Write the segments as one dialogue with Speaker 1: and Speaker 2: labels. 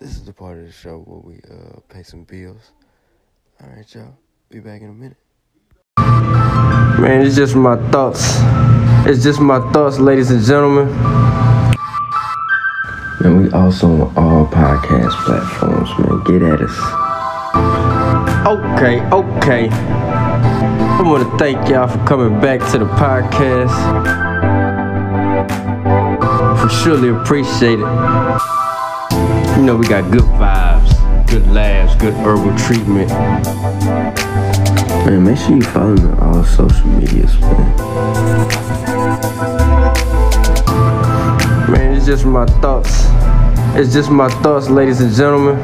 Speaker 1: This is the part of the show where we uh, pay some bills. All right, y'all. Be back in a minute. Man, it's just my thoughts. It's just my thoughts, ladies and gentlemen. Man, we also on all podcast platforms, man. Get at us. Okay, okay. I want to thank y'all for coming back to the podcast. We surely appreciate it. You know, we got good vibes, good laughs, good herbal treatment. Man, make sure you follow me on all social medias, man. Man, it's just my thoughts. It's just my thoughts, ladies and gentlemen.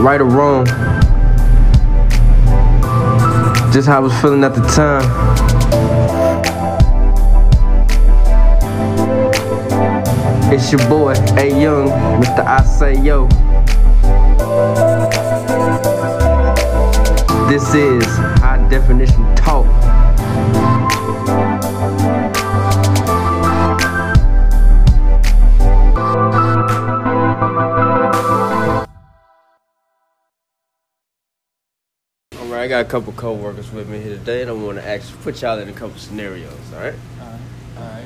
Speaker 1: Right or wrong. Just how I was feeling at the time. It's your boy, A Young, Mr. I Say Yo. This is High Definition Talk. All right, I got a couple co-workers with me here today, and I want to actually put y'all in a couple scenarios. All right.
Speaker 2: All right. Alright.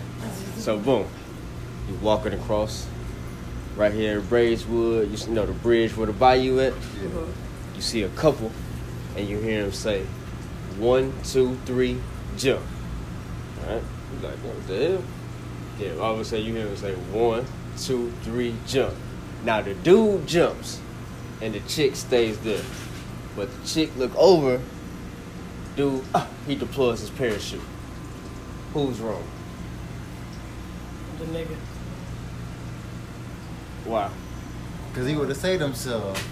Speaker 1: So boom, you walking across right here in Braeswood. You know the bridge where the bayou at. You see a couple, and you hear them say, "One, two, three, jump." All right. You're like what the hell? Yeah. All of a sudden you hear them say, "One, two, three, jump." Now the dude jumps, and the chick stays there, but the chick look over. Dude, ah, he deploys his parachute. Who's wrong?
Speaker 3: The nigga.
Speaker 1: Wow.
Speaker 2: Because he would have saved himself.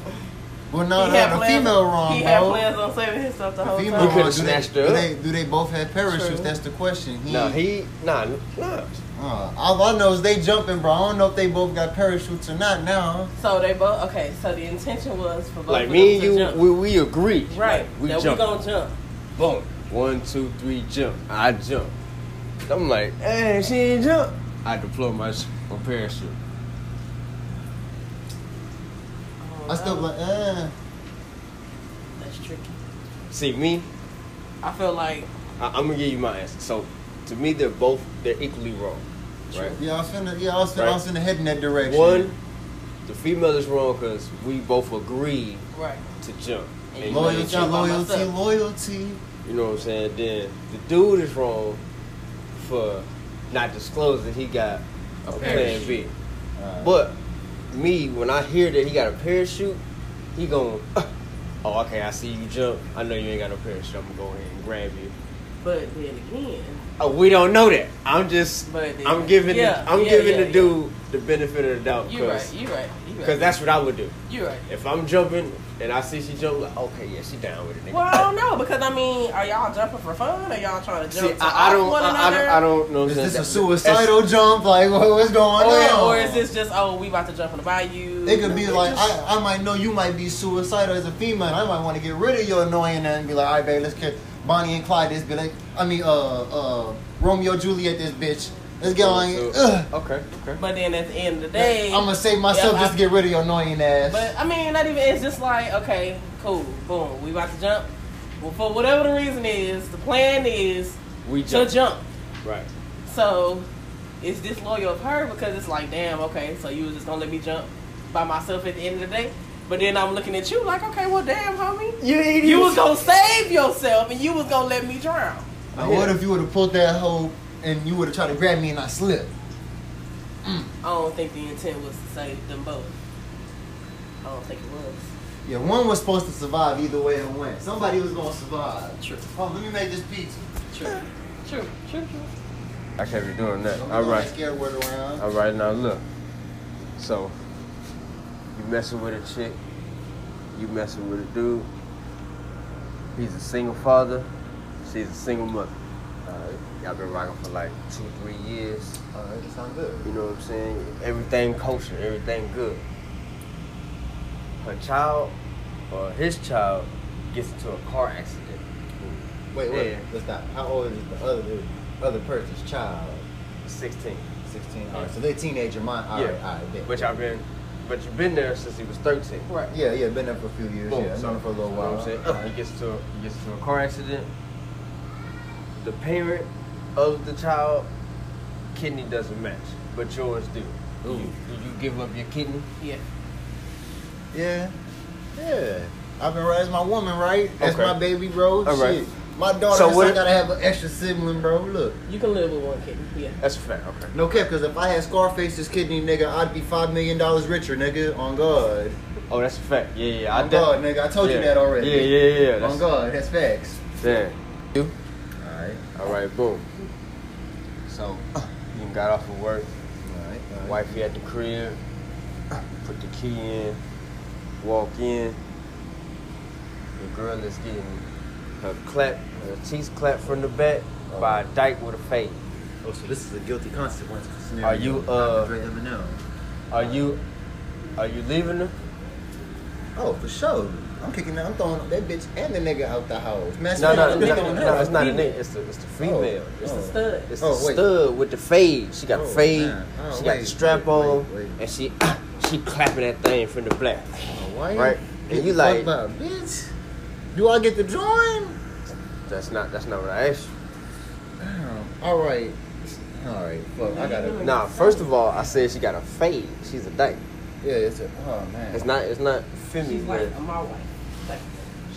Speaker 2: Well, no,
Speaker 3: He
Speaker 2: no,
Speaker 3: had
Speaker 2: the female wrong,
Speaker 3: He
Speaker 2: bro.
Speaker 3: had plans on saving himself the
Speaker 2: The
Speaker 3: whole
Speaker 2: female
Speaker 1: He
Speaker 3: time.
Speaker 1: could've
Speaker 2: wrong. Do they,
Speaker 1: snatched her
Speaker 2: do they, do they both have parachutes?
Speaker 3: True.
Speaker 2: That's the question. He,
Speaker 1: No, he nah nah.
Speaker 2: Uh, all I know is they jumping, bro. I don't know if they both got parachutes or not now.
Speaker 3: So they both okay. So the intention was for both
Speaker 1: Like
Speaker 3: of
Speaker 1: me and
Speaker 3: them to
Speaker 1: you,
Speaker 3: jump.
Speaker 1: we, we agreed.
Speaker 3: right?
Speaker 1: Like, we
Speaker 3: that
Speaker 1: jump.
Speaker 3: we gonna jump.
Speaker 1: Boom. One, two, three, jump. I jump. I'm like, hey, she ain't jump. I deploy my, my parachute.
Speaker 3: Oh,
Speaker 2: I still like, eh.
Speaker 3: That's tricky.
Speaker 1: See me,
Speaker 3: I feel like
Speaker 1: I, I'm gonna give you my answer. So, to me, they're both they're equally wrong, right?
Speaker 2: Yeah, I was finna, yeah, I was finna, I was finna head in that direction.
Speaker 1: One, the female is wrong because we both agree
Speaker 3: right.
Speaker 1: to jump.
Speaker 3: And
Speaker 1: And
Speaker 3: you
Speaker 2: loyalty,
Speaker 3: Loyalty, jump
Speaker 2: loyalty, loyalty.
Speaker 1: You know what I'm saying? Then the dude is wrong for not disclosing he got a plan B.
Speaker 2: Uh,
Speaker 1: But me, when I hear that he got a parachute, he going, uh, oh, okay, I see you jump. I know you ain't got no parachute. I'm gonna go ahead and grab you.
Speaker 3: But then again,
Speaker 1: Oh, we don't know that. I'm just,
Speaker 3: But then-
Speaker 1: I'm giving,
Speaker 3: yeah,
Speaker 1: the, I'm
Speaker 3: yeah,
Speaker 1: giving
Speaker 3: yeah,
Speaker 1: the dude the benefit of the doubt
Speaker 3: you right.
Speaker 1: because
Speaker 3: You right. You right.
Speaker 1: that's what I would do.
Speaker 3: you right.
Speaker 1: If I'm jumping and I see she jump, like, okay, yeah, she down with it. Nigga.
Speaker 3: Well, I don't know because I mean, are y'all jumping for fun? Or y'all trying to
Speaker 1: See,
Speaker 3: to
Speaker 1: I, I don't,
Speaker 3: one
Speaker 1: I, I don't, I don't know. what
Speaker 2: is
Speaker 1: I'm
Speaker 2: this
Speaker 1: saying.
Speaker 2: a suicidal jump? Like, what, what's going
Speaker 3: Or,
Speaker 2: on?
Speaker 3: or is this just oh we about to jump in the bayou?
Speaker 2: It could be
Speaker 3: It
Speaker 2: like
Speaker 3: just-
Speaker 2: I, I might know you might be suicidal as a female. I might want to get rid of your annoying and be like, all right, babe, let's get Bonnie and Clyde this. Be like, I mean, uh, uh, Romeo Juliet this bitch. Let's get on.
Speaker 1: So- Okay, okay.
Speaker 3: But then at the end of the day,
Speaker 2: I'm gonna save myself
Speaker 3: Yeah,
Speaker 2: just
Speaker 3: I-
Speaker 2: to get rid of your annoying ass.
Speaker 3: But I mean, not even. It's just like okay, cool, boom, we about to jump. Well, for whatever the reason is, the plan is
Speaker 1: We
Speaker 3: to
Speaker 1: jump.
Speaker 3: jump.
Speaker 1: Right.
Speaker 3: So it's disloyal of her because it's like, damn, okay, so you was just gonna let me jump by myself at the end of the day. But then I'm looking at you like, okay, well, damn, homie,
Speaker 1: You, ain't
Speaker 3: you was gonna save yourself and you was gonna let me drown.
Speaker 2: now, what if you would have pulled that hoe and you would have tried to grab me and I slipped?
Speaker 3: I don't think the intent was to save them both. I don't think it was.
Speaker 2: Yeah, one was supposed to survive either way it went. Somebody was gonna survive.
Speaker 3: True.
Speaker 2: Oh, let me make this pizza.
Speaker 3: True. True. True. True.
Speaker 1: I can't be doing that.
Speaker 2: Don't
Speaker 1: All
Speaker 2: be
Speaker 1: right.
Speaker 2: Scared word around.
Speaker 1: All right, now look. So, you messing with a chick, you messing with a dude. He's a single father, she's a single mother. Y'all been rocking for like two, three years.
Speaker 2: alright, that sounds good.
Speaker 1: You know what I'm saying? Everything kosher, everything good. Her child or his child gets into a car accident.
Speaker 2: Wait,
Speaker 1: wait.
Speaker 2: Let's stop. How old is the other other person's child?
Speaker 1: 16.
Speaker 2: 16. Alright, so they're teenager. Mine.
Speaker 1: Yeah.
Speaker 2: alright. bet.
Speaker 1: But y'all been but you've been there since he was 13.
Speaker 4: Right.
Speaker 2: Yeah, yeah, been there for a few years.
Speaker 1: Boom.
Speaker 2: yeah,
Speaker 1: so,
Speaker 2: known for a little
Speaker 1: you know
Speaker 2: while.
Speaker 1: what I'm saying? He gets to he gets to a car accident. The parent of the child kidney doesn't match, but yours do. Do you, you give up your kidney?
Speaker 4: Yeah.
Speaker 2: Yeah, yeah. I've been raising my woman, right? That's
Speaker 1: Okay.
Speaker 2: my baby, bro.
Speaker 1: All right.
Speaker 2: Shit. My daughter,
Speaker 1: So
Speaker 2: so
Speaker 1: what-
Speaker 2: I gotta have an extra sibling, bro. Look.
Speaker 4: You can live with one kidney. Yeah.
Speaker 1: That's a fact. Okay.
Speaker 2: No cap, because if I had Scarface's kidney, nigga, I'd be five million dollars richer, nigga. On God.
Speaker 1: Oh, that's a fact. Yeah, yeah.
Speaker 2: On God, nigga. I told you that already.
Speaker 1: Yeah, yeah, yeah. yeah.
Speaker 2: On
Speaker 1: That's,
Speaker 2: God, that's facts.
Speaker 1: Damn. You?
Speaker 2: Alright.
Speaker 1: Boom. So you got off of work.
Speaker 2: Alright. alright.
Speaker 1: Wifey at the crib. Put the key in. Walk in. The girl is getting her clap, her teeth clapped from the back by a dyke with a fade.
Speaker 2: Oh, so this is a guilty consequence scenario.
Speaker 1: Are you, uh,
Speaker 2: Eminem.
Speaker 1: Are you, are you leaving her?
Speaker 2: Oh, for sure. I'm kicking that. I'm throwing that bitch and the nigga out the house. Man,
Speaker 1: No, no,
Speaker 2: I'm
Speaker 1: no,
Speaker 2: throwing
Speaker 1: no, it's not a nigga. It's the, it's the oh. female. Oh.
Speaker 4: It's
Speaker 2: Oh.
Speaker 4: the stud.
Speaker 1: It's
Speaker 2: Oh,
Speaker 1: the
Speaker 2: wait.
Speaker 1: stud with the fade. She got
Speaker 2: Oh,
Speaker 1: a fade.
Speaker 2: man. Oh,
Speaker 1: she got the strap
Speaker 2: wait,
Speaker 1: on,
Speaker 2: wait, wait.
Speaker 1: and she ah, she clapping that thing from the black.
Speaker 2: Oh, why?
Speaker 1: Right.
Speaker 2: Get
Speaker 1: And you like-
Speaker 2: fuck about, bitch? Do I get to join?
Speaker 1: That's not that's not what I asked you.
Speaker 2: Damn. All right. All right. Fuck. I gotta.
Speaker 1: Nah, first of all, I said she got a fade. She's a dyke.
Speaker 2: Yeah. It's a. Oh man.
Speaker 1: It's not it's not
Speaker 4: She's
Speaker 1: feminine.
Speaker 4: like my wife.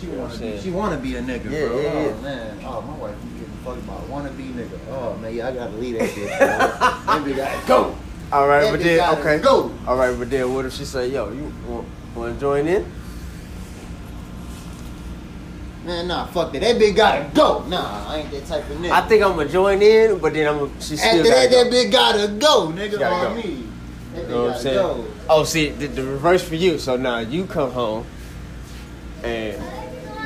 Speaker 4: Like,
Speaker 2: She
Speaker 1: You know
Speaker 2: wanna be. She wanna be a nigga,
Speaker 1: Yeah,
Speaker 2: bro.
Speaker 1: yeah,
Speaker 2: oh
Speaker 1: yeah.
Speaker 2: man. Oh my wife keep getting fucked by a wanna be nigga. Oh man, yeah, I gotta leave that shit. bro. that bitch gotta go.
Speaker 1: All right,
Speaker 2: That
Speaker 1: but then okay.
Speaker 2: Go.
Speaker 1: All right, but then what if she say, "Yo, you want to join in?"
Speaker 2: Man, nah, fuck that. That bitch gotta go. Nah, I ain't that type of nigga.
Speaker 1: I think I'm gonna join in, but then I'm gonna, she still
Speaker 2: After
Speaker 1: gotta
Speaker 2: that, that bitch gotta go, nigga.
Speaker 1: Gotta
Speaker 2: on
Speaker 1: go.
Speaker 2: me. That
Speaker 1: You know what I'm saying?
Speaker 2: go.
Speaker 1: Oh, see, the, the reverse for you. So now you come home, and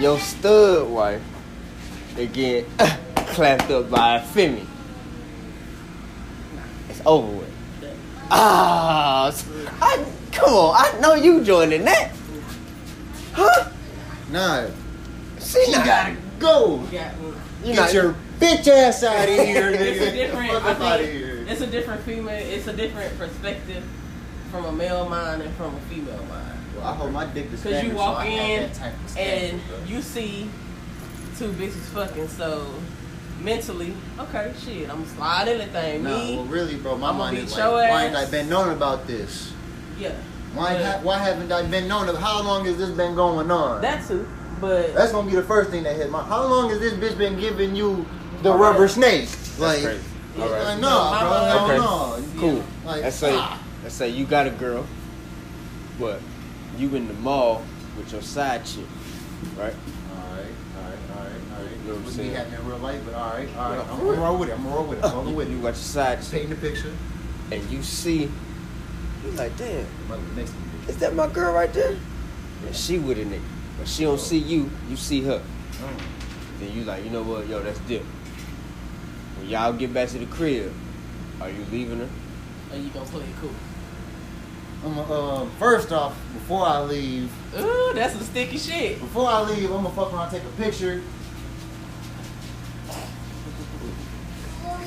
Speaker 1: your stud wife again clapped up by a Femi. It's over with. Ah, s- I, come on! I know you joining that, huh?
Speaker 2: Nah,
Speaker 1: See,
Speaker 2: she
Speaker 1: now,
Speaker 2: gotta go.
Speaker 4: yeah.
Speaker 1: you
Speaker 2: Get
Speaker 1: not-
Speaker 2: your bitch ass out of here, nigga.
Speaker 4: It's a different. I
Speaker 2: up out of
Speaker 4: think
Speaker 2: here.
Speaker 4: it's a different female. It's a different perspective from a male mind and from a female mind.
Speaker 2: Well, I hold my dick to
Speaker 4: Cause you walk
Speaker 2: I have
Speaker 4: in
Speaker 2: that type of
Speaker 4: and
Speaker 2: standard,
Speaker 4: you see two bitches fucking, so mentally, okay, shit, I'm slide anything.
Speaker 2: Nah,
Speaker 4: Me,
Speaker 2: well, really, bro, my
Speaker 4: I'ma
Speaker 2: mind is like, why ain't
Speaker 4: ass.
Speaker 2: I been known about this?
Speaker 4: yeah.
Speaker 2: Why,
Speaker 4: But
Speaker 2: ha- why haven't I been known? Of, how long has this been going on?
Speaker 4: that too, but
Speaker 2: That's gonna be the first thing that hit my. How long has this bitch been giving you the
Speaker 1: All
Speaker 2: rubber
Speaker 1: right.
Speaker 2: snake?
Speaker 1: That's
Speaker 2: Like,
Speaker 1: crazy.
Speaker 4: Yeah.
Speaker 1: All right.
Speaker 2: like, no,
Speaker 4: My
Speaker 2: bro,
Speaker 4: mind-
Speaker 2: hell
Speaker 1: Okay.
Speaker 2: no.
Speaker 1: Cool.
Speaker 2: Like,
Speaker 1: let's say,
Speaker 2: ah.
Speaker 1: let's say you got a girl, but you in the mall with your side chick, right?
Speaker 2: Alright, alright, alright, alright.
Speaker 1: You know what I'm
Speaker 2: Wouldn't be
Speaker 1: saying?
Speaker 2: happening in real life, but alright, alright.
Speaker 1: Yeah.
Speaker 2: I'm gonna roll with it. I'm gonna roll with it. I'm gonna roll with it.
Speaker 1: you
Speaker 2: it.
Speaker 1: got your side chick,
Speaker 2: Painting the picture.
Speaker 1: and you see, you like, damn,
Speaker 2: next
Speaker 1: is that my girl right there? And she with a nigga, but she don't see you, you see her.
Speaker 2: Mm.
Speaker 1: Then you like, you know what, yo, that's dip. When y'all get back to the crib, are you leaving her?
Speaker 4: are you gonna play it cool?
Speaker 2: I'm uh, first off, before I leave,
Speaker 4: Ooh, that's some sticky shit.
Speaker 2: before I leave, I'm gonna fuck around, take a picture.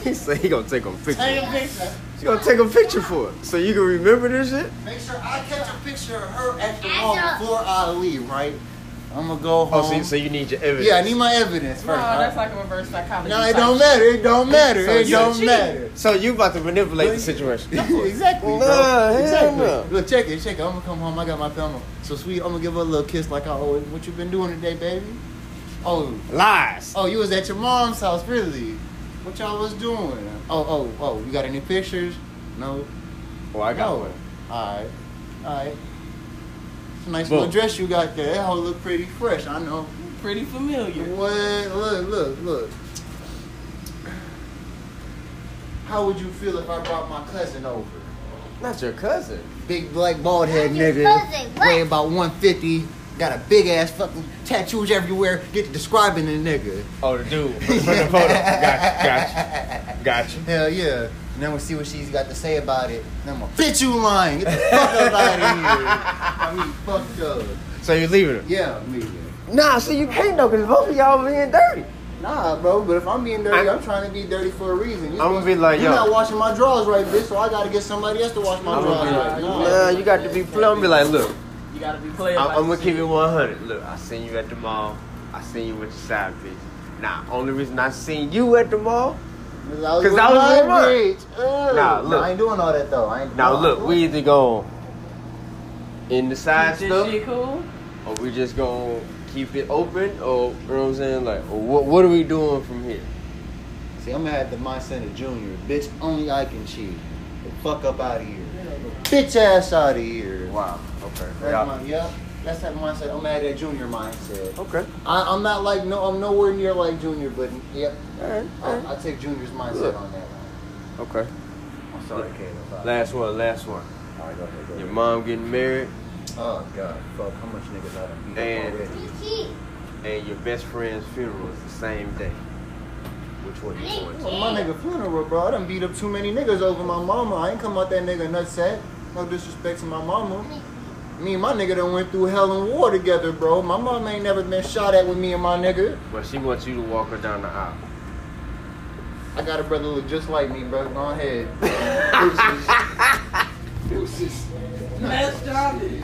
Speaker 1: He said he gonna take a picture.
Speaker 4: Take a picture.
Speaker 1: She gonna take a picture for it, so you can remember this shit.
Speaker 2: Make sure I catch a picture of her at the mall before I leave, right? I'm gonna go
Speaker 1: Oh,
Speaker 2: home.
Speaker 1: so, so you need your evidence.
Speaker 2: yeah, I need my evidence
Speaker 4: No,
Speaker 2: first.
Speaker 4: that's
Speaker 2: right?
Speaker 4: like a reverse psychology.
Speaker 2: no, it
Speaker 4: type
Speaker 2: don't
Speaker 4: shit.
Speaker 2: matter. It don't matter.
Speaker 1: So
Speaker 2: it don't
Speaker 4: cheating.
Speaker 2: matter.
Speaker 1: So you about to manipulate the situation?
Speaker 2: exactly, bro.
Speaker 1: Nah,
Speaker 2: exactly.
Speaker 1: no.
Speaker 2: Look, check it, check it. I'm gonna come home. I got my film. So sweet. I'm gonna give her a little kiss, like I always. What you been doing today, baby? Oh,
Speaker 1: Lies.
Speaker 2: oh, you was at your mom's house, really? What y'all was doing? Oh, oh, oh. You got any pictures? No.
Speaker 1: Oh, I got
Speaker 2: no.
Speaker 1: one.
Speaker 2: All right, all right. It's a nice
Speaker 1: Boom.
Speaker 2: little dress you got there. That whole look pretty fresh. I know.
Speaker 4: Pretty familiar.
Speaker 2: What? Look, look, look. How would you feel if I brought my cousin over?
Speaker 1: Not your cousin.
Speaker 2: Big black bald head nigga, weigh about 150, got a big ass fucking tattoos everywhere. Get to describing the nigga.
Speaker 1: Oh, the dude from from the photo. Gotcha, gotcha, gotcha.
Speaker 2: Hell yeah. And then we'll see what she's got to say about it. And I'm gonna bitch you lying. Get the fuck up out of here. I mean, fucked up.
Speaker 1: So you leaving her?
Speaker 2: Yeah, me.
Speaker 1: Nah, see, you can't know because both of y'all being dirty.
Speaker 2: Nah, bro. But if I'm being dirty, I'm trying to be dirty for a reason. You
Speaker 1: I'ma be like,
Speaker 2: you're
Speaker 1: yo.
Speaker 2: not washing my drawers right, bitch. So I gotta get somebody else to wash my
Speaker 1: I'm
Speaker 2: drawers
Speaker 1: gonna
Speaker 2: right.
Speaker 1: like,
Speaker 2: Nah.
Speaker 1: nah, you got to be plumb. I'm be like, look,
Speaker 4: You gotta be playing.
Speaker 1: I'm,
Speaker 4: like
Speaker 1: I'm gonna keep it 100. Look, I seen you at the mall. I seen you with your side bitch. Nah, only reason I seen you at the mall.
Speaker 2: Cause
Speaker 1: Cause
Speaker 2: with
Speaker 1: I was
Speaker 2: my
Speaker 1: with
Speaker 2: bitch. Ugh.
Speaker 1: Nah, look.
Speaker 2: I ain't doing all that though. I ain't.
Speaker 1: Now
Speaker 2: nah,
Speaker 1: look, we either go in the side
Speaker 4: This
Speaker 1: stuff,
Speaker 4: shit cool.
Speaker 1: or we just gonna keep it open, or you know what I'm saying? Like, what what are we doing from here?
Speaker 2: See, I'm gonna have the mindset of Junior. Bitch, only I can cheat. The fuck up out of here. Bitch ass out of here.
Speaker 1: Wow. Okay.
Speaker 2: That's
Speaker 1: Yeah.
Speaker 2: my, yeah. That's that mindset. I'm gonna have that Junior mindset.
Speaker 1: Okay.
Speaker 2: I, I'm not like no. I'm nowhere near like Junior, but yep.
Speaker 1: All right. All
Speaker 2: I. I take Junior's mindset
Speaker 1: Look.
Speaker 2: on that. one.
Speaker 1: Okay.
Speaker 2: I'm sorry, Caleb.
Speaker 1: Last one. Last one.
Speaker 2: All right, go ahead. Go
Speaker 1: Your mom getting married,
Speaker 2: Oh God, fuck! How much niggas I done beat
Speaker 1: And-
Speaker 2: up already?
Speaker 1: and your best friend's funeral is the same day. Which one you going to?
Speaker 2: Well, my nigga funeral, bro. I done beat up too many niggas over my mama. I ain't come out that nigga nutsack. No disrespect to my mama. Me and my nigga done went through hell and war together, bro. My mom ain't never been shot at with me and my nigga.
Speaker 1: But she wants you to walk her down the aisle.
Speaker 2: I got a brother look just like me, bro. Go ahead. Deuces. Deuces.
Speaker 4: That's childish.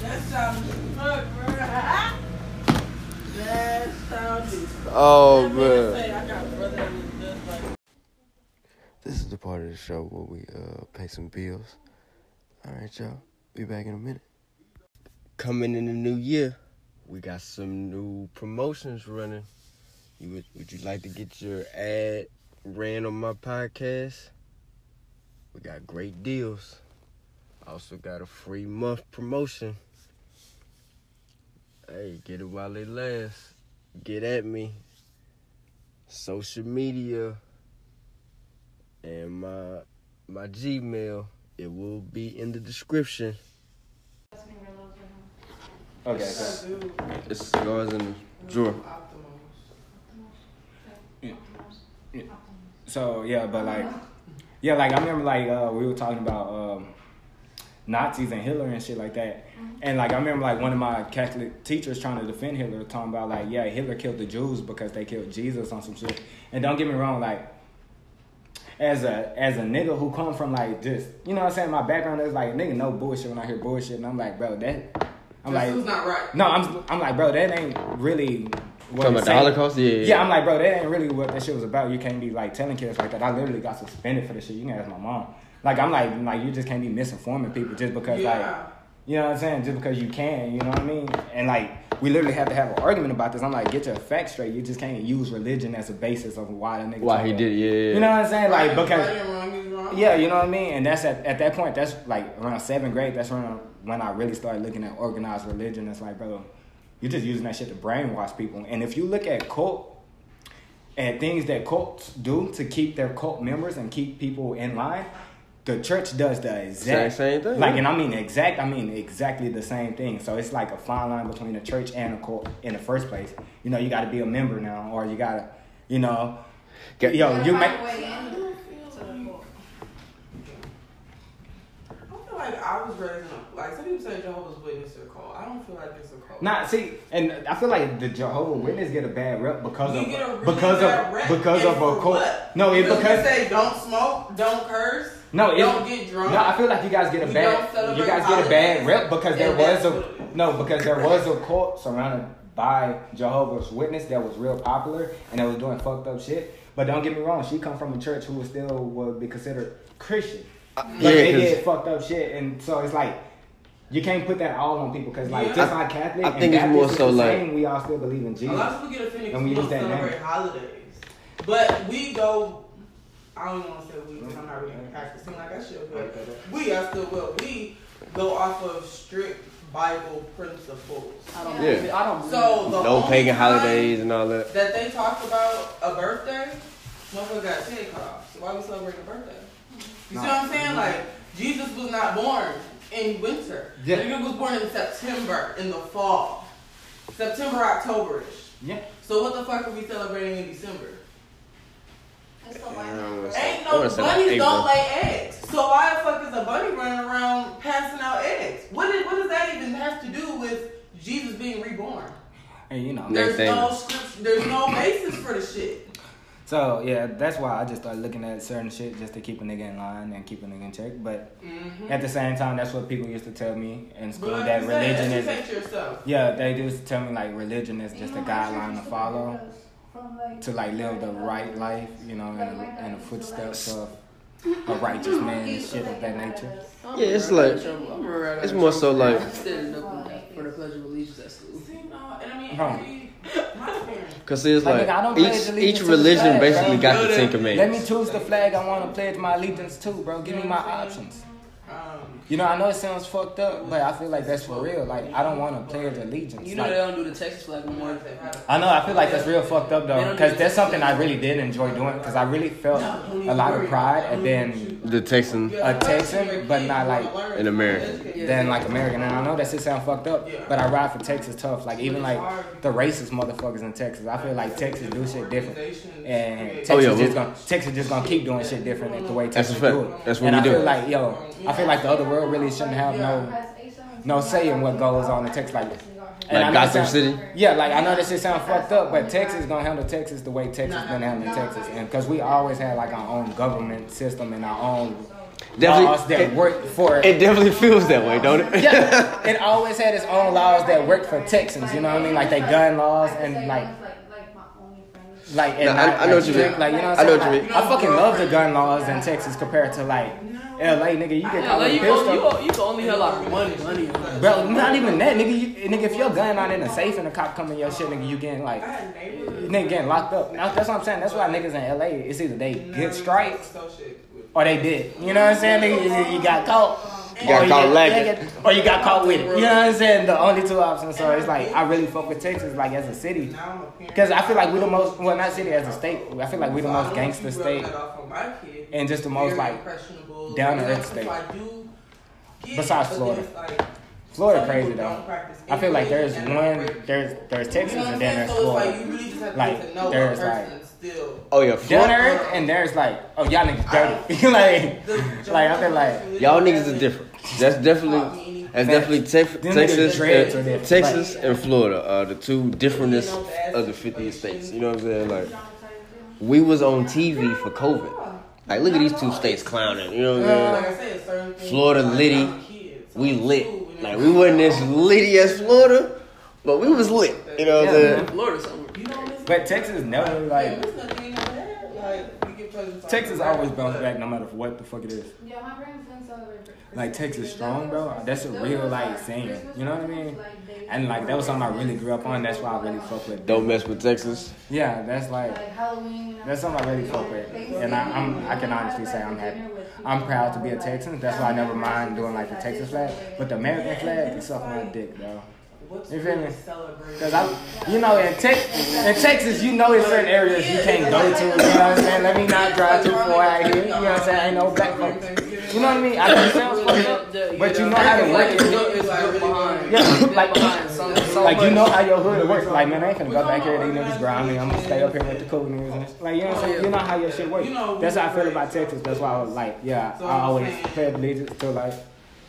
Speaker 4: That's childish fuck, bro. That's childish.
Speaker 1: Oh
Speaker 4: man say, I got a brother that was just like
Speaker 1: This is the part of the show where we uh pay some bills. All right, y'all. Be back in a minute. Coming in the new year, we got some new promotions running. You would, would you like to get your ad ran on my podcast? We got great deals. Also got a free month promotion. Hey, get it while it lasts. Get at me. Social media and my my Gmail. It will be in the description.
Speaker 5: Okay, so
Speaker 1: It's cigars in the drawer.
Speaker 5: so yeah, but like yeah, like I remember like uh, we were talking about um, Nazis and Hitler and shit like that. And like I remember like one of my Catholic teachers trying to defend Hitler talking about like, yeah, Hitler killed the Jews because they killed Jesus on some shit. And don't get me wrong, like as a as a nigga who come from like just you know what I'm saying, my background is like nigga no bullshit when I hear bullshit and I'm like, bro, that I'm
Speaker 4: This
Speaker 5: like
Speaker 4: is not right.
Speaker 5: No, I'm I'm like, bro, that ain't really what
Speaker 1: Talking
Speaker 5: it's
Speaker 1: about the
Speaker 5: saying.
Speaker 1: Holocaust? Yeah.
Speaker 5: Yeah, I'm like, bro, that ain't really what that shit was about. You can't be like telling kids like that. I literally got suspended for this shit. You can ask my mom. Like, I'm like, like you just can't be misinforming people just because
Speaker 4: Yeah.
Speaker 5: like, you know what I'm saying? Just because you can, you know what I mean? And like, we literally have to have an argument about this. I'm like, get your facts straight. You just can't use religion as a basis of why the nigga.
Speaker 1: Why he did, yeah, yeah.
Speaker 5: You know what I'm saying? Like, because.
Speaker 4: right and wrong is wrong.
Speaker 5: Yeah, you know what I mean? And that's at, at that point, that's like around seventh grade, that's when, when I really started looking at organized religion. It's like, bro, you're just using that shit to brainwash people. And if you look at cult, at things that cults do to keep their cult members and keep people in line, the church does the exact
Speaker 1: Same- same thing,
Speaker 5: Like, and I mean exact, I mean exactly the same thing. So it's like a fine line between a church and a cult in the first place. You know, you got to be a member now, or you got to, you know,
Speaker 1: Get-
Speaker 5: yo, you make.
Speaker 4: I feel like I was raised in a, like some people say Jehovah's Witness are cult. I don't feel like it's a cult.
Speaker 5: Nah, see, and I feel like the Jehovah Witness get a bad rep because
Speaker 4: You
Speaker 5: of
Speaker 4: get a really
Speaker 5: because
Speaker 4: bad
Speaker 5: of
Speaker 4: rep,
Speaker 5: because of a cult.
Speaker 4: what?
Speaker 5: No, it
Speaker 4: Because
Speaker 5: because
Speaker 4: say don't smoke, don't curse,
Speaker 5: no,
Speaker 4: don't get drunk.
Speaker 5: No, I feel like you guys get a bad you guys get a bad rep because there was a
Speaker 4: what it is.
Speaker 5: no because there was a cult surrounded by Jehovah's Witness that was real popular and that was doing fucked up shit. But don't get me wrong, she come from a church who was still would be considered Christian. But
Speaker 1: yeah,
Speaker 5: they
Speaker 1: 'cause-
Speaker 5: did fucked up shit, and so it's like you can't put that all on people because like
Speaker 4: Yeah.
Speaker 5: just
Speaker 1: I-
Speaker 5: like Catholic
Speaker 1: I
Speaker 5: and
Speaker 1: think it's
Speaker 5: Baptist
Speaker 1: more so like-
Speaker 5: same, we all still believe in
Speaker 4: A
Speaker 5: Jesus.
Speaker 4: lot of people get offended
Speaker 5: And we
Speaker 4: because we
Speaker 5: use that
Speaker 4: celebrate
Speaker 5: name.
Speaker 4: holidays. But we go, I don't want to say we because I'm not really practicing like I should, but we, I still will. We go off of strict Bible principles.
Speaker 6: I don't
Speaker 1: Yeah.
Speaker 6: believe. I don't believe
Speaker 4: So the
Speaker 1: No pagan holidays and all that.
Speaker 4: that they talk about a birthday, motherfucker got a cut off. So why we celebrate a birthday? You see what I'm saying? Like Jesus was not born in winter.
Speaker 5: Yeah.
Speaker 4: The nigga was born in September, in the fall, September, Octoberish.
Speaker 5: Yeah.
Speaker 4: So what the fuck are we celebrating in December?
Speaker 6: It's the white
Speaker 1: Yeah, I
Speaker 6: man.
Speaker 1: wanna say-
Speaker 4: Ain't no
Speaker 1: wanna like
Speaker 4: bunnies don't lay eggs. So why the fuck is a bunny running around passing out eggs? What, is, what does that even have to do with Jesus being reborn?
Speaker 5: And you know,
Speaker 4: There's no scripture there's no basis for the shit.
Speaker 5: So yeah, that's why I just started looking at certain shit just to keep a nigga in line and keep a nigga in check. But
Speaker 4: Mm-hmm.
Speaker 5: at the same time, that's what people used to tell me in school
Speaker 4: But
Speaker 5: that
Speaker 4: you said,
Speaker 5: religion is.
Speaker 4: educate yourself.
Speaker 5: Yeah, they used to tell me like religion is just a guideline to follow to like live the right life, you know, in, in the footsteps of a righteous man and shit of that nature.
Speaker 1: Yeah, it's like- it's more so like-
Speaker 7: for the pledge of allegiance at school.
Speaker 4: See, no, and I mean,
Speaker 5: Huh.
Speaker 4: every- my parents.
Speaker 1: Cause it's
Speaker 5: Like,
Speaker 1: like
Speaker 5: nigga, I don't
Speaker 1: each
Speaker 5: allegiance
Speaker 1: each religion
Speaker 5: flag,
Speaker 1: basically
Speaker 5: bro.
Speaker 1: got the Ten Commandments.
Speaker 5: Let me choose the flag I want to pledge my allegiance to, bro. Give me my options.
Speaker 4: Um,
Speaker 5: You know, I know it sounds fucked up, but I feel like that's for real. Like, I don't want to pledge allegiance.
Speaker 7: You know
Speaker 5: Like,
Speaker 7: they don't do the Texas flag no more.
Speaker 5: I know. I feel like that's real fucked up though, because that's something I really did enjoy doing. Because I really felt a lot of pride at being
Speaker 1: The Texan
Speaker 5: a Texan, but not like
Speaker 1: An American.
Speaker 5: than like American. And I know that shit sound fucked up, but I ride for Texas tough. Like even like the racist motherfuckers in Texas, I feel like Texas do shit different, and Texas
Speaker 1: Oh, yeah,
Speaker 5: just gonna Texas just gonna keep doing shit different the way Texas
Speaker 1: fact.
Speaker 5: do it.
Speaker 1: That's what
Speaker 5: and
Speaker 1: we
Speaker 5: I
Speaker 1: do.
Speaker 5: feel like yo, I feel like the other world really shouldn't have no no say in what goes on in Texas. Like, and
Speaker 1: Like
Speaker 5: know
Speaker 1: Gotham
Speaker 5: sound-
Speaker 1: City.
Speaker 5: Yeah, like I know this shit sound fucked up, but Texas gonna handle Texas the way Texas been handling Texas, and because we always had like our own government system and our own
Speaker 1: Definitely-
Speaker 5: laws that work for
Speaker 1: It definitely feels that way, don't it?
Speaker 5: yeah, it always had its own laws that worked for Texans. You know what I mean? Like they gun laws and like like and
Speaker 1: Nah, I-
Speaker 5: not,
Speaker 1: I know what you mean.
Speaker 5: Like you know what
Speaker 1: I
Speaker 5: I'm
Speaker 1: know
Speaker 5: saying?
Speaker 1: what you
Speaker 5: Like. I fucking love the gun laws in Texas compared to like L.A. Nigga, you get
Speaker 7: Yeah,
Speaker 5: caught
Speaker 7: like
Speaker 5: with a
Speaker 7: can,
Speaker 5: pistol.
Speaker 7: you, you can only have like money, money.
Speaker 5: Bro, not even that, nigga. You, nigga, if your gun not in a safe and the cop coming your shit, nigga, you getting like, nigga getting locked up. That's what I'm saying. That's why niggas in LA, it's either they get stripes or they did. You know what I'm saying? Nigga, you, you got caught.
Speaker 1: You got
Speaker 5: or oh,
Speaker 1: caught
Speaker 5: get-
Speaker 1: lacking.
Speaker 5: yeah, Or oh, you got caught with it. You know what I'm saying? The only two options. So it's like, I really fuck with Texas, like, as a city. Because I feel like we're the most, well, not city, as a state. I feel like we're the most gangster state. and just the most, like, down-to-earth state. Besides Florida. Florida crazy, though. I feel like there's one, there's there's Texas and then there's Florida. Like, there's, like-
Speaker 1: Oh yeah,
Speaker 5: Down
Speaker 1: Florida.
Speaker 5: to earth, and there's like, oh y'all niggas dirty. like, like I feel like
Speaker 1: Y'all niggas are different. That's definitely that's definitely Tex-
Speaker 5: Them niggas
Speaker 1: Texas, and,
Speaker 5: different.
Speaker 1: Texas and Florida are the two differentest of the 50 states. You know what I'm saying? Like we was on TV for COVID. Like look at these two states clowning. You know what I'm saying? Florida litty, we lit. Like we wasn't as litty as Florida, but we was lit. You know what I'm saying?
Speaker 7: Florida somewhere.
Speaker 5: But Texas never like Texas always bounce back no matter what the fuck it is.
Speaker 6: Yeah, my parents didn't celebrate
Speaker 5: Like Texas strong, bro. That's a real like saying. You know what I mean? And like that was something I really grew up on. That's why I really fuck with.
Speaker 1: Don't mess with Texas.
Speaker 5: Yeah, that's like
Speaker 6: Like Halloween.
Speaker 5: that's something I really fuck with. And I, I'm I can honestly say I'm happy. I'm proud to be a Texan. That's why I never mind doing like the Texas flag. But the American flag, it suck my dick, bro. You feel me? Cause I, you know, in, Tex in Texas, you know, in certain areas you can't go to. You know what I'm saying? Let me not drive too far out here. You know what I'm saying? Ain't no black folks. You know what I mean? I know it sounds fucked up, but you know how to work it.
Speaker 7: built, it's built behind.
Speaker 5: Yeah, like, like you know how your hood works. Like man, I ain't finna go back here. These niggas grimy. I'm gonna stay up here with the cool niggas. Like you know what I'm saying? You know how your shit works. That's how I feel about Texas. That's why I was like, yeah, I always pledge allegiance to like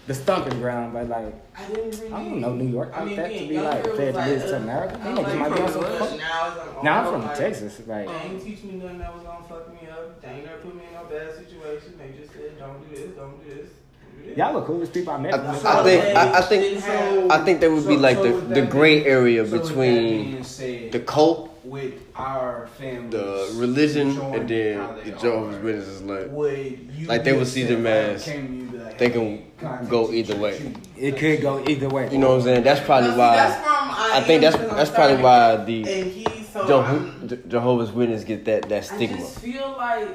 Speaker 5: the stomping ground, but like.
Speaker 4: I didn't really.
Speaker 5: I don't know New York
Speaker 4: I
Speaker 5: like
Speaker 4: mean,
Speaker 5: that to
Speaker 4: being
Speaker 5: be like
Speaker 4: younger
Speaker 5: pledge
Speaker 4: was like,
Speaker 5: allegiance to America.
Speaker 4: Uh, I
Speaker 5: These
Speaker 4: don't
Speaker 5: niggas
Speaker 4: like
Speaker 5: might be on
Speaker 4: from
Speaker 5: some fuck.
Speaker 4: Now like,
Speaker 5: Now I'm
Speaker 4: oh,
Speaker 5: from
Speaker 4: like,
Speaker 5: Texas, like
Speaker 4: They ain't teach me nothing that was gonna fuck me up. They ain't never put me in no bad situation. They just said, don't do this, don't do this. don't do this.
Speaker 5: y'all the coolest people I met.
Speaker 1: I, I think I, I think I think there would be like the, the gray area between the cult,
Speaker 8: with our family,
Speaker 1: the religion, and then the Jehovah's Witnesses. Like
Speaker 8: would you
Speaker 1: Like, they
Speaker 8: be
Speaker 1: would see
Speaker 8: upset
Speaker 1: them as-
Speaker 8: came to you and be like,
Speaker 1: they can
Speaker 8: contact
Speaker 1: go either way.
Speaker 8: shoot.
Speaker 5: it could go either way.
Speaker 1: You know what I'm saying? That's probably
Speaker 4: No, see,
Speaker 1: why
Speaker 4: that's I,
Speaker 1: I think that's that's probably why the
Speaker 4: And he so
Speaker 1: Jeho- Jehovah's Witnesses get that that
Speaker 4: I
Speaker 1: stigma.
Speaker 4: just feel like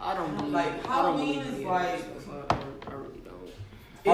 Speaker 7: I don't believe
Speaker 4: Like,
Speaker 7: I
Speaker 4: Halloween is
Speaker 7: it.
Speaker 4: like-
Speaker 7: I, I really don't.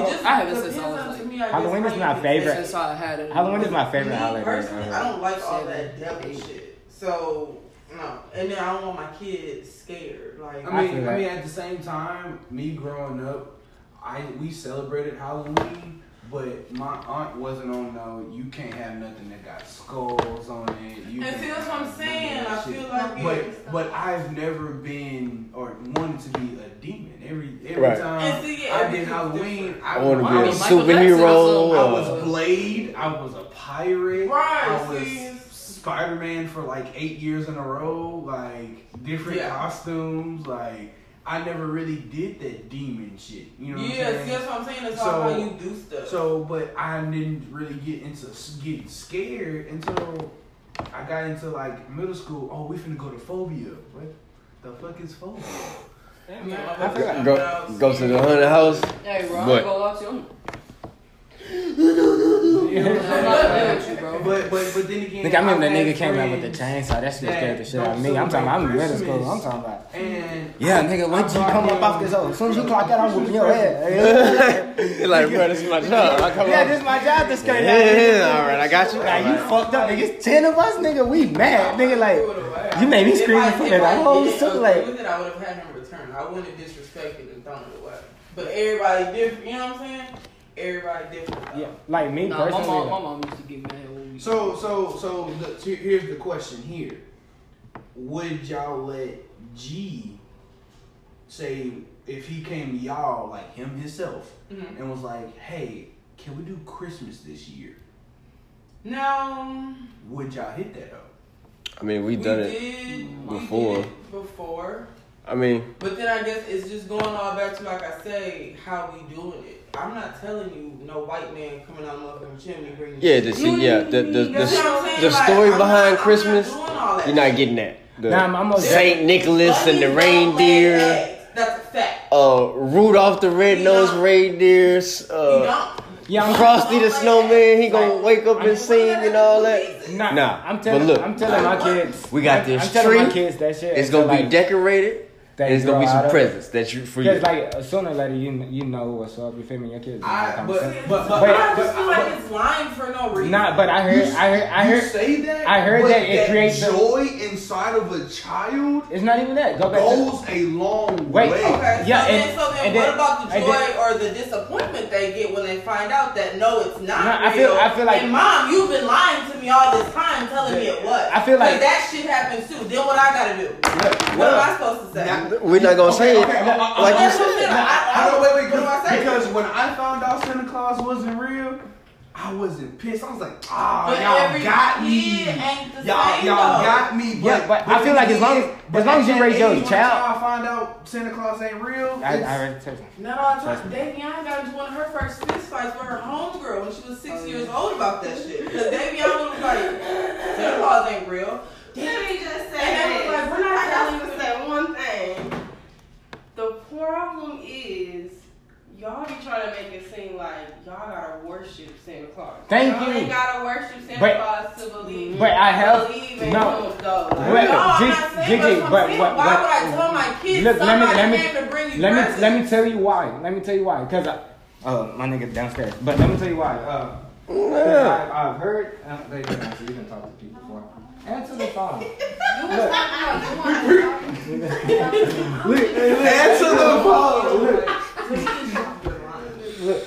Speaker 4: it just
Speaker 7: I haven't
Speaker 4: depends
Speaker 7: since I was like-
Speaker 4: me, I
Speaker 5: Halloween is my favorite.
Speaker 7: Since I had it.
Speaker 5: Halloween is my favorite
Speaker 4: Me
Speaker 5: holiday.
Speaker 4: personally, I don't like all that devil shit. So no, and then I don't want my kids scared. Like
Speaker 5: I
Speaker 8: I
Speaker 5: feel
Speaker 8: mean,
Speaker 5: that.
Speaker 8: I mean, at the same time, me growing up, I we celebrated Halloween, but my aunt wasn't on no. You can't have nothing that got skulls on it. You
Speaker 4: And see, that's what I'm saying. I
Speaker 8: of that
Speaker 4: feel like
Speaker 8: But
Speaker 4: it.
Speaker 8: but I've never been or wanted to be a demon. Every every
Speaker 1: Right.
Speaker 8: time
Speaker 4: And see, yeah,
Speaker 8: I did Halloween,
Speaker 4: different.
Speaker 8: I,
Speaker 1: I want to be
Speaker 8: I
Speaker 1: a
Speaker 8: was,
Speaker 7: Jackson
Speaker 1: superhero.
Speaker 7: also-
Speaker 8: I was uh, Blade. I was a pirate.
Speaker 4: Right,
Speaker 8: I was
Speaker 4: see.
Speaker 8: Spider Man for like eight years in a row, like different
Speaker 4: Yeah.
Speaker 8: costumes. Like I never really did that demon shit. You know what
Speaker 4: Yeah,
Speaker 8: I'm
Speaker 4: see, that's what I'm saying. That's
Speaker 8: So-
Speaker 4: how you do stuff.
Speaker 8: So, but I didn't really get into getting scared until I got into like middle school. Oh, we finna go to phobia. What the fuck is phobia?
Speaker 4: I mean,
Speaker 5: I feel like-
Speaker 1: Go, go to the haunted house.
Speaker 7: Hey, bro,
Speaker 1: But-
Speaker 7: I'm to you. I'm-
Speaker 5: Yeah.
Speaker 7: I'm not playing with you, bro.
Speaker 8: But but but then again,
Speaker 5: Nigga, I remember
Speaker 8: I've
Speaker 5: that nigga
Speaker 8: had
Speaker 5: came out with the chainsaw. That shit
Speaker 8: that
Speaker 5: scared the shit out of
Speaker 8: don't
Speaker 5: me. I'm talking about, I'm in middle
Speaker 8: celebrate
Speaker 5: school. I'm talking about.
Speaker 8: And
Speaker 5: Yeah, nigga, when you come up off this, as soon as you clock out, I'm whooping your head.
Speaker 1: You're like, bro, this is my job. I come
Speaker 5: Yeah,
Speaker 1: up-
Speaker 5: this is my job to skate
Speaker 1: Yeah,
Speaker 5: out.
Speaker 1: yeah, all right, I got you.
Speaker 5: Now you fucked up, nigga. It's ten of us, nigga. We mad, nigga. Like you made me scream
Speaker 4: I-
Speaker 5: in front
Speaker 4: if
Speaker 5: of the
Speaker 4: I
Speaker 5: whole
Speaker 4: didn't
Speaker 5: school.
Speaker 4: agree
Speaker 5: Like
Speaker 4: with I would have had him return. I wouldn't have disrespected and thrown it away. But everybody different. You know what I'm saying? Everybody different.
Speaker 5: yeah, like me
Speaker 7: Nah, my
Speaker 5: personally.
Speaker 7: mom, my mom used to get mad when we.
Speaker 8: So so so the, here- here's the question here. Would y'all let G say if he came to y'all like him himself
Speaker 4: Mhm.
Speaker 8: and was like, "Hey, can we do Christmas this year?"
Speaker 4: No.
Speaker 8: Would y'all hit that up?
Speaker 1: I mean, we done it.
Speaker 4: did,
Speaker 1: before.
Speaker 4: We did it before.
Speaker 1: I mean,
Speaker 4: But then I guess it's just going all back to like I say, how we doing it. I'm not telling you no white man coming out of motherfucking chimney bringing.
Speaker 1: yeah, the see, yeah, the the the,
Speaker 4: You know what I'm saying?
Speaker 1: the story
Speaker 4: I'm
Speaker 1: behind
Speaker 4: not
Speaker 1: Christmas,
Speaker 4: doing all that
Speaker 1: you're not getting that. The
Speaker 5: Nah, I'm almost
Speaker 1: Saint Nicholas and the
Speaker 4: Bunnies don't lay
Speaker 1: reindeer,
Speaker 4: eggs. That's a fact.
Speaker 1: uh, Rudolph the red-nosed
Speaker 4: don't. You
Speaker 1: uh,
Speaker 4: don't.
Speaker 5: Yeah,
Speaker 1: Frosty the Snowman. He gonna
Speaker 5: Like,
Speaker 1: wake up and sing and all that.
Speaker 5: Nah,
Speaker 1: Nah,
Speaker 5: I'm
Speaker 1: but
Speaker 5: telling,
Speaker 1: look.
Speaker 5: I'm telling my kids.
Speaker 1: We got
Speaker 5: I'm,
Speaker 1: this
Speaker 5: I'm telling my
Speaker 1: tree.
Speaker 5: kids that shit.
Speaker 1: It's gonna be
Speaker 5: like,
Speaker 1: decorated.
Speaker 5: They
Speaker 1: And it's gonna be some
Speaker 5: out
Speaker 1: presents that you for you.
Speaker 5: Because like sooner or later, you you know what's up. You feel me? Your kids.
Speaker 8: I-
Speaker 5: come
Speaker 8: but-
Speaker 5: soon.
Speaker 8: but-
Speaker 4: But,
Speaker 5: but-
Speaker 4: I just feel like it's lying for no reason.
Speaker 5: Nah, but I heard, I heard, I heard.
Speaker 8: say that.
Speaker 5: I heard
Speaker 8: but
Speaker 5: that it creates a-
Speaker 8: joy inside of a child
Speaker 5: It's not even that. Go back. to,
Speaker 8: goes a long way.
Speaker 4: Okay,
Speaker 5: Yeah,
Speaker 4: so
Speaker 5: and-
Speaker 4: then, so then
Speaker 5: and
Speaker 4: what
Speaker 5: then-
Speaker 4: about the joy
Speaker 5: then-
Speaker 4: or the disappointment they get when they find out that no, it's not
Speaker 5: No, I feel- I feel like-
Speaker 4: and mom, you've been lying to me all this time, telling me it was.
Speaker 5: I feel like-
Speaker 4: that shit happens too. Then what I gotta do? What am. I supposed to say?
Speaker 8: Now-
Speaker 1: We're not gonna say it
Speaker 8: Okay, okay,
Speaker 1: like you
Speaker 4: That's what I'm
Speaker 1: said.
Speaker 4: I- I-
Speaker 8: I don't wait, wait,
Speaker 4: what do I say?
Speaker 8: because when I found out Santa Claus wasn't real, I wasn't pissed. I was like, ah,
Speaker 4: But
Speaker 8: y'all
Speaker 4: every
Speaker 8: got me.
Speaker 4: kid ain't the
Speaker 8: Y'all,
Speaker 4: same,
Speaker 8: y'all got me. But,
Speaker 5: Yeah, but I feel like as long as- as long as you raise your
Speaker 8: age, when a
Speaker 5: child-
Speaker 8: child find out Santa Claus ain't real.
Speaker 5: I, I already told you.
Speaker 4: Not all the time. Davion got into one of her first fist fights with her homegirl when she was six years old about that shit. Because Davion was like, Santa Claus ain't real.
Speaker 3: Let me just say
Speaker 4: And they was like, we're not
Speaker 3: I got
Speaker 4: telling
Speaker 3: to
Speaker 4: you.
Speaker 3: say one thing. The problem is y'all be trying to make it seem like y'all gotta worship Santa Claus.
Speaker 5: Thank
Speaker 3: y'all
Speaker 5: you.
Speaker 3: ain't gotta worship Santa
Speaker 5: But-
Speaker 3: Claus to believe.
Speaker 5: but I have-
Speaker 3: believe in
Speaker 5: no.
Speaker 3: him, though. Like,
Speaker 5: Wait,
Speaker 4: no, I'm not saying
Speaker 5: Gigi,
Speaker 4: that's what
Speaker 5: but-
Speaker 4: I'm
Speaker 5: but-
Speaker 4: Why would I tell my kids
Speaker 5: Look, let me let me
Speaker 4: to bring you
Speaker 5: let me let me tell you why. Let me tell you why. Cause I, uh, my nigga downstairs. But let me tell you why. Uh, 'cause
Speaker 1: Yeah.
Speaker 5: I, I've heard. Uh, they didn't answer. You can talk to people before. Answer the phone.
Speaker 6: You was talking about you want to
Speaker 8: Answer the phone.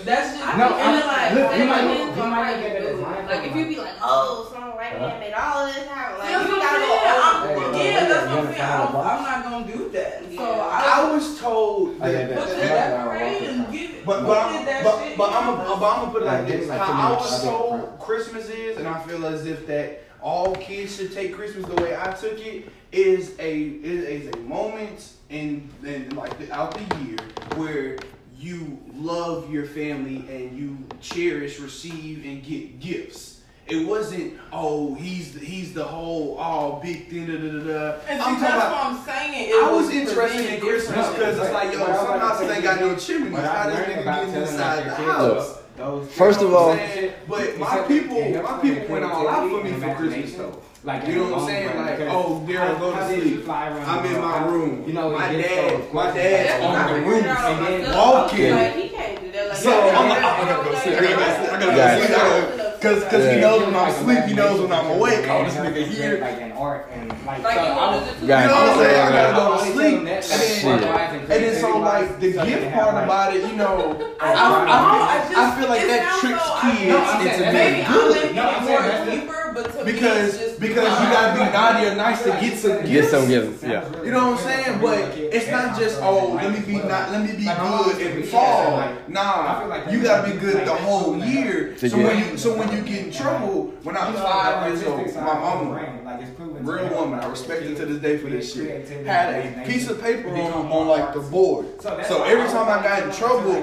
Speaker 4: That's just
Speaker 5: No,
Speaker 4: and
Speaker 5: I'm-
Speaker 4: then like
Speaker 5: look,
Speaker 3: That
Speaker 5: you might-
Speaker 3: depends
Speaker 5: you
Speaker 3: on
Speaker 5: might
Speaker 3: how
Speaker 5: get
Speaker 3: you
Speaker 5: that
Speaker 3: it. Like if you be like, oh, some white man made all this happen. Like you gotta
Speaker 4: I'm
Speaker 3: go
Speaker 4: I'm- Yeah, that's what I'm saying. I'm, I'm not gonna do that. So I,
Speaker 8: I was told that.
Speaker 5: yeah.
Speaker 4: But
Speaker 5: Yeah.
Speaker 4: the decorate and get it.
Speaker 8: But but,
Speaker 4: did that
Speaker 8: but, but I'm gonna but I'm gonna put it like
Speaker 5: Like,
Speaker 8: this.
Speaker 5: me like two
Speaker 8: How I was told. Christmas is, and I feel as if that all kids should take Christmas the way I took it is a is, is a moment in in like the, out the year where you love your family and you cherish, receive, and get gifts. It wasn't oh he's the, he's the whole all big thing da da da da.
Speaker 4: And
Speaker 8: I'm
Speaker 4: see, that's
Speaker 8: about.
Speaker 4: what I'm saying. It
Speaker 8: I was
Speaker 4: presented
Speaker 8: interested in Christmas
Speaker 4: differently.
Speaker 8: because it's like, yo,
Speaker 5: What I
Speaker 8: some houses
Speaker 5: say
Speaker 8: ain't got no
Speaker 5: is-
Speaker 8: chimneys. How this nigga
Speaker 5: about
Speaker 8: getting inside the
Speaker 5: your
Speaker 8: house?
Speaker 5: Kids, those-
Speaker 1: First of all-
Speaker 8: saying? but my people, my people went all out for me for Christmas though.
Speaker 5: Like,
Speaker 8: You know what I'm saying? Like, oh, Daryl, go to sleep. I'm in my room.
Speaker 5: You know,
Speaker 8: my dad, my
Speaker 5: questions
Speaker 8: dad's on
Speaker 3: I
Speaker 8: the
Speaker 3: figured
Speaker 8: roof
Speaker 3: it out
Speaker 8: and then
Speaker 3: myself.
Speaker 8: walking.
Speaker 3: Like, he can't do that.
Speaker 8: So I'm like, I gotta go
Speaker 3: yeah,
Speaker 8: sleep. I gotta go sleep. I gotta
Speaker 1: Yeah.
Speaker 8: go sleep. I gotta- Cause, cause
Speaker 1: Yeah.
Speaker 8: he knows when I'm asleep, he knows when I'm awake. Oh, this nigga here.
Speaker 5: Like in art and like,
Speaker 3: Like,
Speaker 5: so
Speaker 3: you
Speaker 5: I
Speaker 3: wanted
Speaker 5: was-
Speaker 3: to do
Speaker 1: Got
Speaker 8: You know what I'm saying? I gotta go to sleep. And then,
Speaker 1: Shit.
Speaker 8: and then so like the gift part about it, you know, I,
Speaker 4: I. I,
Speaker 8: I,
Speaker 4: just,
Speaker 8: I feel like
Speaker 4: it
Speaker 8: that
Speaker 4: sounds
Speaker 8: tricks
Speaker 4: so-
Speaker 8: kids
Speaker 5: No, I'm saying
Speaker 8: into
Speaker 5: that's
Speaker 4: Maybe
Speaker 8: being good.
Speaker 4: Making
Speaker 5: No,
Speaker 4: it
Speaker 5: I'm
Speaker 4: more
Speaker 5: saying that's-
Speaker 4: deeper, but to me,
Speaker 8: because
Speaker 4: it's just
Speaker 8: because you gotta be naughty or nice to get some gifts.
Speaker 1: Get some gifts. Yeah.
Speaker 8: You know what I'm saying? But it's not just oh let me be not let me be good in the fall. Nah, you gotta be good the whole year. So when you so when you get in trouble, when I was five years old, my mama, real woman, I respect her to this day for this shit, had a piece of paper on, on like the board. So every time I got in trouble,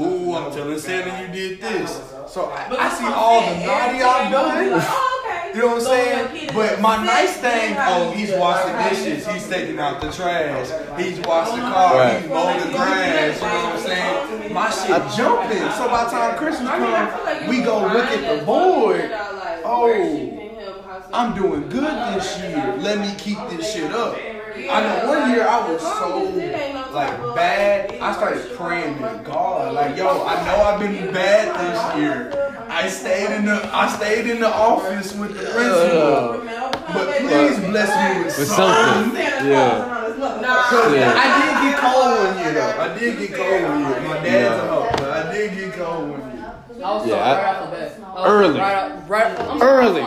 Speaker 8: ooh, I'm telling Santa you did this. So I,
Speaker 4: But
Speaker 8: I see all the naughty I've done.
Speaker 4: Oh, be like, okay.
Speaker 8: You know what I'm saying?
Speaker 4: when your kid
Speaker 8: But my nice thing, oh, he's
Speaker 4: do it?
Speaker 8: washing dishes, he's taking out the trash, he's washing the car,
Speaker 1: Right.
Speaker 8: he's mowing the grass, you know what I'm saying? My shit jumping. So by the time Christmas
Speaker 3: I mean, like
Speaker 8: comes, we
Speaker 3: can
Speaker 8: go look at the
Speaker 3: that
Speaker 8: board.
Speaker 3: figured out, like,
Speaker 8: Oh,
Speaker 3: worshiping him, how some
Speaker 8: I'm doing good this year. Let me keep this shit up. I know one year I was so
Speaker 3: as it ain't no type
Speaker 8: like bad. I started praying
Speaker 3: or
Speaker 8: to God, like, yo, I know I've been bad this year. I stayed in the I stayed in the office with the principal. But please bless me with
Speaker 1: With
Speaker 8: something.
Speaker 1: something. Yeah.
Speaker 3: Nah,
Speaker 8: Cause
Speaker 1: Yeah.
Speaker 8: I did get cold one year though. I did get cold one year. My dad's a hoe, but I did get cold one year.
Speaker 7: I was
Speaker 1: Yeah,
Speaker 7: yeah,
Speaker 1: I-
Speaker 7: right off the bat. I was
Speaker 1: Early.
Speaker 7: Right, out- right, I'm
Speaker 1: Early.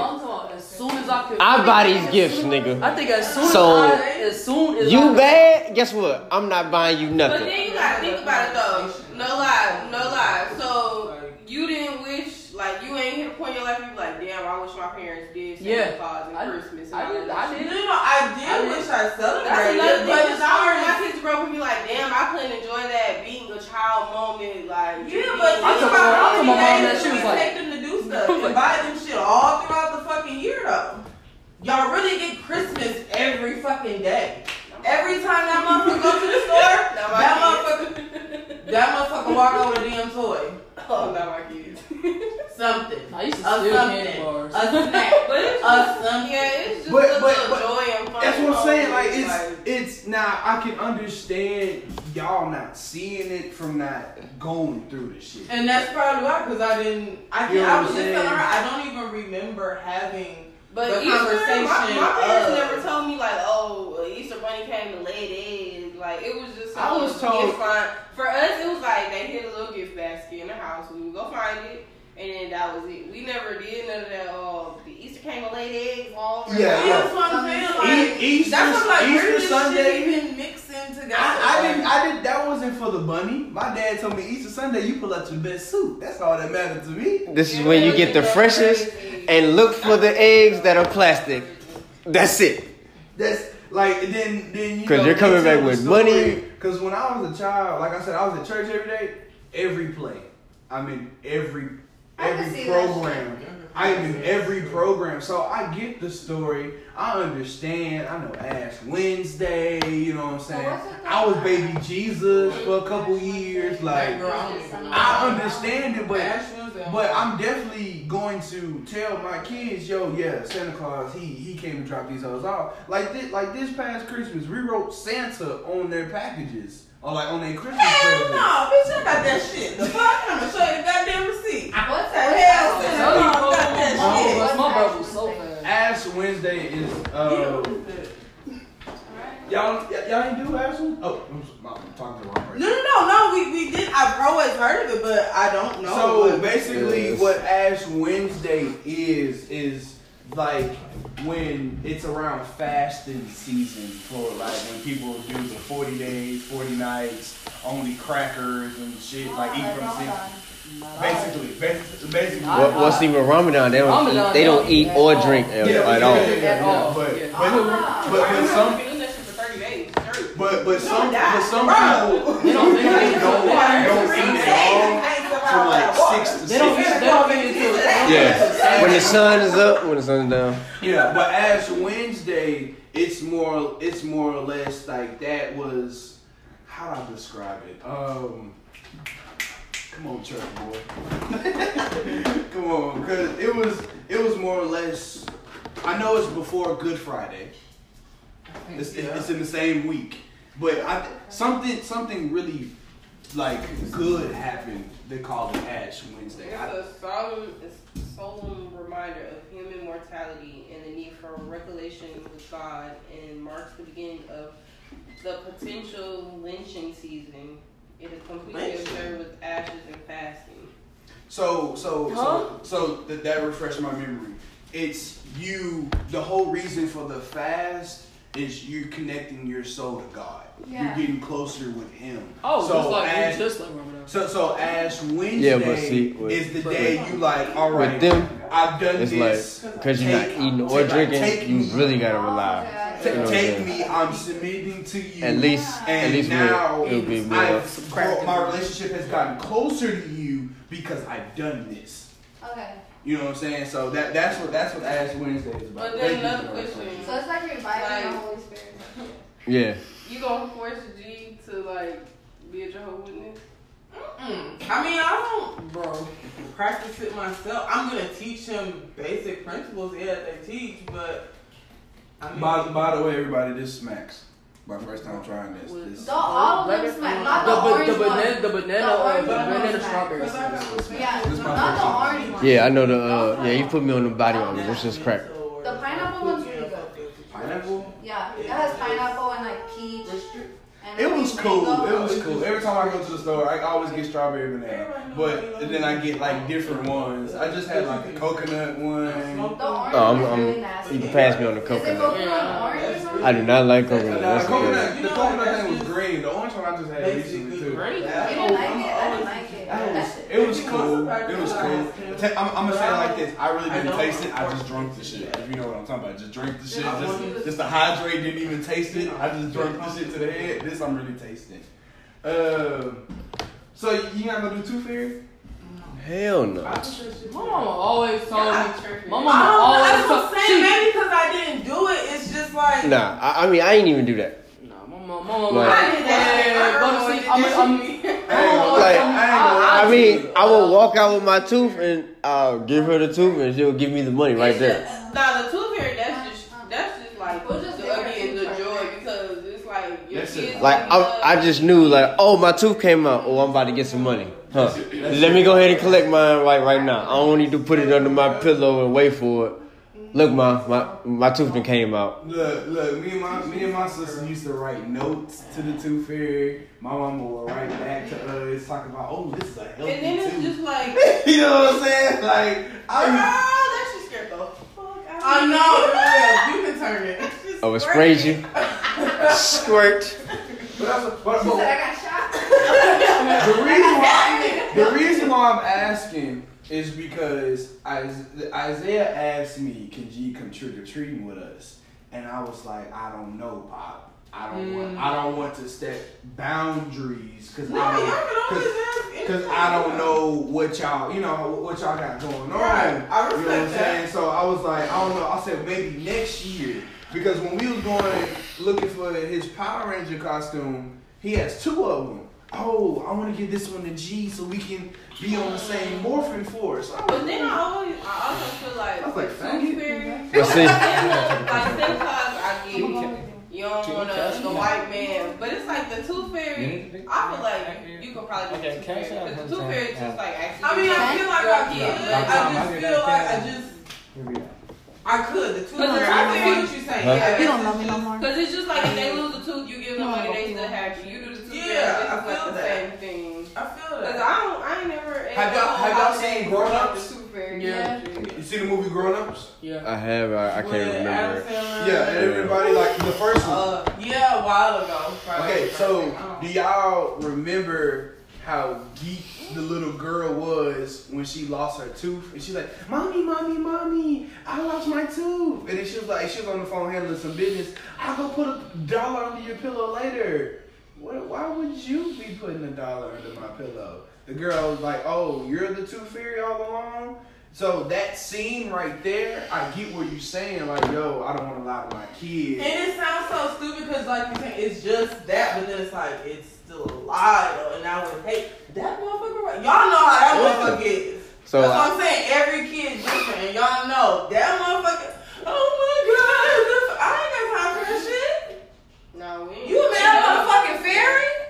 Speaker 7: I'm as soon as I could.
Speaker 1: I buy these gifts, nigga.
Speaker 7: I think as soon
Speaker 1: So,
Speaker 7: as I, as soon as I
Speaker 1: You
Speaker 7: could-
Speaker 1: bad? Guess what? I'm not buying you nothing.
Speaker 3: But then you gotta think about it though. No lie, no lie. So you didn't wish, like you ain't hit a point in your life you be like, damn, I wish my parents did Santa
Speaker 7: Yeah.
Speaker 3: Claus and
Speaker 7: I-
Speaker 3: Christmas. And
Speaker 7: I
Speaker 3: all
Speaker 7: did-
Speaker 3: that
Speaker 7: I
Speaker 3: shit.
Speaker 7: did.
Speaker 4: No, no, I did
Speaker 7: I
Speaker 4: wish I
Speaker 3: That's
Speaker 4: celebrated,
Speaker 3: another
Speaker 4: but
Speaker 3: thing.
Speaker 4: as
Speaker 3: Cause I
Speaker 4: far
Speaker 3: want my kids to grow up and be like, damn, I couldn't enjoy that being a child moment. Like,
Speaker 4: Yeah,
Speaker 3: being-
Speaker 4: but
Speaker 7: I
Speaker 4: think
Speaker 7: told my- I
Speaker 4: how
Speaker 7: told mom that she was like-
Speaker 4: take them to do stuff and buy them shit all throughout the fucking year though. Y'all really get Christmas every fucking day. Every time that motherfucker go to the store,
Speaker 3: Not
Speaker 4: that
Speaker 3: my
Speaker 4: motherfucker, that motherfucker walk over the damn toy.
Speaker 3: oh, not my kids.
Speaker 4: Something.
Speaker 7: I used to steal
Speaker 4: something.
Speaker 7: candy bars.
Speaker 4: A snack.
Speaker 3: But it's
Speaker 4: A
Speaker 3: just,
Speaker 4: something.
Speaker 3: yeah, it's just
Speaker 8: But-
Speaker 3: a
Speaker 8: but-
Speaker 3: little
Speaker 8: but
Speaker 3: joy and fun.
Speaker 8: That's what I'm saying. Like
Speaker 3: moments,
Speaker 8: it's it's now I can understand y'all not seeing it from not going through the shit.
Speaker 4: And that's probably why, because I didn't. I,
Speaker 8: You know
Speaker 4: I was just
Speaker 8: saying?
Speaker 4: telling her I don't even remember having
Speaker 3: But
Speaker 4: the
Speaker 3: Easter,
Speaker 4: conversation.
Speaker 3: my, my parents
Speaker 4: of-
Speaker 3: never told me like, oh, uh, Easter bunny came to lay eggs. Like it was just.
Speaker 8: I
Speaker 3: some
Speaker 8: was told-
Speaker 3: gift find. For us, it was like they hid a little gift basket in the house. We would go find it, and then that was it. We never did none of that. Oh, the Easter came to lay eggs. All
Speaker 8: Yeah,
Speaker 4: Yeah,
Speaker 8: yeah.
Speaker 4: that's what I'm saying.
Speaker 8: E- Easter-
Speaker 4: that's what, like,
Speaker 8: Easter
Speaker 4: where did this
Speaker 8: Sunday-
Speaker 4: shit even mixing together?
Speaker 8: I, I didn't. I didn't. That wasn't for the bunny. My dad told me Easter Sunday you pull out your best suit. That's all that mattered to me.
Speaker 1: This is when you get the freshest and look for the eggs that are plastic. That's it.
Speaker 8: That's like and then then you
Speaker 1: 'Cause
Speaker 8: know,
Speaker 1: you're coming back with
Speaker 8: story.
Speaker 1: money.
Speaker 8: Cause when I was a child, like I said, I was at church every day, every play. I'm in every
Speaker 6: I can
Speaker 8: every
Speaker 6: see
Speaker 8: program. I'm in every program, so I get the story. I understand. I know Ash Wednesday. You know what I'm saying? I was baby Jesus for a couple years. Like
Speaker 4: I don't even know.
Speaker 8: I understand it, but but I'm definitely going to tell my kids, yo, yeah, Santa Claus, he he came to drop these hoes off. Like this, like this past Christmas, we wrote Santa on their packages or like on their Christmas
Speaker 4: Hell
Speaker 8: presents.
Speaker 4: no, bitch, I got that shit. The fuck? I'm gonna show you the goddamn receipt.
Speaker 6: What's
Speaker 4: The hell, Santa
Speaker 7: Tell you,
Speaker 4: Claus
Speaker 7: bro,
Speaker 4: got that
Speaker 7: my-
Speaker 4: shit.
Speaker 7: my brother was so fast.
Speaker 8: Ash Wednesday is uh, y'all y- y'all ain't do Ash Wednesday? Oh, I'm, s- I'm talking to the wrong person.
Speaker 4: No, no, no, no. We, we did. I've always heard of it, but I don't know.
Speaker 8: So
Speaker 4: what-
Speaker 8: basically,
Speaker 1: Yes.
Speaker 8: what Ash Wednesday is is like when it's around fasting season for like when people do the forty days, forty nights, only crackers and shit, like eat from six. Basically, basically, basically.
Speaker 1: What, what's even Ramadan? They don't.
Speaker 7: Ramadan,
Speaker 1: they don't eat or drink at,
Speaker 8: Yeah,
Speaker 1: at
Speaker 8: yeah,
Speaker 1: all.
Speaker 8: yeah, yeah,
Speaker 7: At all.
Speaker 8: But,
Speaker 7: Yeah.
Speaker 8: but, but, but some,
Speaker 3: doing that shit for 30 days straight.
Speaker 8: but but some, but some people
Speaker 7: They don't. They don't.
Speaker 8: don't don't eat at all from like six to
Speaker 7: They don't.
Speaker 8: six.
Speaker 7: They don't get into it.
Speaker 1: Yeah. When the sun is up, when the sun is down.
Speaker 8: Yeah, but Ash Wednesday, it's more, it's more or less like that was, how do I describe it? Um, come on, church boy, come on, because it was, it was more or less. I know it's before Good Friday. It's, it's in the same week, but I something something really like good happened. They call it Ash Wednesday.
Speaker 3: It's
Speaker 8: I,
Speaker 3: a solemn, a solemn reminder of human mortality and the need for recollection with God, and marks the beginning of the potential lynching season. It is completely
Speaker 4: Lynching?
Speaker 3: observed with ashes and fasting.
Speaker 8: So, so, so, so that, that refreshed my memory. it's you. The whole reason for the fast is you connecting your soul to God.
Speaker 6: Yeah.
Speaker 8: You're getting closer with Him.
Speaker 7: Oh,
Speaker 8: so
Speaker 7: just like
Speaker 8: as,
Speaker 7: just like Ramadan.
Speaker 8: so so Ash Wednesday
Speaker 1: Yeah, but see, with-
Speaker 8: is the day you like. All right,
Speaker 1: With them,
Speaker 8: I've done
Speaker 1: it's
Speaker 8: this.
Speaker 1: like because you're not eating or
Speaker 8: take-
Speaker 1: drinking,
Speaker 8: take
Speaker 1: you
Speaker 8: me.
Speaker 1: really gotta rely.
Speaker 6: Okay.
Speaker 1: You know
Speaker 8: Take me. I'm submitting to you.
Speaker 1: At least,
Speaker 8: And
Speaker 1: at least
Speaker 8: now
Speaker 1: we'll, it'll be more.
Speaker 8: I've, grown- my relationship has gotten closer to you because I've done this.
Speaker 6: Okay.
Speaker 8: You know what I'm saying? So that that's what that's what Ash Wednesday is about.
Speaker 3: But
Speaker 8: Thank
Speaker 3: then
Speaker 8: you
Speaker 3: another question.
Speaker 6: So it's like reviving
Speaker 3: Like-
Speaker 6: the Holy Spirit.
Speaker 1: Yeah,
Speaker 3: You gonna force G to like be a Jehovah Witness?
Speaker 4: Mm-mm. I mean, I don't, bro, practice it myself. I'm gonna teach him basic principles, yeah, they teach, but I mean,
Speaker 8: By, by the way, everybody, this smacks. My first time trying this. this
Speaker 6: The all of them smack, not the,
Speaker 7: The,
Speaker 6: orange
Speaker 7: the banana,
Speaker 6: one.
Speaker 7: the banana,
Speaker 6: The
Speaker 7: the
Speaker 6: orange one
Speaker 7: banana
Speaker 6: was
Speaker 7: strawberry.
Speaker 4: Cause I got
Speaker 6: Yeah,
Speaker 8: This
Speaker 6: not the orange one.
Speaker 1: yeah, I know the. Uh, yeah, you put me on the body on it, which is crack.
Speaker 6: The pineapple one's really good.
Speaker 8: Pineapple?
Speaker 6: Yeah, it has pineapple and like peach. And
Speaker 8: It was cool.
Speaker 6: mango.
Speaker 8: It was cool. Every time I go to the store, I always get strawberry banana. But then I get like different ones. I just had like a coconut one.
Speaker 6: The
Speaker 1: Oh, I'm- I'm-
Speaker 6: really.
Speaker 1: You can pass me on the coconut.
Speaker 6: coconut orange or something?
Speaker 1: I do not like coconut.
Speaker 8: The coconut, the coconut thing was green. The orange one I just had recently
Speaker 4: Basically,
Speaker 8: too.
Speaker 6: It
Speaker 8: was cool. It was cool. I'm, I'm gonna say it like this. I really didn't taste it. I just drank the shit. If you know what I'm talking about. Just drink the shit. Just, just to hydrate. Didn't even taste it. I just drank the shit to the head. This I'm really tasting. Um. So you not gonna do two fairy?
Speaker 1: Hell no.
Speaker 7: My mama always told me. My
Speaker 4: I
Speaker 7: mama
Speaker 4: don't,
Speaker 7: always
Speaker 4: that's what
Speaker 7: told
Speaker 4: I'm saying.
Speaker 7: she.
Speaker 4: Maybe because I didn't do it, it's just like.
Speaker 1: Nah, I, I mean I ain't even do that.
Speaker 7: Nah, my mama, my mama.
Speaker 1: Like-
Speaker 4: I did that.
Speaker 7: Yeah, go to sleep. I'm, I'm,
Speaker 8: I ain't gonna
Speaker 1: Like,
Speaker 8: lie.
Speaker 1: I mean, I will walk out with my tooth and I'll give her the tooth and she'll give me the money right there.
Speaker 3: Nah, the tooth fairy, that's just that's just like
Speaker 6: We'll just
Speaker 3: the,
Speaker 6: give her
Speaker 3: again the joy because it's like your kids.
Speaker 1: Like I, I just knew like, oh my tooth came out. Oh, I'm about to get some money. Huh? Let me go ahead and collect mine right right now. I don't need to put it under my pillow and wait for it. Look, ma, my my tooth done came out.
Speaker 8: Look, look, me and my me and my sister used to write notes to the tooth fairy. My mama would write back to us talking about, oh, this is a healthy
Speaker 3: And then it's
Speaker 8: tooth.
Speaker 3: just like,
Speaker 8: you know what I'm saying? Like, I
Speaker 3: oh, that shit scared the fuck out
Speaker 4: I
Speaker 3: of me.
Speaker 4: know, yeah, you can turn it.
Speaker 1: Oh, it sprayed you. Squirt.
Speaker 8: but that's what, but,
Speaker 6: She
Speaker 8: but
Speaker 6: said I got shot.
Speaker 8: the reason why the reason why I'm asking is because Isaiah asked me, "Can G come trick or treating with us?" And I was like, "I don't know, Pop. I don't hmm. want. I don't want to set boundaries because
Speaker 4: No,
Speaker 8: I don't, cause, I don't know what y'all, you know, what y'all got going on.
Speaker 4: Right. I
Speaker 8: you know what I'm
Speaker 4: respect that.
Speaker 8: saying? So I was like, I don't know. I said maybe next year because when we was going looking for his Power Ranger costume, he has two of them. Oh, I want to give this one to G so we can be on the same morphing force. I
Speaker 3: But then I always, I also feel like,
Speaker 8: I was like,
Speaker 3: with
Speaker 8: faggot.
Speaker 3: tooth fairy,
Speaker 1: But see,
Speaker 3: like Santa Claus, I get you. You don't want a, the white man, but it's like the tooth fairy. I feel like you could probably do the
Speaker 5: Okay,
Speaker 3: tooth
Speaker 5: cash
Speaker 3: fairy
Speaker 5: out
Speaker 3: because the
Speaker 5: one
Speaker 3: tooth fairy is
Speaker 5: time.
Speaker 3: just like actually.
Speaker 4: I mean, I feel like I
Speaker 3: Yeah.
Speaker 4: could. I just feel like I just.
Speaker 5: Here we go.
Speaker 4: I could. The two fairy. I
Speaker 3: tooth
Speaker 4: feel what you're saying. Yeah,
Speaker 7: You don't
Speaker 4: it's
Speaker 7: love me no more.
Speaker 3: Because it's just like if they lose a tooth, you give them money, they still happy. You do the tooth
Speaker 4: Yeah,
Speaker 3: fairy,
Speaker 4: I
Speaker 3: it's like
Speaker 4: feel
Speaker 3: the
Speaker 4: that.
Speaker 3: same thing.
Speaker 4: I feel that.
Speaker 3: Because
Speaker 4: that.
Speaker 3: I don't, I ain't never.
Speaker 8: Have y'all- have y'all seen Grown Ups?
Speaker 3: The.
Speaker 7: Yeah.
Speaker 8: You see the movie Grown Ups?
Speaker 7: Yeah.
Speaker 1: I have. I, I can't
Speaker 4: With
Speaker 1: remember it.
Speaker 8: Yeah, and everybody like the first one.
Speaker 4: Uh, yeah, a while ago. probably.
Speaker 8: Okay, so
Speaker 4: Oh.
Speaker 8: do y'all remember how geek the little girl was when she lost her tooth? And she's like, "Mommy, mommy, mommy, I lost my tooth." And then she was like, she was on the phone handling some business. I'll go put a dollar under your pillow later. What, why would you be putting a dollar under my pillow? The girl was like, "Oh, you're the tooth fairy all along." So that scene right there, I get what you're saying. Like, yo, I don't want to lie to my kids.
Speaker 4: And it sounds so stupid because, like you said, it's just that, but then it's like it's still a lie, though. And I would hate that motherfucker. Right? Y'all know how that
Speaker 1: Yeah.
Speaker 4: motherfucker is.
Speaker 1: So
Speaker 4: That's
Speaker 1: I-
Speaker 4: what I'm saying. Every kid different, and y'all know that motherfucker. Oh my god, I ain't got time for that shit.
Speaker 3: No, we ain't.
Speaker 4: You mad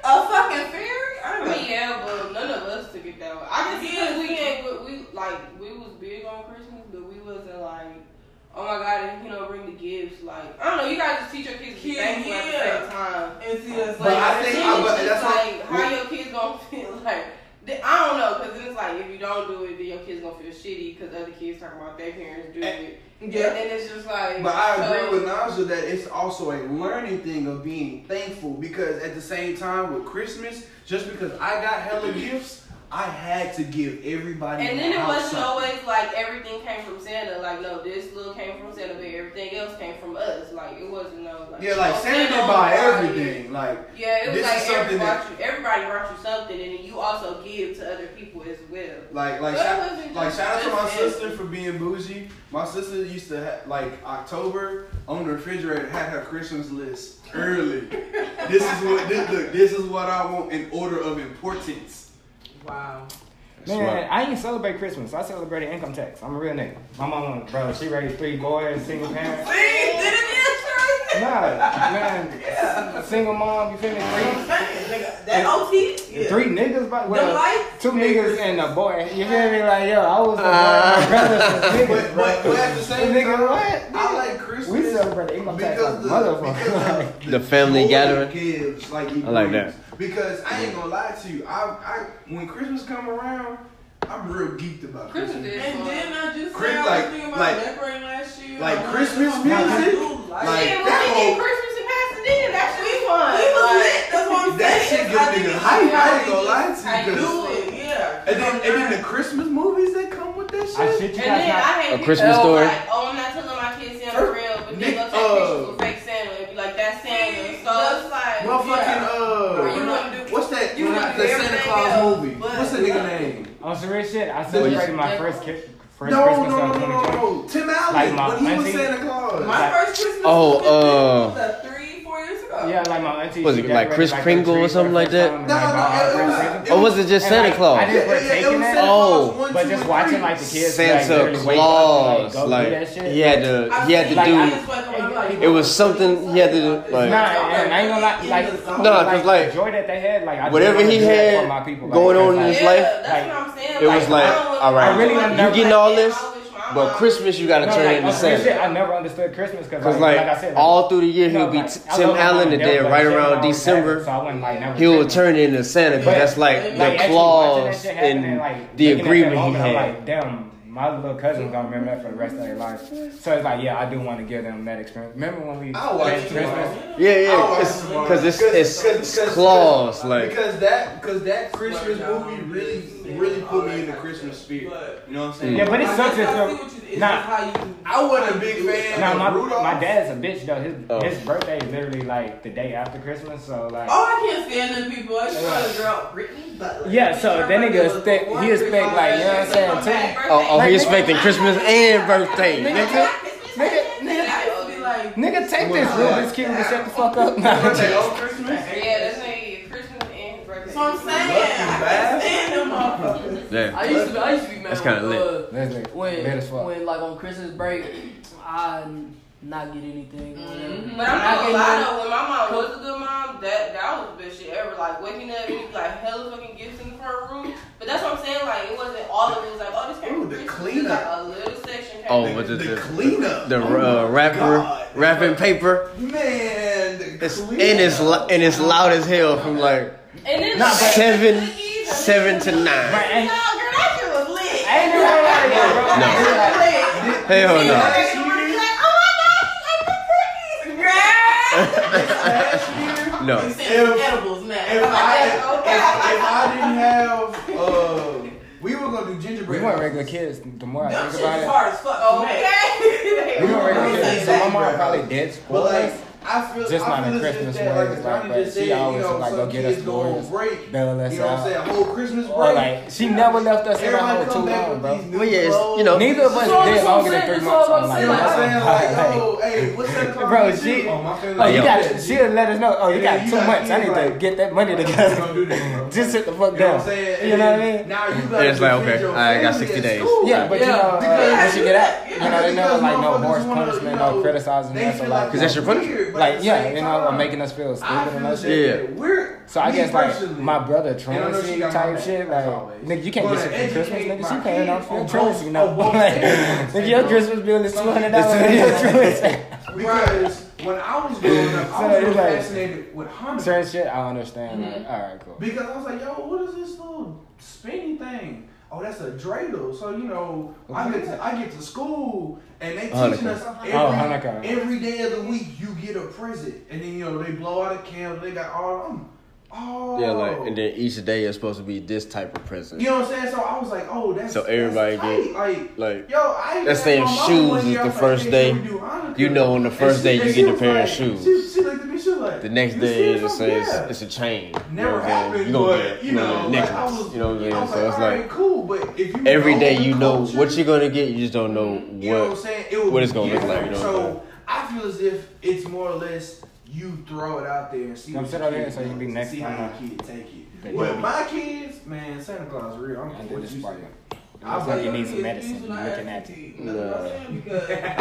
Speaker 4: a fucking fairy? I,
Speaker 3: I mean, yeah, but none of us took it that way. I just
Speaker 4: yeah,
Speaker 3: we ain't we like we was big on Christmas, but we wasn't like, oh my god, you know, bring the gifts. Like I don't know, you gotta just teach your kids to be thankful yeah. at the same time.
Speaker 4: And see, that's
Speaker 8: but
Speaker 4: like,
Speaker 8: I think I
Speaker 3: was,
Speaker 8: that's
Speaker 3: like what, how your kids gonna feel like. I don't know, cause then it's like if you don't do it, then your kids gonna feel shitty, cause other kids talking about their parents doing eh. it.
Speaker 4: Yeah.
Speaker 3: And it's just like.
Speaker 8: But I
Speaker 3: so.
Speaker 8: agree with Naja that it's also a learning thing of being thankful because at the same time with Christmas, just because I got hella gifts I had to give everybody.
Speaker 3: And then it
Speaker 8: was
Speaker 3: always like everything came from Santa. Like no, this little came from Santa, but everything else came from us. Like it wasn't no. Like,
Speaker 8: yeah, like
Speaker 3: oh,
Speaker 8: Santa didn't buy everything. Like
Speaker 3: yeah, it was like everybody brought, you, everybody brought you something, and then you also give to other people as well.
Speaker 8: Like like
Speaker 3: so
Speaker 8: shout, like shout out to my sister for being bougie. My sister used to have, like October on the refrigerator had her Christmas list early. this is what this look. This is what I want in order of importance.
Speaker 4: Wow.
Speaker 5: Man, right. I ain't celebrate Christmas. I celebrate income tax. I'm a real nigga. My mama, bro, she raised three boys, single parents.
Speaker 4: See, didn't you?
Speaker 5: Nah, man, yeah. single mom, you feel me? Three,
Speaker 4: that OT, yeah.
Speaker 5: three niggas,
Speaker 4: by
Speaker 5: well, two niggas and a boy. You feel me? Like yo, I was a boy. Uh. My
Speaker 8: but, but, but at the same
Speaker 5: nigga,
Speaker 8: time,
Speaker 5: what?
Speaker 8: I like Christmas.
Speaker 5: We celebrate income tax, like
Speaker 8: the,
Speaker 5: motherfucker.
Speaker 1: the family gathering.
Speaker 8: Kids, like,
Speaker 1: I like that.
Speaker 8: Because I ain't gonna lie to you, I, I when Christmas come around, I'm real geeked about
Speaker 3: Christmas.
Speaker 8: Christmas.
Speaker 4: And then I just
Speaker 8: Chris,
Speaker 4: said
Speaker 8: like, I
Speaker 4: was thinking about
Speaker 8: like,
Speaker 4: last year.
Speaker 8: Like, Christmas music?
Speaker 4: Like,
Speaker 8: like
Speaker 3: yeah,
Speaker 8: that whole,
Speaker 3: Christmas in Pasadena, that should be fun.
Speaker 4: We was
Speaker 3: like,
Speaker 4: lit. That's what I'm
Speaker 8: that
Speaker 4: saying.
Speaker 8: That
Speaker 4: shit
Speaker 8: gets
Speaker 4: niggas
Speaker 8: hype. I ain't gonna lie to you.
Speaker 4: I
Speaker 8: do
Speaker 4: it, yeah.
Speaker 8: And then, and then the Christmas movies that come with that shit.
Speaker 5: I shit you
Speaker 3: and then
Speaker 5: not,
Speaker 3: I hate
Speaker 1: a Christmas story.
Speaker 3: Like, oh, I'm not telling my kids
Speaker 8: they're
Speaker 3: real, but they
Speaker 8: love that
Speaker 3: Christmas
Speaker 8: Kobe.
Speaker 3: But,
Speaker 8: What's the nigga yeah. name?
Speaker 5: On some real shit, I oh, celebrated my first kid. First
Speaker 8: no,
Speaker 5: Christmas
Speaker 8: no, no, no, no, Tim Allen,
Speaker 5: like my,
Speaker 8: when he was Santa Claus.
Speaker 4: My like, first Christmas
Speaker 1: oh,
Speaker 4: was
Speaker 1: uh,
Speaker 4: three, four years ago.
Speaker 5: Yeah, like my auntie.
Speaker 1: Was it like Chris
Speaker 5: like
Speaker 1: Kringle or something like that?
Speaker 8: No, no, it was,
Speaker 1: or was it just Santa Claus?
Speaker 5: I didn't partake in that.
Speaker 1: Oh,
Speaker 5: but just watching like the kids
Speaker 1: Santa Claus,
Speaker 5: like,
Speaker 1: he had to, he had to do it was something he had to do. Like,
Speaker 5: nah, and I ain't gonna lie, like,
Speaker 1: no, nah, like,
Speaker 5: like joy that they had, like I
Speaker 1: whatever he had
Speaker 5: my people, like, going
Speaker 1: on in his
Speaker 3: yeah,
Speaker 1: life,
Speaker 3: that's
Speaker 5: like,
Speaker 3: what I'm saying.
Speaker 1: it was like, all right,
Speaker 3: I really
Speaker 5: you
Speaker 1: getting all this. But Christmas, you gotta
Speaker 5: no,
Speaker 1: turn
Speaker 5: like,
Speaker 1: into Santa.
Speaker 5: I never understood Christmas because, like,
Speaker 1: like,
Speaker 5: I said,
Speaker 1: all through the year he'll be Tim Allen, and then right around December,
Speaker 5: he'll
Speaker 1: turn into Santa.
Speaker 5: But
Speaker 1: that's like the clause
Speaker 5: in
Speaker 1: the agreement he had.
Speaker 5: Damn, my little cousin's gonna remember that for the rest of their life. So it's like, yeah, I do want to give them that experience. Remember when we I
Speaker 8: watched
Speaker 5: Christmas?
Speaker 1: Yeah, yeah,
Speaker 8: because
Speaker 1: it's, it's, it's, it's, claws like
Speaker 8: because that because that Christmas movie really really put me in the Christmas spirit. You know what I'm saying?
Speaker 5: Yeah, but it sucks if nah.
Speaker 8: I wasn't a big fan.
Speaker 5: Nah, my,
Speaker 8: Rudolph.
Speaker 5: my dad's a bitch though. His
Speaker 1: oh.
Speaker 5: his birthday is literally like the day after Christmas, so like.
Speaker 4: Oh, I can't stand them people. I just want to girl Britney, but
Speaker 5: yeah. So then nigga, expect, he is expect like you know what I'm saying too.
Speaker 1: Oh, oh, he expecting Christmas and birthday,
Speaker 5: nigga. Nigga,
Speaker 4: nigga,
Speaker 5: nigga, take this, real bitch kid, shut the fuck up. Nah,
Speaker 8: Christmas.
Speaker 3: Yeah, that's
Speaker 4: what I'm saying. I can't stand them motherfuckers.
Speaker 1: Yeah.
Speaker 7: I used to, I used to be mad.
Speaker 1: That's kind
Speaker 7: of
Speaker 1: lit.
Speaker 7: Uh,
Speaker 5: that's like,
Speaker 7: When,
Speaker 5: Mad as fuck.
Speaker 7: when like on Christmas break, I not get anything.
Speaker 4: Mm-hmm.
Speaker 3: But I'm not gonna lie though, when my mom was a good mom, that that was the best shit ever. Like waking up and you like hella fucking gifts in her room. But that's what I'm saying. Like it wasn't all of it. It was like oh this came
Speaker 8: Ooh, the
Speaker 3: Christmas. Like a little section.
Speaker 1: Oh, but the,
Speaker 8: the,
Speaker 1: the
Speaker 8: cleanup.
Speaker 1: The
Speaker 8: oh
Speaker 1: uh, wrapping paper.
Speaker 8: Man, the
Speaker 1: It's,
Speaker 8: cleanup.
Speaker 1: and it's and it's loud as hell from like
Speaker 3: and then
Speaker 5: Not
Speaker 1: seven, seven to nine.
Speaker 5: Right.
Speaker 3: No, girl, that shit was lit.
Speaker 5: I ain't never heard bro.
Speaker 1: No. Hell no. No.
Speaker 8: If,
Speaker 4: edibles now.
Speaker 8: If I, okay. if, if I didn't have, uh, we were gonna do gingerbread.
Speaker 5: We
Speaker 8: weren't
Speaker 5: regular kids. The more I think about it,
Speaker 4: hard as fuck.
Speaker 3: Okay.
Speaker 5: we weren't regular kids, so my mom probably did spoil us.
Speaker 8: I feel
Speaker 5: just
Speaker 8: I
Speaker 5: not
Speaker 8: feel
Speaker 5: in Christmas way.
Speaker 8: Like,
Speaker 5: like, but she
Speaker 8: said,
Speaker 5: always
Speaker 8: you know,
Speaker 5: like go get us the
Speaker 8: break,
Speaker 5: bail
Speaker 8: you know. What I'm saying? Whole Christmas break.
Speaker 5: Or like she never left us in our
Speaker 8: home
Speaker 5: too long, bro.
Speaker 1: Well, yeah, you know,
Speaker 5: neither of us did longer than three months.
Speaker 8: You know what I'm saying? Like, oh, hey, what's that?
Speaker 5: Bro, she,
Speaker 8: oh,
Speaker 5: oh, you got, she let us know. Oh, you got two months. I need to get that money together. Just sit the fuck down. You know what I mean?
Speaker 8: Now you got.
Speaker 1: It's like okay, I got
Speaker 8: sixty
Speaker 1: days.
Speaker 5: Yeah, but you know, once you get out, you know, they never like no harsh punishment, no criticizing. us a
Speaker 8: lot,
Speaker 1: Because that's your punishment
Speaker 5: like yeah, you know,
Speaker 8: I'm
Speaker 5: making us feel stupid and that shit.
Speaker 1: Yeah,
Speaker 8: we're
Speaker 5: so I guess like my brother
Speaker 8: transy
Speaker 5: type shit. Like nigga, you can't get shit for Christmas, nigga. You paying off your
Speaker 8: transy,
Speaker 5: you know? Nigga, your Christmas bill is two hundred dollars.
Speaker 8: Because when I was growing up, I was fascinated with Hanukkah.
Speaker 5: Certain shit I understand. All right, cool.
Speaker 8: Because I was like, yo, what is this little spinny thing? Oh, that's a dreidel. So you know, I get to I get to school and they teaching
Speaker 1: Hanukkah.
Speaker 8: us every,
Speaker 5: Oh, Hanukkah.
Speaker 8: every day of the week you get a present, and then you know they blow out a candle. They got all um, oh
Speaker 1: Yeah, like, and then each day is supposed to be this type of present.
Speaker 8: you know what I'm saying. So I was like, oh, that's
Speaker 1: So everybody
Speaker 8: that's tight.
Speaker 1: get-
Speaker 8: like.
Speaker 1: Like,
Speaker 8: Yo, I
Speaker 1: Let's
Speaker 8: asked
Speaker 1: say if
Speaker 8: my mama
Speaker 1: shoes is the
Speaker 8: was
Speaker 1: first
Speaker 8: hey,
Speaker 1: day,
Speaker 8: can we do Hanukkah?
Speaker 1: you know on the first
Speaker 8: she-
Speaker 1: day you get a
Speaker 8: was
Speaker 1: pair of shoes.
Speaker 8: She, she looked at me, she was like,
Speaker 1: the next day
Speaker 8: serious?"
Speaker 1: it
Speaker 8: I'm
Speaker 1: just
Speaker 8: "Yeah."
Speaker 1: it's a chain.
Speaker 8: Never
Speaker 1: you know what I'm
Speaker 8: happened,
Speaker 1: saying? You gonna
Speaker 8: but
Speaker 1: get,
Speaker 8: you
Speaker 1: you know,
Speaker 8: know, like. I was,
Speaker 1: you know what I'm saying?
Speaker 8: was
Speaker 1: So
Speaker 8: like,
Speaker 1: it's
Speaker 8: all right,
Speaker 1: like
Speaker 8: cool, but if you
Speaker 1: every
Speaker 8: know
Speaker 1: you know
Speaker 8: culture,
Speaker 1: what you're gonna get, you just don't know
Speaker 8: you know what I'm
Speaker 1: what.
Speaker 8: saying? It would
Speaker 1: what it's gonna look like, you know I'm
Speaker 8: so I feel as if it's more or less you throw it out there and see
Speaker 5: Come
Speaker 8: what
Speaker 5: sit
Speaker 8: your
Speaker 5: over here so you can be next
Speaker 8: see
Speaker 5: time,
Speaker 8: how
Speaker 5: uh,
Speaker 8: your kid take
Speaker 5: they
Speaker 8: it. With
Speaker 5: do.
Speaker 8: my kids, man, Santa Claus is real. I'm
Speaker 5: I
Speaker 8: what
Speaker 5: did this
Speaker 8: you
Speaker 5: for
Speaker 8: I
Speaker 5: Looks
Speaker 8: was
Speaker 5: like you need some medicine. You looking at it.
Speaker 1: Nah.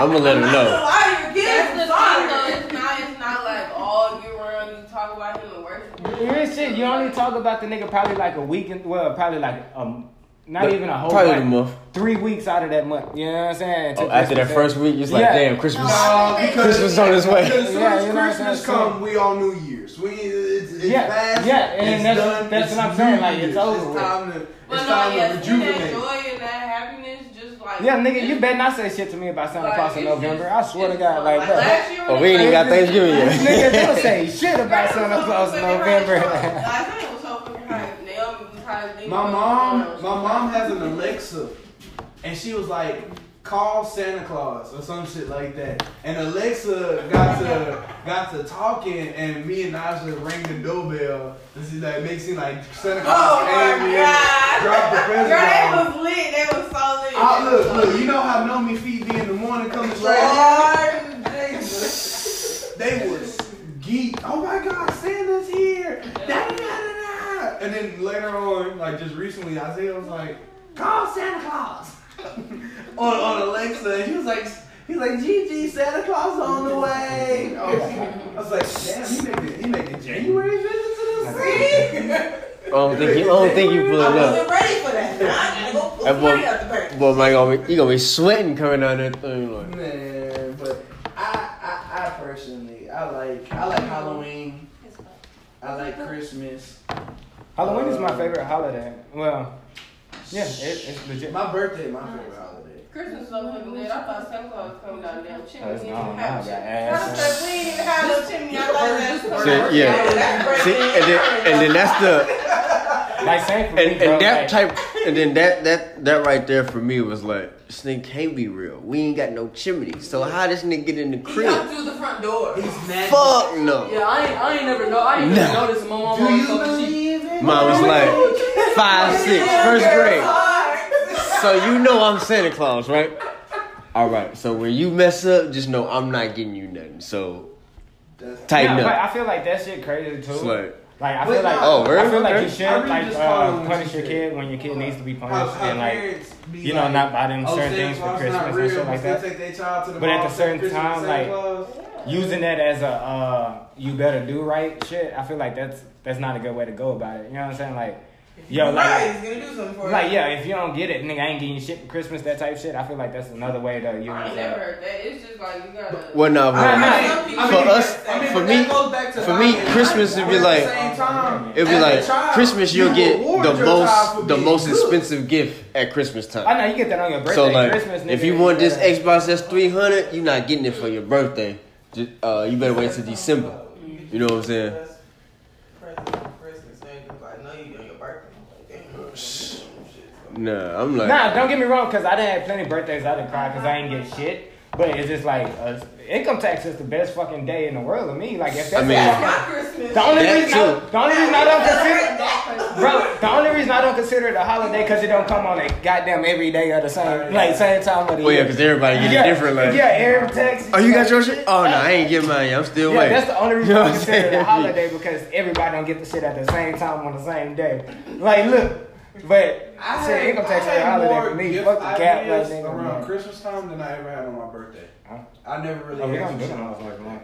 Speaker 1: I'm gonna let him
Speaker 4: I'm
Speaker 1: know.
Speaker 4: gonna lie, your kids
Speaker 3: That's the
Speaker 4: is
Speaker 3: thing though. It's not. It's not like all year round you talk about him and worship. him.
Speaker 5: Real shit, you only talk about the nigga probably like a week, and, well, probably like um, not even a whole
Speaker 1: Probably
Speaker 5: like,
Speaker 1: the month.
Speaker 5: three weeks out of that month. You know what I'm saying?
Speaker 1: Oh, after that first week, it's like,
Speaker 5: Yeah.
Speaker 1: damn, Christmas.
Speaker 8: No, because
Speaker 1: Christmas on its way.
Speaker 8: As soon
Speaker 5: Yeah,
Speaker 8: as
Speaker 5: you know what I'm
Speaker 8: Christmas come, we on New Year's. We it's, it's
Speaker 5: Yeah,
Speaker 8: past,
Speaker 5: yeah, and
Speaker 8: it's
Speaker 5: that's-
Speaker 8: done,
Speaker 5: that's
Speaker 8: it's
Speaker 5: what I'm saying, like, it's
Speaker 8: Year's.
Speaker 5: over.
Speaker 8: It's time to
Speaker 3: But
Speaker 8: it's
Speaker 3: no,
Speaker 8: time
Speaker 3: yeah,
Speaker 8: to
Speaker 3: see
Speaker 8: rejuvenate.
Speaker 3: that joy and that happiness, just like
Speaker 5: Yeah, nigga, you better not say shit to me about Santa
Speaker 3: Like,
Speaker 5: Claus in November.
Speaker 3: just-
Speaker 5: I swear to God,
Speaker 3: fun.
Speaker 5: like, bro.
Speaker 3: last year
Speaker 1: Oh, we ain't got
Speaker 3: was-
Speaker 1: Thanksgiving yet.
Speaker 5: nigga, don't say shit about Santa Claus in November.
Speaker 3: hype. Last night was so fucking hype. Naomi was hype.
Speaker 8: My mom, my mom has an Alexa, and she was like, "Call Santa Claus" or some shit like that. And Alexa got to got to talking, and me and Naja rang the doorbell. This is like makes it like Santa Claus
Speaker 3: Oh my
Speaker 8: came in,
Speaker 3: God.
Speaker 8: dropped the present
Speaker 3: Girl, they was lit. They was so lit.
Speaker 8: Ah, look, look, you know how Nomi feet be in the morning coming straight. They was geek. Oh my God, Santa's here! Da, da, da, da. And then later on, like just recently, Isaiah was like, "Call Santa Claus." on on Alexa, and he was like, he's like, "Gigi, Santa Claus on the way." I was, oh. I was like, "Damn, he making he making January visits to the city."
Speaker 1: I don't think you. I don't think you pull it up.
Speaker 4: I wasn't ready for that. Now I gotta go pull
Speaker 1: That
Speaker 4: some
Speaker 1: boy-
Speaker 4: money out the bank.
Speaker 1: Boy, man, gonna be, you gonna be sweating coming out that thing. Like,
Speaker 8: Man, but I, I I personally I like I like Halloween. I like Christmas.
Speaker 5: Halloween is my um, favorite holiday. Well, yeah, it, it's legit.
Speaker 8: My birthday, is my favorite holiday.
Speaker 3: Christmas so fucking lit. I thought Santa Claus was coming down damn chimney.
Speaker 5: Oh, it's
Speaker 3: We
Speaker 5: not.
Speaker 3: didn't
Speaker 5: Now I
Speaker 3: have
Speaker 5: got
Speaker 3: chimney. I said we didn't even have no chimney. I thought oh, that's
Speaker 1: See, yeah. See, and then, and then that's the
Speaker 5: Like same for me,
Speaker 1: and,
Speaker 5: bro.
Speaker 1: and that
Speaker 5: like,
Speaker 1: type and then that that that right there for me was like this nigga can't be real. We ain't got no chimney. So how this nigga get in the
Speaker 4: He
Speaker 1: crib?
Speaker 4: come through the front door.
Speaker 8: He's mad.
Speaker 1: Fuck no.
Speaker 7: Yeah, I ain't, I ain't never know. I ain't
Speaker 1: Nah.
Speaker 7: never noticed my mom
Speaker 8: Do
Speaker 7: always
Speaker 8: you
Speaker 7: told me she.
Speaker 8: believe it?
Speaker 1: Mine was like five, six, first grade. So you know I'm Santa Claus, right? All right. So when you mess up, just know I'm not getting you nothing. So tighten
Speaker 5: yeah, but
Speaker 1: up.
Speaker 5: I feel like that shit crazy too.
Speaker 1: It's
Speaker 5: like,
Speaker 1: like,
Speaker 5: I feel like
Speaker 1: Oh, really?
Speaker 5: I feel like you should
Speaker 8: really
Speaker 5: like uh, punish your kid when your kid needs to be punished
Speaker 8: how
Speaker 5: and like you know
Speaker 8: like,
Speaker 5: not buy them
Speaker 8: oh,
Speaker 5: certain
Speaker 8: Santa
Speaker 5: things for Christmas and shit like that.
Speaker 8: Take their child to the
Speaker 5: But at
Speaker 8: mall
Speaker 5: the certain time,
Speaker 8: Santa
Speaker 5: like,
Speaker 8: Claus.
Speaker 5: Using that as a uh, you better do right shit, I feel like that's that's not a good way to go about it. You know what I'm saying? Like, yo,
Speaker 4: right,
Speaker 5: like.
Speaker 4: he's gonna do something for
Speaker 5: Like
Speaker 4: you.
Speaker 5: yeah, if you don't get it, nigga, I ain't getting shit for Christmas, that type shit. I feel like that's another way to use.
Speaker 3: I ain't never heard that. It's just like you gotta.
Speaker 1: well, no,
Speaker 4: I
Speaker 1: but
Speaker 4: mean,
Speaker 5: Nah,
Speaker 4: some
Speaker 1: for us-
Speaker 8: I mean,
Speaker 1: for me-
Speaker 8: that goes back to
Speaker 1: for me,
Speaker 8: buying.
Speaker 1: Christmas would be like-
Speaker 8: the same time,
Speaker 1: it'd be like
Speaker 8: child,
Speaker 1: Christmas. You'll
Speaker 8: you
Speaker 1: get the most the most
Speaker 8: good.
Speaker 1: expensive gift at Christmas time.
Speaker 5: I know you get that on your birthday,
Speaker 1: So like,
Speaker 5: Christmas. Nigga,
Speaker 1: if you want this Xbox that's three hundred, you're not getting it for your birthday. Uh, you better wait till December. You know what I'm saying?
Speaker 4: Best present for Christmas, nigga. Like, no, you doing your birthday. I'm like, damn, I'm gonna do some shit.
Speaker 1: Nah, I'm like,
Speaker 5: Nah, don't get me wrong, cause I didn't have plenty of birthdays. I didn't cry because I didn't get shit. But it's just like uh, income tax is the best fucking day in the world to me. Like if that's
Speaker 1: I mean-
Speaker 5: the,
Speaker 4: That's
Speaker 5: fucking-
Speaker 4: my Christmas.
Speaker 5: the only
Speaker 1: That
Speaker 5: reason I, the only reason I don't consider
Speaker 4: that
Speaker 5: bro the only reason I don't consider it a holiday because it don't come on a goddamn every day of the same like same time of the
Speaker 1: well, yeah, because everybody get
Speaker 5: yeah,
Speaker 1: it different. Like,
Speaker 5: yeah, every tax.
Speaker 1: oh, you got your shit? Oh no, I ain't getting mine. yet. I'm still
Speaker 5: Yeah,
Speaker 1: waiting.
Speaker 5: that's the only reason
Speaker 1: You know
Speaker 5: I
Speaker 1: what I'm
Speaker 5: consider it a holiday because everybody don't get the shit at the same time on the same day. Like, look, but
Speaker 8: I
Speaker 5: shit,
Speaker 8: had,
Speaker 5: income
Speaker 8: I
Speaker 5: tax is a
Speaker 8: had
Speaker 5: holiday
Speaker 8: more
Speaker 5: for me. Fuck the cap, like
Speaker 8: ideas
Speaker 5: nigga.
Speaker 8: around
Speaker 5: man.
Speaker 8: Christmas time than I ever had on my birthday.
Speaker 5: Huh?
Speaker 8: I never really
Speaker 5: Oh, we
Speaker 8: asked
Speaker 5: don't
Speaker 8: for
Speaker 5: do
Speaker 8: shit.
Speaker 5: them motherfuckers, man.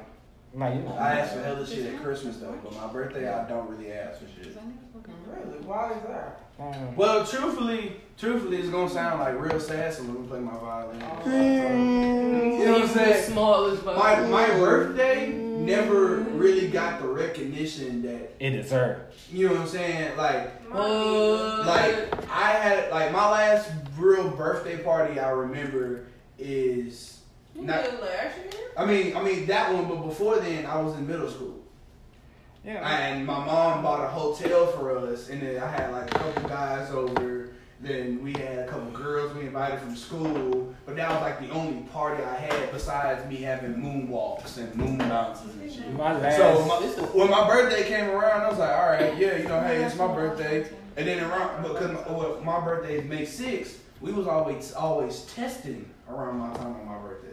Speaker 5: Like, you know.
Speaker 8: I ask for hella shit at Christmas though, but my birthday I don't really ask for shit.
Speaker 4: Really? Why is that?
Speaker 5: Um,
Speaker 8: Well, truthfully, truthfully, it's gonna sound like real sad, so let me play my violin. You know what I'm saying?
Speaker 7: Smallest fucking-
Speaker 8: My my birthday never really got the recognition that
Speaker 5: It deserved.
Speaker 8: you know what I'm saying. Like
Speaker 7: Uh,
Speaker 8: like I had like my last real birthday party I remember is not.
Speaker 3: last year?
Speaker 8: I mean I mean that one, but before then I was in middle school.
Speaker 5: Yeah.
Speaker 8: And my mom bought a hotel for us, and then I had like a couple guys over. Then we had a couple girls we invited from school, but that was like the only party I had besides me having moonwalks and moon bounces and shit.
Speaker 5: My last.
Speaker 8: So my, when my birthday came around, I was like, all right, yeah, you know, hey, it's my birthday. And then around because my, well, my birthday is May 6th, we was always always testing around my time on my birthday.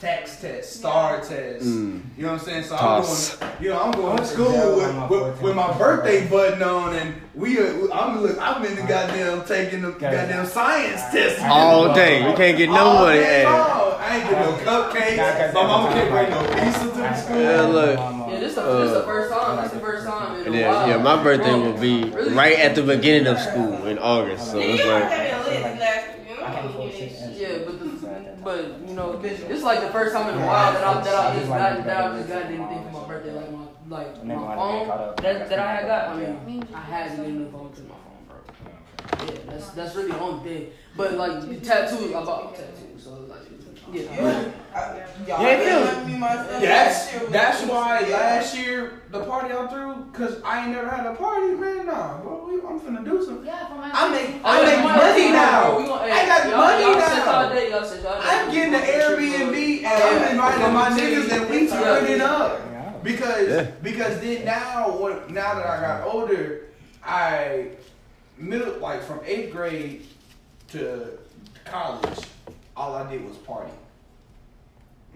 Speaker 8: Tax test, star test.
Speaker 1: Mm.
Speaker 8: You know what I'm saying? So
Speaker 1: Toss.
Speaker 8: I'm going, you know, I'm going to school
Speaker 5: went to jail
Speaker 8: with,
Speaker 5: my
Speaker 8: with, with my birthday button on, and we, uh, I'm look, I'm in the goddamn taking the goddamn science test
Speaker 1: All day. You can't get no
Speaker 8: All
Speaker 1: money.
Speaker 8: day
Speaker 1: Hey.
Speaker 8: I ain't get no cupcakes. My mama can't bring no pizza to the school.
Speaker 1: Yeah, look.
Speaker 7: Yeah, this the this the first time. This is the first time in
Speaker 1: And
Speaker 7: a
Speaker 1: then,
Speaker 7: while.
Speaker 1: yeah, my birthday will be
Speaker 7: Really?
Speaker 1: right at the beginning of school in August. So it's like,
Speaker 3: had a lit last you know,
Speaker 5: I can't
Speaker 3: you
Speaker 5: afford
Speaker 3: did
Speaker 5: shit.
Speaker 3: shit.
Speaker 7: Yeah, but the, but you know, this is like the first time in a while that I that I just got that I just got anything for my birthday, like my like my phone that that I had got. I mean, I had to get a new phone to my phone, bro. Yeah, that's that's really the only thing. But like the tattoos, I bought tattoos, so like yeah.
Speaker 3: Yeah, I- y'all
Speaker 5: Yeah, it
Speaker 3: didn't
Speaker 5: feels-
Speaker 3: let me myself
Speaker 8: Yeah, that's
Speaker 3: last year with-
Speaker 8: that's why
Speaker 3: Yeah.
Speaker 8: last year the party I threw, cause I ain't never had a party, man. Nah, bro, we, I'm finna do some.
Speaker 6: Yeah, for my
Speaker 8: I make
Speaker 7: Oh,
Speaker 8: I make
Speaker 7: we gonna-
Speaker 8: money
Speaker 7: we
Speaker 8: now.
Speaker 7: gonna- we gonna-
Speaker 8: I got
Speaker 7: y'all-
Speaker 8: money
Speaker 7: y'all set y'all
Speaker 8: now.
Speaker 7: y'all set y'all date.
Speaker 8: I'm getting the Airbnb and I'm inviting my niggas and we
Speaker 7: Yeah.
Speaker 8: turning up.
Speaker 5: Yeah.
Speaker 8: Because
Speaker 1: Yeah.
Speaker 8: because then now when now that I got older, I middle like from eighth grade to college, all I did was party.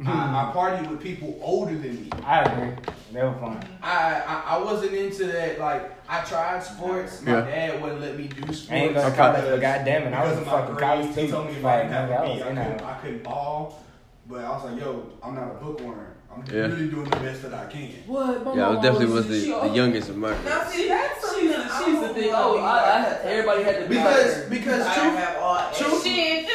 Speaker 8: I, I partied with people older than me.
Speaker 5: I agree. They were fun.
Speaker 8: I, I I wasn't into that. Like I tried sports. My
Speaker 1: Yeah.
Speaker 8: dad wouldn't let me do sports.
Speaker 5: I ain't go to
Speaker 1: Okay.
Speaker 5: college, but goddamn it, I was
Speaker 8: because
Speaker 5: a
Speaker 8: of my
Speaker 5: fucking college
Speaker 8: grades. He told me if I didn't have
Speaker 5: nigga, was
Speaker 8: B, I
Speaker 5: in
Speaker 8: couldn't. I couldn't ball. But I was like, yo, I'm not a bookworm. I'm
Speaker 1: Yeah.
Speaker 8: really doing the best that I can.
Speaker 7: What? My
Speaker 1: yeah, I
Speaker 7: mama
Speaker 1: definitely was the, the youngest of my
Speaker 3: Now see, that's
Speaker 7: She's the, she's the thing. Oh, I, I everybody had to be
Speaker 8: Because because truth,
Speaker 3: don't have all that.
Speaker 8: Truth-
Speaker 3: Shit,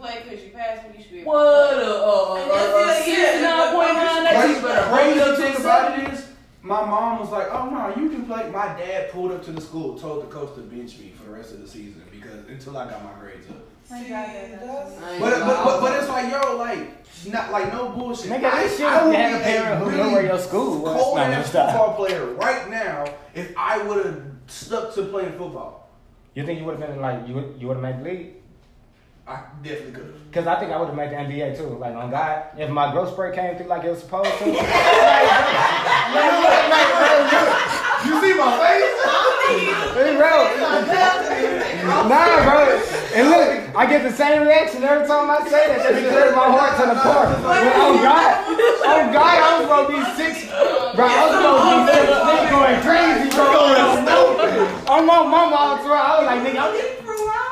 Speaker 3: play because you passed me, you should be able to
Speaker 7: what
Speaker 3: play.
Speaker 7: a, uh, uh,
Speaker 3: And
Speaker 7: uh,
Speaker 3: that's it, yeah,
Speaker 7: sixty-nine point nine. That
Speaker 8: crazy,
Speaker 7: shit better
Speaker 8: crazy
Speaker 7: up
Speaker 8: thing
Speaker 7: the
Speaker 8: about it is, my mom was like, "Oh no, you can play." My dad pulled up to the school, told the coach to bench me for the rest of the season because until I got my grades up.
Speaker 3: See, that's-
Speaker 7: I ain't
Speaker 8: But
Speaker 7: gonna
Speaker 8: but,
Speaker 7: lie,
Speaker 8: but, but it's like yo, like not like no bullshit.
Speaker 5: Nigga,
Speaker 8: I,
Speaker 5: this shit,
Speaker 8: I would
Speaker 5: have
Speaker 8: be
Speaker 5: a parent who
Speaker 8: really
Speaker 5: know where your school was.
Speaker 8: Cold
Speaker 5: Nah, no,
Speaker 8: ass
Speaker 5: stop.
Speaker 8: football player right now if I would have stuck to playing football.
Speaker 5: You think you would have been like you would you would have made the league?
Speaker 8: I definitely could have.
Speaker 5: Cause I think I would have made the NBA too. Like on God, if my growth spurt came through like it was supposed to. like, like, like, bro,
Speaker 8: You see my face?
Speaker 5: Hey, bro. Nah, bro. And look, I get the same reaction every time I say that. That hurt my heart to the core. But oh God, oh God, I was gonna be six, bro. I was gonna be six, going crazy, bro. Going stupid. On my mama all throughout. I was like, nigga, I'm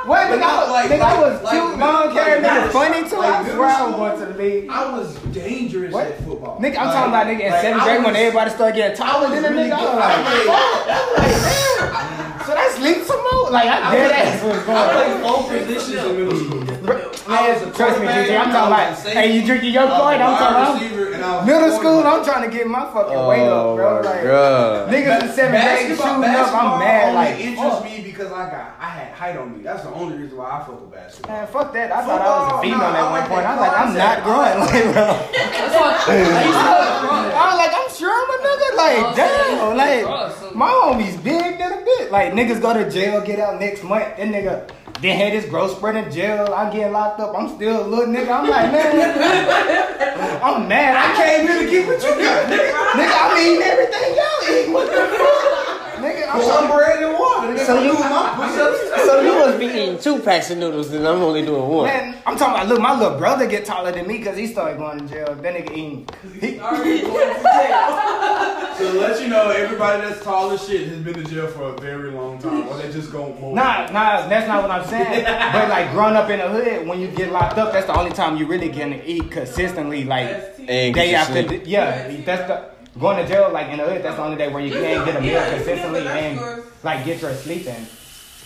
Speaker 5: Wait, nigga, I was,
Speaker 8: Like-
Speaker 5: nigga, I was
Speaker 8: like-
Speaker 5: cute, long hair,
Speaker 8: like
Speaker 5: nigga,
Speaker 8: middle-
Speaker 5: funny too.
Speaker 8: like
Speaker 5: I swear I was
Speaker 8: school?
Speaker 5: going to the league.
Speaker 8: I was dangerous
Speaker 5: What?
Speaker 8: at football.
Speaker 5: Nigga, I'm
Speaker 8: Like-
Speaker 5: talking about nigga in
Speaker 8: like,
Speaker 5: seventh grade when everybody started getting taller than a
Speaker 8: really
Speaker 5: nigga. I was like,
Speaker 8: I played-
Speaker 5: fuck. I was like. So that's leap some more. Like I dead ass was
Speaker 8: I
Speaker 5: going.
Speaker 8: played four positions in middle school. I was a
Speaker 5: Man, trust me,
Speaker 8: quarterback,
Speaker 5: GG. I'm
Speaker 8: I
Speaker 5: talking
Speaker 8: was
Speaker 5: about. Hey, you drinking your
Speaker 8: I was
Speaker 5: coin?
Speaker 8: a
Speaker 5: I'm
Speaker 8: wide
Speaker 5: talking about.
Speaker 8: I was
Speaker 5: Middle school,
Speaker 8: quarterback.
Speaker 5: I'm trying to get my fucking weight up,
Speaker 1: Oh
Speaker 5: bro. Like
Speaker 1: god.
Speaker 5: niggas in seventh grade
Speaker 8: Basketball,
Speaker 5: shooting up. I'm mad.
Speaker 8: only
Speaker 5: Like
Speaker 8: interests
Speaker 5: fuck.
Speaker 8: me because I got I had height on me. That's the only reason why I fuck with basketball.
Speaker 5: Man, fuck that. I thought I was a female
Speaker 8: nah,
Speaker 5: at one point. I
Speaker 8: that
Speaker 5: was like, I'm not growing. Like, bro.
Speaker 7: That's why I used to have a front.
Speaker 5: I was like, I'm sure I'm a nigga. Like,
Speaker 7: Oh,
Speaker 5: damn. Like,
Speaker 7: so-
Speaker 5: my homie's big than a bit. Like, niggas go to jail, get out next month. That nigga then had his growth spurt in jail. I'm getting locked up. I'm still a little nigga. I'm like, man, I'm mad. I came here to get what you got, nigga. Nigga, I'm eating everything y'all eat. What the fuck? Nigga, I'm sorry.
Speaker 8: Cornbread and water. Nigga,
Speaker 1: So you-
Speaker 8: doing my push-ups.
Speaker 1: So you must be eating two packs of noodles and I'm only doing one.
Speaker 5: Man, I'm talking about, look, my little brother get taller than me because he started going to jail. That nigga eating. He,
Speaker 7: Already going to jail.
Speaker 8: So let you know, everybody that's tall as shit has been to jail for a very long time, or they just go more.
Speaker 5: Nah, nah, that's not what I'm saying. but like growing up in the hood, when you get locked up, that's the only time you really can eat consistently, like
Speaker 1: And
Speaker 5: day after
Speaker 1: sleep.
Speaker 5: day. Yeah, that's the going to jail like in the hood. That's the only day where you can get a meal
Speaker 3: Yeah,
Speaker 5: consistently
Speaker 3: yeah,
Speaker 5: and
Speaker 3: that's
Speaker 5: like get your sleep in.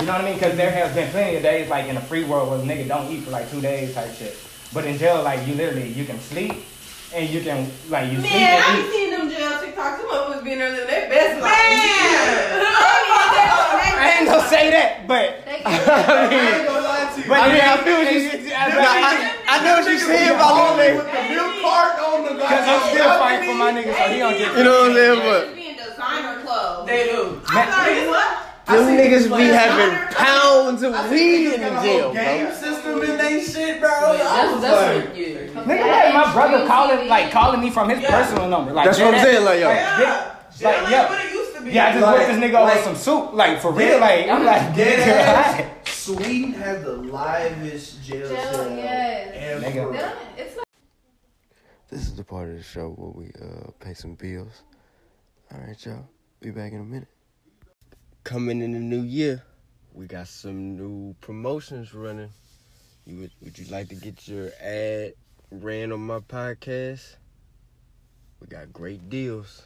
Speaker 5: You know what I mean? Because there has been plenty of days like in the free world where nigga don't eat for like two days type shit. But in jail, like you literally you can sleep and you can like you sleep
Speaker 3: Man, I
Speaker 5: and
Speaker 3: be
Speaker 5: eat.
Speaker 3: seeing them jail TikToks. Some of us being there living their best life.
Speaker 5: I ain't gonna say that, but
Speaker 6: They
Speaker 8: I
Speaker 6: can-
Speaker 8: ain't gonna lie to
Speaker 5: but
Speaker 1: I mean, I feel what you-
Speaker 5: I,
Speaker 1: I, I know what you're saying about
Speaker 8: All
Speaker 1: Lil
Speaker 8: with the milk cart on the
Speaker 5: Cause I'm still fighting for my nigga, so he don't get.
Speaker 1: You know what I'm saying? But
Speaker 3: They be in designer clothes.
Speaker 4: They do.
Speaker 3: I'm like, what?
Speaker 1: them niggas be having pounds of weed in the jail,
Speaker 8: game
Speaker 1: bro.
Speaker 8: system in they shit, bro.
Speaker 7: That's,
Speaker 8: I
Speaker 7: that's
Speaker 8: like,
Speaker 7: what, yeah.
Speaker 5: Nigga, like my brother calling, like calling me from his
Speaker 4: Yeah.
Speaker 5: personal number. Like
Speaker 1: That's what I'm
Speaker 5: dead
Speaker 1: saying, like, yo.
Speaker 5: ass.
Speaker 4: Yeah.
Speaker 5: Like,
Speaker 4: ain't
Speaker 5: yeah.
Speaker 4: what it used to be.
Speaker 5: Yeah, I just
Speaker 8: Like-
Speaker 5: whipped this nigga over
Speaker 8: like-
Speaker 5: some soup, like for real. Like I'm like,
Speaker 8: Dead
Speaker 5: nigga,
Speaker 8: ass.
Speaker 5: hi.
Speaker 8: Sweden has the livest jail,
Speaker 6: Jail,
Speaker 8: cell
Speaker 6: yes.
Speaker 8: ever.
Speaker 5: Nigga.
Speaker 6: It's like
Speaker 1: This is the part of the show where we uh pay some bills. All right, y'all. Be back in a minute. Coming in the new year, we got some new promotions running. You would, would you like to get your ad ran on my podcast? We got great deals.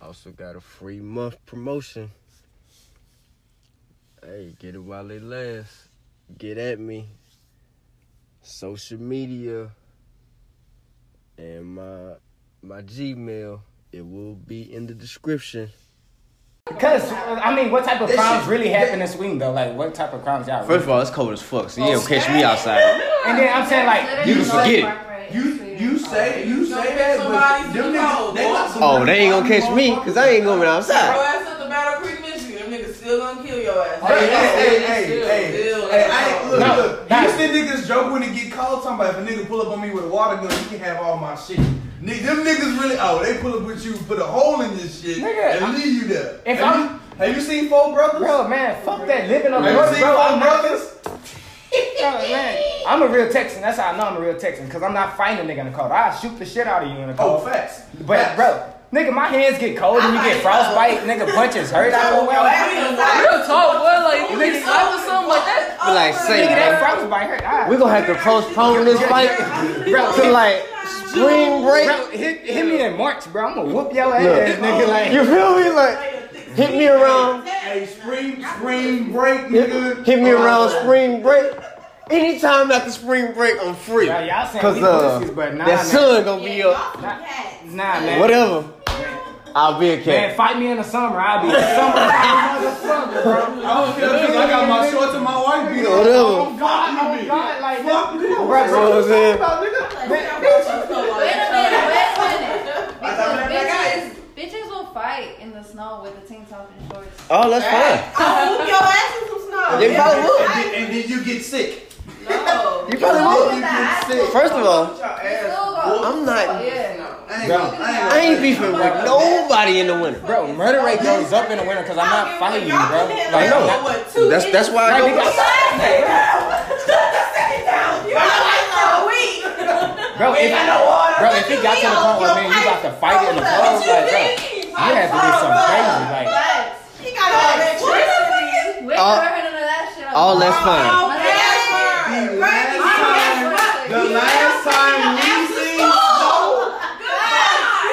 Speaker 1: Also got a free month promotion. Hey, get it while it lasts. Get at me. Social media and my my Gmail. It will be in the description.
Speaker 5: Cause I mean, what type of
Speaker 8: That
Speaker 5: crimes
Speaker 8: shit-
Speaker 5: really happen in Sweden though? Like, what type of crimes y'all?
Speaker 1: First of all, it's cold as fuck, so you oh, don't catch me outside.
Speaker 5: and then I'm saying like,
Speaker 1: You can forget it.
Speaker 8: You you say you
Speaker 4: Don't
Speaker 8: say that, but them niggas they got some.
Speaker 1: Oh, they ain't gonna catch me because I ain't going
Speaker 4: Your
Speaker 1: outside.
Speaker 4: ass at the Battle Creek, Michigan. Them niggas still gonna kill your ass.
Speaker 8: Hey, hey, hey, hey, hey,
Speaker 4: Still,
Speaker 8: hey, I ain't, look,
Speaker 5: No,
Speaker 8: look.
Speaker 5: nah.
Speaker 8: Houston niggas joke when they get called. Talking about if a nigga pull up on me with a water gun, he can have all my shit. Nigga, them niggas really, oh, they pull up with you, put a hole in your shit,
Speaker 5: Nigga,
Speaker 8: and leave you there.
Speaker 5: if
Speaker 8: have,
Speaker 5: I'm-
Speaker 8: you, have you seen Four Brothers?
Speaker 5: bro, man, fuck that living up
Speaker 8: have
Speaker 5: north,
Speaker 8: you seen
Speaker 5: bro.
Speaker 8: Four
Speaker 5: I'm
Speaker 8: Brothers?
Speaker 5: bro, man, I'm a real Texan. That's how I know I'm a real Texan. Cause I'm not fighting a nigga in the cold. I shoot the shit out of you in the
Speaker 8: oh,
Speaker 5: car.
Speaker 8: Oh, facts.
Speaker 5: But
Speaker 8: Facts.
Speaker 5: bro, nigga, my hands get cold and you get frostbite. Nigga, punches hurt. I go well.
Speaker 7: Real talk, boy. Like, you get slapped or something like that.
Speaker 1: Be like, say,
Speaker 5: Nigga, that frostbite hurt. Ah.
Speaker 1: we gonna have to postpone this fight to like spring break.
Speaker 5: Bro, hit, hit me in March, bro. I'm gonna whoop your ass,
Speaker 1: Look.
Speaker 5: nigga. Like,
Speaker 1: You feel me? Like, hit me around,
Speaker 8: Hey, spring, spring break, nigga.
Speaker 1: hit me around spring break. Anytime after spring break, I'm free.
Speaker 5: Y'all- y'all saying
Speaker 1: Cause uh,
Speaker 5: pussies, but nah,
Speaker 1: that
Speaker 5: man.
Speaker 1: sun gonna be up.
Speaker 5: nah, man.
Speaker 1: Whatever. I'll be a
Speaker 5: Man,
Speaker 1: cat.
Speaker 5: fight me in the summer. I'll be in the summer. bro.
Speaker 8: I don't care because I got my shorts and my wife beat on.
Speaker 1: Whatever.
Speaker 8: Oh,
Speaker 5: God,
Speaker 8: God,
Speaker 5: oh God, like,
Speaker 8: Fuck
Speaker 5: bro,
Speaker 8: you.
Speaker 1: You know what I'm saying?
Speaker 6: Wait a minute, wait a minute. Because bitches, bitches will fight in the snow with the tank top and shorts.
Speaker 1: Oh, that's fine.
Speaker 3: I'll whoop your ass in some snow.
Speaker 1: They probably would.
Speaker 8: And then, and then you get sick.
Speaker 3: No.
Speaker 1: You probably would.
Speaker 8: You get sick.
Speaker 1: First of all,
Speaker 3: Your
Speaker 6: They
Speaker 3: ass.
Speaker 6: still go-
Speaker 1: I'm not.
Speaker 6: Yeah.
Speaker 8: I ain't
Speaker 5: Bro.
Speaker 8: gonna, I ain't
Speaker 1: I ain't beefing with nobody in the winter.
Speaker 5: bro, murder rate goes up in the winter because I'm not fighting you, bro.
Speaker 3: Like,
Speaker 5: Like,
Speaker 1: no.
Speaker 5: no,
Speaker 3: what, two
Speaker 1: That's that's why I
Speaker 5: Like,
Speaker 1: go.
Speaker 5: nigga,
Speaker 3: You got like for a
Speaker 5: bro, if, bro, if it got to the point where man, you got to fight in the cold, like, bro, you had to do something crazy, like.
Speaker 3: He got all that electricity.
Speaker 6: We
Speaker 1: All-
Speaker 6: never heard none of that shit. on
Speaker 1: all
Speaker 6: the-
Speaker 1: that's fine.
Speaker 6: On the ass
Speaker 8: The
Speaker 6: word.
Speaker 8: last
Speaker 6: On the ass
Speaker 8: time,
Speaker 6: word.
Speaker 8: the last time we seen snow,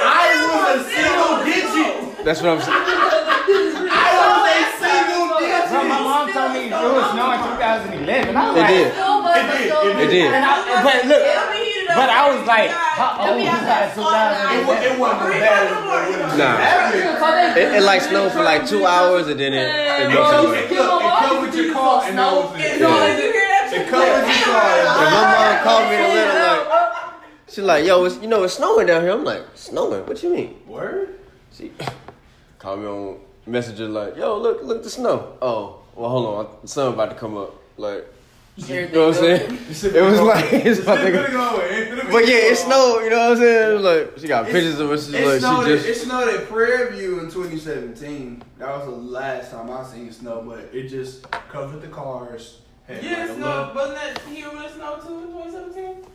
Speaker 8: I was a single digit.
Speaker 1: That's what I'm saying.
Speaker 8: I was a single digit.
Speaker 5: Bro, my mom told me it was snowing 2011. I was
Speaker 1: It
Speaker 5: like,
Speaker 1: did.
Speaker 8: It did, it
Speaker 1: It did.
Speaker 5: And I, but look,
Speaker 3: It'll be heated up.
Speaker 5: but I was like, how old was that?
Speaker 8: It, it wasn't bad as it was.
Speaker 1: Nah. It, it like snowed for like two hours and then it, it
Speaker 8: It
Speaker 1: goes
Speaker 8: covered,
Speaker 1: away.
Speaker 8: it, covered your car and that was it.
Speaker 1: Yeah.
Speaker 8: It covered your car.
Speaker 1: And my mom called me in the letter like, she's like, yo, it's, you know it's snowing down here. I'm like, snowing? What you mean?
Speaker 8: Word?
Speaker 1: She called me on Messenger like, yo, look, look the snow. Oh, well, hold on, the sun about to come up. Like, you know what I'm saying? It was like it's about to go. But yeah, it snowed. You know what I'm saying? It was like she got pictures of it. She's
Speaker 8: It
Speaker 1: like,
Speaker 8: snowed,
Speaker 1: she
Speaker 8: at,
Speaker 1: just.
Speaker 8: it snowed at Prairie View in 2017. That was the last time I seen snow, but it just covered the cars. Had
Speaker 4: Yeah,
Speaker 8: like
Speaker 4: it
Speaker 8: a.
Speaker 4: Wasn't that here when it snowed too in 2017?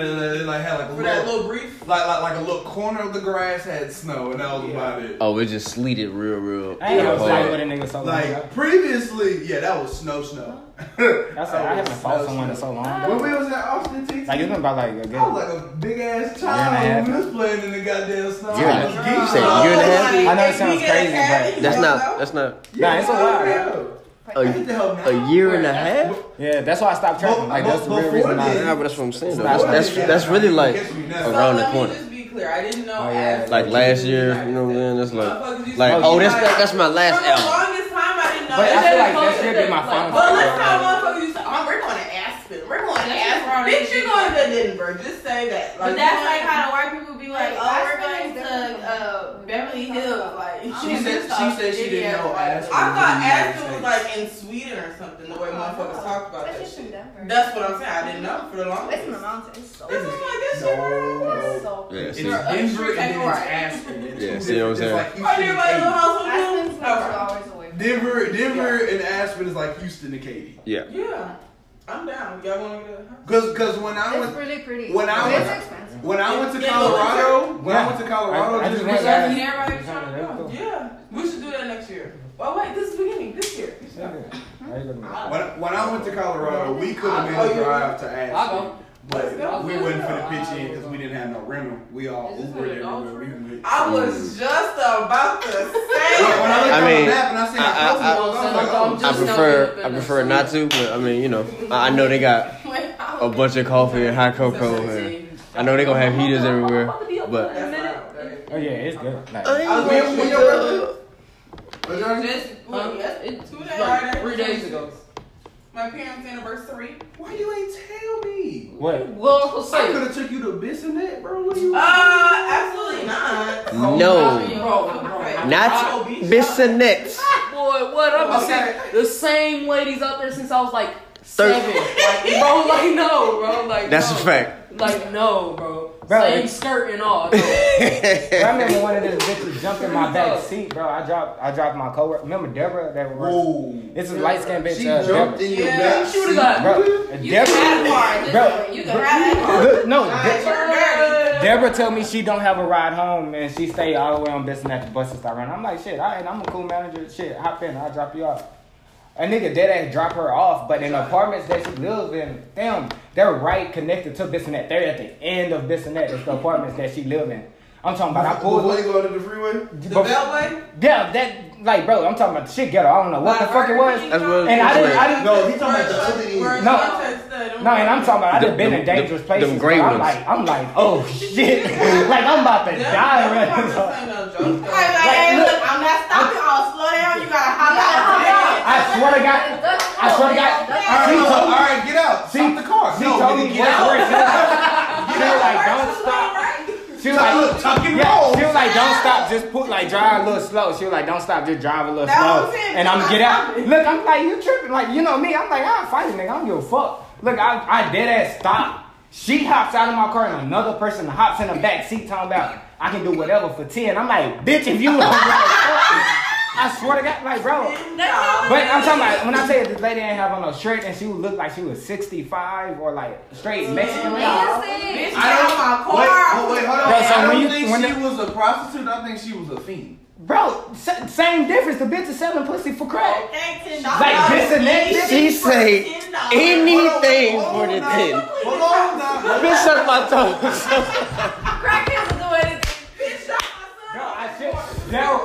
Speaker 8: Little, and it like had like a
Speaker 4: For that
Speaker 8: little,
Speaker 4: little brief.
Speaker 8: like, like like a little corner of the grass had snow, and that was about it.
Speaker 1: Oh, it just sleeted real, real.
Speaker 5: I ain't
Speaker 1: real
Speaker 5: never fight
Speaker 1: hard.
Speaker 5: a nigga so.
Speaker 8: Like
Speaker 5: bro.
Speaker 8: previously, yeah, that was snow, snow.
Speaker 5: That's like, I haven't fought
Speaker 8: Snow,
Speaker 5: someone in so long.
Speaker 8: When we was at Austin, Texas,
Speaker 5: Like it's been about like a good.
Speaker 8: I was like a big ass
Speaker 5: Year and a half.
Speaker 8: child when we was playing in the goddamn snow.
Speaker 1: Year and
Speaker 8: I
Speaker 1: a-
Speaker 8: was
Speaker 1: you said
Speaker 8: out.
Speaker 1: year and a half?
Speaker 5: I know it sounds crazy, but
Speaker 1: That's not. That's not.
Speaker 5: Nah, it's a while.
Speaker 8: Yeah.
Speaker 1: a, a year and a half.
Speaker 5: Yeah, that's why I stopped tracking. Like that's the real reason. I,
Speaker 1: Yeah, but that's what I'm saying. Though. That's, that's that's really like around the corner.
Speaker 4: Let me just be clear. I didn't know.
Speaker 5: Oh, yeah.
Speaker 1: Like last year, you know what I'm saying? That's like, like oh, that's
Speaker 4: like-
Speaker 1: that's my last
Speaker 4: For the
Speaker 1: album.
Speaker 4: longest time, I didn't know.
Speaker 5: But I
Speaker 4: that.
Speaker 5: feel like that should be my final.
Speaker 4: But let's how motherfuckers used to. We're going to Aspen. We're going to Aspen. Bitch, you're going to Edinburgh. Just say that.
Speaker 3: But that's
Speaker 4: you
Speaker 3: like
Speaker 4: going-
Speaker 3: how the white people be like,
Speaker 6: Like,
Speaker 3: oh, we're going to uh, Beverly Hills. Like,
Speaker 8: She said she said she didn't know Aspen.
Speaker 4: I thought
Speaker 8: was
Speaker 4: Aspen was like in Sweden or something. The way motherfuckers talk about
Speaker 6: That's
Speaker 4: that shit. That's what I'm saying. I didn't know for the longest.
Speaker 6: It's in the mountains. It's so.
Speaker 4: This is like that shit.
Speaker 6: It's so.
Speaker 8: It's
Speaker 1: see,
Speaker 8: Denver and then it's Aspen.
Speaker 1: Yeah, see what I'm saying?
Speaker 8: it's like Houston
Speaker 4: everybody
Speaker 8: and
Speaker 4: little house with
Speaker 6: Aspen's
Speaker 4: you?
Speaker 6: like two
Speaker 4: Okay.
Speaker 6: hours away.
Speaker 8: Denver, Denver and Aspen is like Houston to Katy.
Speaker 1: yeah.
Speaker 4: Yeah. I'm down. Y'all want to get a house?
Speaker 8: Cause, cause when I
Speaker 6: It's
Speaker 8: went,
Speaker 6: pretty pretty.
Speaker 8: when I
Speaker 6: But
Speaker 8: was-
Speaker 6: it's expensive.
Speaker 8: when I went to Colorado, when I went to Colorado,
Speaker 5: I- I
Speaker 8: just
Speaker 5: just went last-
Speaker 4: Everybody
Speaker 5: Everybody
Speaker 4: trying to
Speaker 5: trying
Speaker 4: Yeah. We should do that next year. Well, wait. This is the beginning. This year.
Speaker 8: When, when I went to Colorado, we could have made
Speaker 4: Oh,
Speaker 8: a
Speaker 4: you-
Speaker 8: drive to
Speaker 7: I'll
Speaker 8: Aspen,
Speaker 7: go.
Speaker 4: Let's go.
Speaker 8: but we wasn't finna pitch in because we didn't have no rental. We all
Speaker 3: Is this
Speaker 8: Ubered everywhere. We went.
Speaker 4: I was just about to say.
Speaker 8: I looked
Speaker 1: I
Speaker 8: on
Speaker 1: mean,
Speaker 8: the map and I seen
Speaker 1: I-
Speaker 8: how close
Speaker 1: I-
Speaker 8: it was, I was like, oh,
Speaker 1: I
Speaker 7: Just
Speaker 1: prefer
Speaker 7: not
Speaker 1: I prefer not to, but I mean, you know, I I know they got
Speaker 3: Wait, I
Speaker 1: a
Speaker 3: was-
Speaker 1: bunch of coffee and hot cocoa, and I know they gonna have heaters everywhere, but
Speaker 5: Oh yeah, it's good. Like,
Speaker 1: I ain't
Speaker 4: was
Speaker 1: with
Speaker 4: your
Speaker 1: the-
Speaker 8: What, Johnny?
Speaker 3: Just, well, yes,
Speaker 7: It's
Speaker 4: Two days.
Speaker 7: like three days ago.
Speaker 4: My parents' anniversary.
Speaker 8: Why you ain't tell me?
Speaker 5: what?
Speaker 7: Well, let's
Speaker 8: I could have took you to Bissonnet, bro. What you?
Speaker 4: Uh, absolutely not.
Speaker 1: No,
Speaker 7: Bro, bro.
Speaker 1: not Bissonnet.
Speaker 7: Boy, what? I've been
Speaker 8: Okay.
Speaker 7: the same ladies out there since I was like seven. Like, bro, like no, bro, like
Speaker 1: That's
Speaker 7: no.
Speaker 1: a fact.
Speaker 7: Like no, bro.
Speaker 5: Bro,
Speaker 7: Same
Speaker 5: it's-
Speaker 7: skirt and all. No.
Speaker 5: Bro, I remember one of those bitches jumped in my back seat, bro. I dropped, I dropped my coworker. Remember Deborah? That was.
Speaker 8: Whoa.
Speaker 5: It's a light skinned bitch.
Speaker 8: She
Speaker 5: Uh,
Speaker 8: jumped
Speaker 5: Deborah.
Speaker 8: in your
Speaker 4: Yeah,
Speaker 8: back
Speaker 7: she would've
Speaker 8: seat.
Speaker 7: got-
Speaker 5: Bro,
Speaker 3: You can have a
Speaker 5: Deborah.
Speaker 3: car. Just
Speaker 5: Bro.
Speaker 3: You can have that
Speaker 5: no,
Speaker 4: Nice.
Speaker 5: De- Deborah told me she don't have a ride home and she stayed all the way on Bissonnet at the bus stop running. I'm like, shit, all right, I'm a cool manager. Shit, hop in, I'll drop you off. A nigga dead ass drop her off, but in apartments that she lives in, damn, they're right connected to Bissonnet. They're at the end of Bissonnet. It's the apartments that she live in. I'm talking about I pulled
Speaker 8: Before you go to the freeway?
Speaker 4: The Beltway?
Speaker 5: Yeah, that like bro, I'm talking about the shit ghetto. I don't know what the fuck it was.
Speaker 1: That's what
Speaker 5: And I didn't, I didn't
Speaker 2: No, he talking about the other.
Speaker 5: No.
Speaker 4: No,
Speaker 5: No, and I'm talking about I done
Speaker 1: Them-
Speaker 5: been in
Speaker 1: them-
Speaker 5: dangerous
Speaker 1: them
Speaker 5: places.
Speaker 1: gray
Speaker 5: bro. I'm like, I'm like, oh, oh shit, like I'm about to die right now.
Speaker 4: Hey,
Speaker 5: Like,
Speaker 4: hey,
Speaker 5: look.
Speaker 4: look, I'm not stopping. I'll slow down. You gotta hop out.
Speaker 5: I swear to God, I swear to God,
Speaker 8: All
Speaker 5: she
Speaker 8: right,
Speaker 5: told
Speaker 8: all
Speaker 5: me,
Speaker 8: right, get out. Stop the car.
Speaker 5: she
Speaker 8: no,
Speaker 5: told
Speaker 8: nigga,
Speaker 5: me
Speaker 8: get out.
Speaker 5: worse. She was like, she was like, don't stop. She was like,
Speaker 8: tuck and
Speaker 5: yeah,
Speaker 8: roll.
Speaker 5: she was like, don't stop, just put like drive a little slow. She was like, don't stop, just drive a little
Speaker 4: what
Speaker 5: slow. And I'm get out. Look, I'm like, you tripping? Like, you know me? I'm like, I'll fight a nigga. I don't give a fuck. Look, I, I dead ass stop. She hops out of my car and another person hops in the back seat talking about I can do whatever for 10. I'm like, bitch, if you don't give a fuck. I swear to God, like, bro. But I'm talking about when I tell you this lady ain't have on no shirt and she would look like she was 65 or like straight Mexican. lady.
Speaker 8: I don't-
Speaker 4: out my
Speaker 8: Wait,
Speaker 4: car.
Speaker 8: oh, wait, hold on.
Speaker 5: Bro, so
Speaker 8: I
Speaker 5: when
Speaker 8: don't
Speaker 5: you-
Speaker 8: think
Speaker 5: when
Speaker 8: she
Speaker 5: the-
Speaker 8: was a prostitute. I think she was a fiend.
Speaker 5: Bro, same difference. The bitch is selling pussy for crack. Like this and that. Bitch,
Speaker 1: She say anything for the ten.
Speaker 8: Hold on.
Speaker 1: Bitch, suck my toes.
Speaker 6: Crackheads will do anything.
Speaker 5: Bro, I should. No,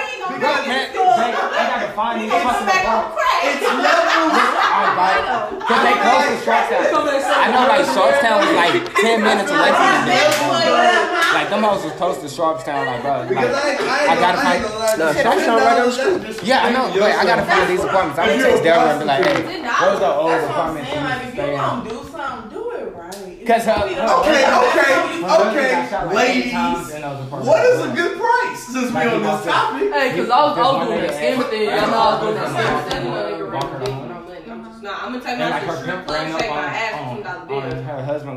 Speaker 5: I I gotta find these fucking apartments.
Speaker 8: it's levels.
Speaker 5: Alright, bye. Cause they close to Sharpstown. I know like Sharpstown was like 10 minutes away from me. Like them hoes was close to Sharpstown, like bro. Like,
Speaker 8: I, I,
Speaker 5: gotta
Speaker 8: gonna- I ain't
Speaker 5: find-
Speaker 8: gonna lie.
Speaker 1: Sharpstown right down the street.
Speaker 5: yeah, I know, but I gotta find these apartments. I'm gonna text Deborah and be like, hey, those are the old
Speaker 4: That's what
Speaker 5: apartments you.
Speaker 4: Like, if
Speaker 5: stay
Speaker 4: you
Speaker 5: in.
Speaker 4: gonna do something, do it right.
Speaker 5: Cause her, her
Speaker 8: Okay, okay, okay,
Speaker 5: like
Speaker 8: ladies.
Speaker 5: times in those apartments.
Speaker 8: What is a good price since we on this topic?
Speaker 7: Hey, cause I was, I was doing
Speaker 5: Like,
Speaker 7: scammer thing. I know I was doing that scammer thing.
Speaker 3: You know,
Speaker 7: uh,
Speaker 3: you're
Speaker 5: Walk
Speaker 3: running
Speaker 5: her
Speaker 3: dick
Speaker 5: home.
Speaker 3: when I'm letting. I'm just not. I'm gonna take my
Speaker 5: like
Speaker 3: to the strip club, shake my
Speaker 5: on,
Speaker 3: ass,
Speaker 5: on,
Speaker 3: ten dollar bill.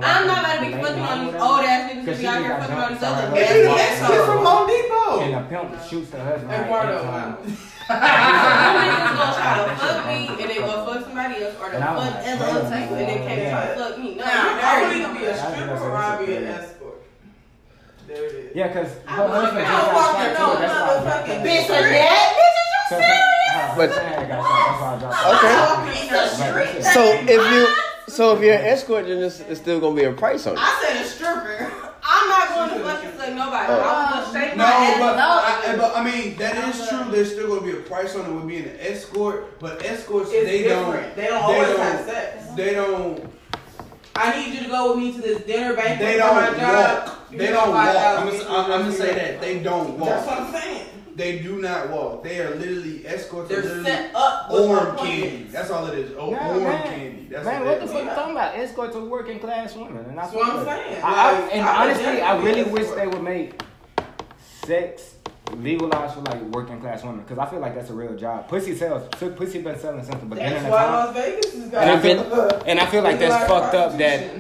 Speaker 3: I'm not about to be fucking on these old ass niggas be out here fucking on these other
Speaker 5: her
Speaker 3: bad
Speaker 8: Nigga,
Speaker 3: boys.
Speaker 8: from Home Depot.
Speaker 5: And the pimp shoots the husband
Speaker 4: And
Speaker 5: like
Speaker 4: part
Speaker 5: eight
Speaker 4: of
Speaker 5: times.
Speaker 3: Some niggas gonna try to fuck me and then go fuck somebody else, or they
Speaker 5: And I was
Speaker 3: fuck
Speaker 5: like,
Speaker 3: other other people and then can't
Speaker 5: yeah.
Speaker 3: try to fuck me. No,
Speaker 4: Now,
Speaker 3: you're
Speaker 4: I would
Speaker 3: dirty.
Speaker 4: either be a stripper or I'd be an escort. There it is.
Speaker 5: Yeah, cause her
Speaker 3: I'm
Speaker 5: husband
Speaker 3: fucking
Speaker 5: just got shot too. That's why I dropped
Speaker 4: motherfucking
Speaker 5: that.
Speaker 3: Bitch, a dad? Bitch, is you serious?
Speaker 1: But-
Speaker 5: husband got shot. That's why I dropped that.
Speaker 1: Okay.
Speaker 3: Piece of shit.
Speaker 1: So if you, so if you're an escort, then it's, it's still gonna be a price on it.
Speaker 4: I said a stripper. I'm not
Speaker 3: not going to fucking suck nobody.
Speaker 1: Oh.
Speaker 3: I was gonna shake
Speaker 8: No,
Speaker 3: my ass.
Speaker 8: but,
Speaker 6: No.
Speaker 8: I, but I mean that is true. There's still gonna be a price on it with being an escort, but escorts
Speaker 4: It's
Speaker 8: they
Speaker 4: different.
Speaker 8: don't.
Speaker 4: They don't always
Speaker 8: don't,
Speaker 4: have sex.
Speaker 8: They don't.
Speaker 4: I need you to go with me to this dinner banquet
Speaker 8: They
Speaker 4: for
Speaker 8: don't
Speaker 4: my job.
Speaker 8: walk.
Speaker 4: You
Speaker 8: They don't walk.
Speaker 4: 5,000
Speaker 8: I'm gonna, I'm gonna say that they don't walk.
Speaker 4: That's what. I'm saying.
Speaker 8: They do not walk. They are literally escorts. are
Speaker 4: They're
Speaker 8: literally
Speaker 4: set up with
Speaker 8: Orm candy. That's all it is. Oh,
Speaker 5: Nah,
Speaker 8: orm
Speaker 5: man.
Speaker 8: candy. That's
Speaker 5: Man,
Speaker 8: what,
Speaker 5: what
Speaker 8: they
Speaker 5: the
Speaker 8: are.
Speaker 5: fuck you talking about? Escorts are working class women, and I
Speaker 4: That's what I'm saying.
Speaker 5: I, I, and
Speaker 4: I
Speaker 5: honestly, I really wish they would make sex legalized for like working class women because I feel like that's a real job. Pussy sells. Pussy been selling since the beginning
Speaker 4: That's
Speaker 5: of
Speaker 4: why
Speaker 5: time.
Speaker 4: Las Vegas is
Speaker 5: And I feel,
Speaker 4: got uh,
Speaker 5: and I feel like that's fucked up that.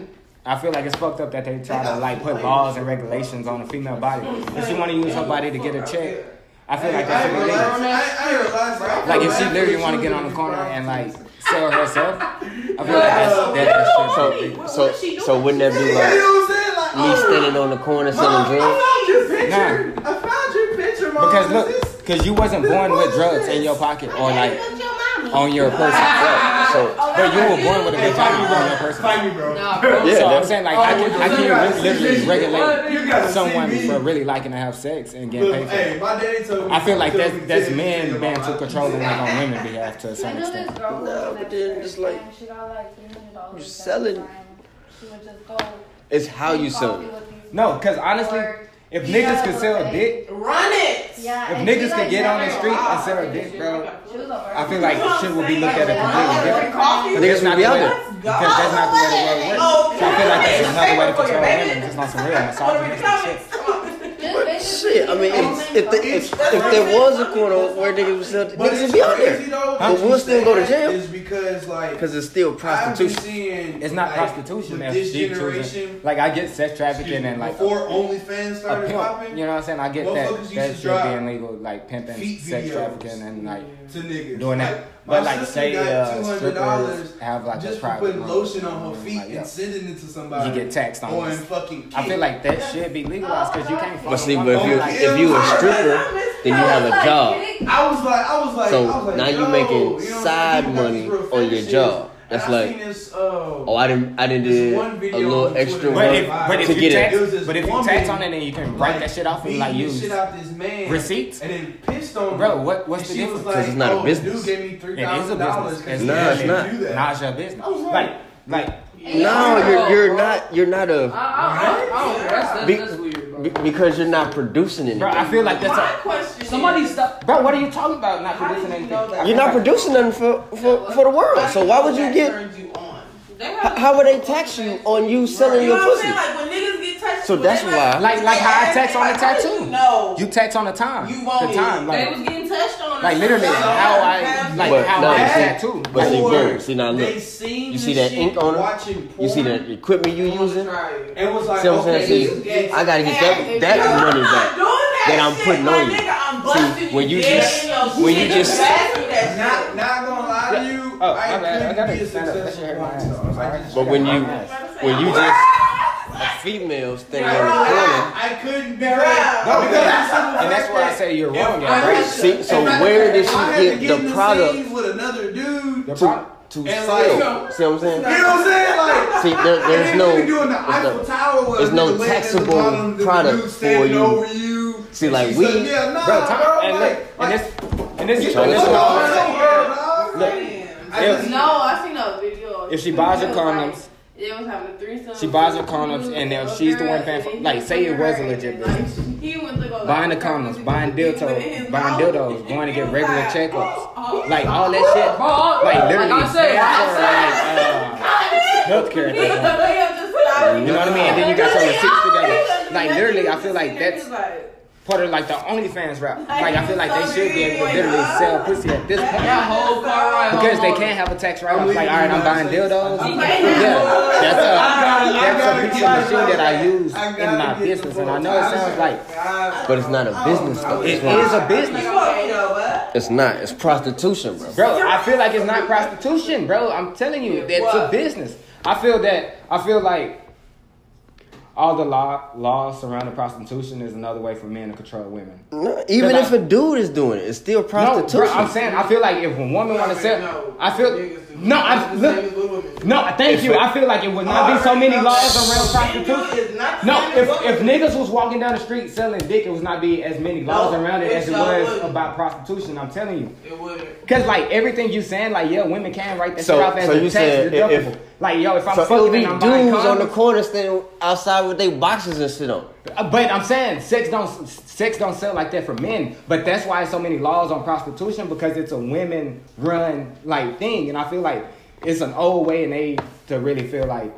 Speaker 5: I feel like it's fucked up that they try to like put laws and regulations on a female body. If she want to use her body to get a check, I feel like
Speaker 8: I
Speaker 5: that
Speaker 8: ain't
Speaker 5: should be
Speaker 8: gonna lie.
Speaker 5: legal.
Speaker 8: I I ain't gonna lie.
Speaker 5: Like if she literally want to get on the corner and like sell herself, I feel like that's, that, that shit
Speaker 1: So, so, so wouldn't that be like
Speaker 8: what I'm saying? Like,
Speaker 1: me
Speaker 8: oh,
Speaker 1: standing on the corner selling drugs?
Speaker 8: I found your picture. I found your picture, mom.
Speaker 5: Because look, because you wasn't born with drugs in your pocket or like on your person.
Speaker 1: Right. So,
Speaker 5: But you were born with a vagina on your person.
Speaker 8: Find me, bro.
Speaker 7: Nah, bro.
Speaker 1: Yeah,
Speaker 5: so I'm saying like I can I can
Speaker 8: gotta
Speaker 5: literally
Speaker 8: see-
Speaker 5: regulate
Speaker 8: You gotta see
Speaker 5: someone for really liking to have sex and getting paid for
Speaker 8: hey,
Speaker 5: it.
Speaker 8: my daddy told me.
Speaker 5: I feel like that's that's men
Speaker 8: tell
Speaker 5: being
Speaker 8: my
Speaker 5: too
Speaker 8: mom.
Speaker 5: controlling like on women's behalf to a
Speaker 6: I
Speaker 5: certain
Speaker 6: knew
Speaker 5: extent.
Speaker 6: this girl
Speaker 1: No, but then
Speaker 6: expert,
Speaker 1: just like-
Speaker 6: and she got like three hundred dollars.
Speaker 1: Selling-
Speaker 6: She would just go.
Speaker 1: it's how you sell it.
Speaker 5: No, because honestly,
Speaker 6: or-
Speaker 5: if
Speaker 6: Yeah,
Speaker 5: niggas could sell
Speaker 6: okay.
Speaker 5: dick,
Speaker 4: Run it.
Speaker 6: Yeah,
Speaker 5: if
Speaker 6: and
Speaker 5: niggas could get on the street and sell a dick, bro,
Speaker 6: She was a
Speaker 5: I feel like shit would be looked at a completely different.
Speaker 4: coffee.
Speaker 5: But
Speaker 1: Niggas
Speaker 5: that's not
Speaker 1: would be
Speaker 5: the
Speaker 1: out
Speaker 5: way,
Speaker 1: there.
Speaker 5: because that's not the way the world works.
Speaker 4: Oh,
Speaker 5: So I feel like that's another way to
Speaker 4: it for
Speaker 5: control women,
Speaker 4: baby.
Speaker 5: just on some real
Speaker 4: Wanna
Speaker 5: misogynistic shit.
Speaker 4: Comments? Come on.
Speaker 1: Shit, I mean, if, if, the, if, if there was a corner where niggas would sell, niggas would be out there.
Speaker 8: though.
Speaker 1: But we'll still go to jail.
Speaker 8: Is because like
Speaker 1: Because it's still prostitution.
Speaker 8: seeing
Speaker 5: It's not
Speaker 8: like,
Speaker 5: prostitution.
Speaker 8: with
Speaker 5: That's
Speaker 8: this
Speaker 5: choosing.
Speaker 8: generation.
Speaker 5: Like I get sex trafficking and like
Speaker 8: before OnlyFans
Speaker 5: a
Speaker 8: started
Speaker 5: pimp.
Speaker 8: popping
Speaker 5: You know what I'm saying? I get that
Speaker 8: Motherfuckers used
Speaker 5: that shit being legal, like pimping, sex trafficking, and like
Speaker 8: to niggas.
Speaker 5: doing that.
Speaker 8: Like,
Speaker 5: But
Speaker 8: my
Speaker 5: like
Speaker 8: sister
Speaker 5: say
Speaker 8: got
Speaker 5: uh, strippers have like a
Speaker 8: just for
Speaker 5: private
Speaker 8: putting
Speaker 5: room.
Speaker 8: lotion on her feet
Speaker 5: Like, yeah.
Speaker 8: and sending it to somebody.
Speaker 5: You get taxed on
Speaker 8: on
Speaker 5: this.
Speaker 8: fucking.
Speaker 5: I feel like that should be legalized because you can't.
Speaker 1: But see,
Speaker 5: follow
Speaker 1: but if you
Speaker 5: like-
Speaker 1: if you a stripper, then you have a job.
Speaker 8: I was like, I was like,
Speaker 1: So
Speaker 8: I was like,
Speaker 1: now you
Speaker 8: yo,
Speaker 1: making
Speaker 8: you know what I'm saying?
Speaker 1: side money on your job. That's
Speaker 8: And I
Speaker 1: like,
Speaker 8: seen this, uh,
Speaker 1: oh, I didn't I didn't
Speaker 8: this
Speaker 1: did
Speaker 8: one
Speaker 1: a little extra
Speaker 8: Twitter.
Speaker 5: But
Speaker 1: work
Speaker 5: if but if
Speaker 1: to
Speaker 5: you
Speaker 1: get
Speaker 5: tax,
Speaker 8: It was this
Speaker 5: but if you
Speaker 8: woman,
Speaker 5: tax on it and you can write that shit off and like use
Speaker 8: shit out this man
Speaker 5: receipts?
Speaker 8: and then pissed on
Speaker 5: Bro, what- what's the
Speaker 8: she was
Speaker 5: difference?
Speaker 8: like,
Speaker 1: 'Cause it's not a
Speaker 8: oh,
Speaker 1: business.
Speaker 8: Dude gave me $3,
Speaker 5: It is a
Speaker 8: thousand dollars.
Speaker 5: business.
Speaker 1: No, it's not.
Speaker 5: Now's your business.
Speaker 8: Like-
Speaker 5: Like like
Speaker 1: No, you're you're not you're not
Speaker 7: I,
Speaker 1: a
Speaker 7: I, I, I don't. That's, that's, that's weird, bro.
Speaker 1: Be- because you're not producing anything.
Speaker 5: bro,
Speaker 1: anything.
Speaker 5: I feel like that's
Speaker 4: My
Speaker 5: a
Speaker 4: question
Speaker 7: Somebody
Speaker 4: is,
Speaker 7: stop.
Speaker 5: bro. What are you talking about? Not
Speaker 4: how
Speaker 5: producing
Speaker 4: did you
Speaker 5: anything.
Speaker 1: You're not producing nothing for for, for the world. So why would you get?
Speaker 4: turns you on?
Speaker 3: They
Speaker 1: How would they tax you on you selling
Speaker 4: You
Speaker 1: your
Speaker 4: know what I'm
Speaker 1: pussy?
Speaker 4: saying? Like when niggas get touched.
Speaker 1: So that's why-
Speaker 5: Like like how I tax on the tattoo.
Speaker 4: No.
Speaker 5: You tax on the time.
Speaker 4: You want
Speaker 5: the
Speaker 4: it.
Speaker 5: time.
Speaker 3: they
Speaker 5: Like
Speaker 3: was getting touched on.
Speaker 5: like literally how I like
Speaker 1: But
Speaker 5: how
Speaker 1: no,
Speaker 5: I
Speaker 1: you see-
Speaker 5: tattoo.
Speaker 1: But see,
Speaker 8: Or
Speaker 1: boom. See now
Speaker 8: They
Speaker 1: look.
Speaker 8: seen
Speaker 1: You see that ink on it? You see the equipment you using?
Speaker 8: And was like,
Speaker 1: See what I'm
Speaker 8: okay,
Speaker 1: saying? See, I gotta get that that money back. that I'm putting on you. See, when you just- when you just-
Speaker 8: Not, not gonna lie to you,
Speaker 5: Oh,
Speaker 8: I
Speaker 5: my bad. I
Speaker 8: couldn't
Speaker 5: gotta
Speaker 8: be a
Speaker 5: stand up. That shit
Speaker 8: successful
Speaker 5: hurt my
Speaker 8: porn
Speaker 5: ass.
Speaker 8: star.
Speaker 5: I'm sorry.
Speaker 8: I just-
Speaker 1: But when you when you just a female thing on the corner.
Speaker 8: I couldn't bear
Speaker 4: Right.
Speaker 8: right.
Speaker 5: No,
Speaker 8: because
Speaker 5: because
Speaker 8: that's
Speaker 5: and that's why I
Speaker 8: that
Speaker 5: say you're
Speaker 8: if
Speaker 5: wrong,
Speaker 8: I
Speaker 5: right?
Speaker 1: See, so
Speaker 8: if I-
Speaker 1: where did she
Speaker 8: I
Speaker 1: get the product
Speaker 8: with another dude?
Speaker 5: The
Speaker 1: to
Speaker 5: pro-
Speaker 1: to
Speaker 8: And
Speaker 1: sell?
Speaker 8: like-
Speaker 1: See what I'm saying?
Speaker 8: You know what I'm saying? Like,
Speaker 1: See, there, there's no,
Speaker 8: doing the
Speaker 1: there's
Speaker 8: Eiffel
Speaker 1: no
Speaker 8: Tower
Speaker 1: there's no
Speaker 8: nigga the
Speaker 1: taxable
Speaker 8: bottom,
Speaker 1: product for you.
Speaker 8: over you.
Speaker 1: See, like, we-
Speaker 8: said, yeah, nah,
Speaker 5: bro,
Speaker 8: bro,
Speaker 5: and
Speaker 8: like,
Speaker 5: look, and this, and this,
Speaker 1: So
Speaker 5: and this,
Speaker 1: it's
Speaker 5: is
Speaker 1: all-
Speaker 5: what I'm saying.
Speaker 8: Look,
Speaker 4: I
Speaker 5: If-
Speaker 4: no, I seen a video.
Speaker 5: If she buys her
Speaker 4: It like-
Speaker 5: condoms,
Speaker 4: It was having a threesome.
Speaker 5: She buys her
Speaker 4: with
Speaker 5: condoms, and if
Speaker 4: a
Speaker 5: she's the one paying for- like, say it was a legit
Speaker 4: her, and, like, He went to go
Speaker 5: buying the
Speaker 4: like,
Speaker 5: condoms, buying
Speaker 4: he in
Speaker 5: dildos,
Speaker 4: his
Speaker 5: buying
Speaker 4: mouth,
Speaker 5: dildos, going to get regular checkups,
Speaker 4: oh, oh,
Speaker 5: like
Speaker 4: oh,
Speaker 5: all that shit,
Speaker 7: Bro,
Speaker 5: like
Speaker 7: like
Speaker 5: literally.
Speaker 7: I said,
Speaker 5: paid like uh, healthcare. at.
Speaker 4: You
Speaker 5: You know what I mean? And then you got your receipts together. Like literally, I feel like that's
Speaker 4: like,
Speaker 5: part of like the OnlyFans rap. Like I feel like they should be able to literally sell pussy at this point.
Speaker 7: That whole car ride
Speaker 5: Because they can't have a tax write-off. Like, all right, I'm buying dildos. Yeah, that's a
Speaker 8: gotta- I
Speaker 5: that's
Speaker 8: gotta
Speaker 5: a piece
Speaker 8: get
Speaker 5: of machine that I use in my business, and I know it sounds like
Speaker 1: But it's not a business though. It's, not-
Speaker 5: is a business,
Speaker 1: it's not. It's prostitution, bro.
Speaker 5: bro. I feel like it's not prostitution, bro. I'm telling you, that's a business. I feel that. I feel like all the law laws surrounding prostitution is another way for men to control women.
Speaker 1: No, even if a dude is doing it, it's still
Speaker 5: No,
Speaker 1: prostitution.
Speaker 5: bro, I'm saying I feel like if a woman want to sell, I feel No, I look. No, thank you. I feel like it would not be so many laws around prostitution. No, if if niggas was walking down the street selling dick, it would not be as many laws
Speaker 4: No,
Speaker 5: around it
Speaker 4: it
Speaker 5: as it was
Speaker 4: wouldn't.
Speaker 5: about prostitution. I'm telling you.
Speaker 4: It wouldn't.
Speaker 5: Cause like everything you saying, like yeah, women can write that
Speaker 1: So-
Speaker 5: shit off as
Speaker 1: so
Speaker 5: a
Speaker 1: you
Speaker 5: tax
Speaker 1: said if-
Speaker 5: like yo, if I'm
Speaker 1: So it'll
Speaker 5: fucking
Speaker 1: be
Speaker 5: and I'm
Speaker 1: dudes on the corner standing outside with their boxes and shit on.
Speaker 5: Uh, But I'm saying sex don't sex don't sell like that for men. But that's why so many laws on prostitution because it's a women run like thing, and I feel like it's an old way and age to really feel like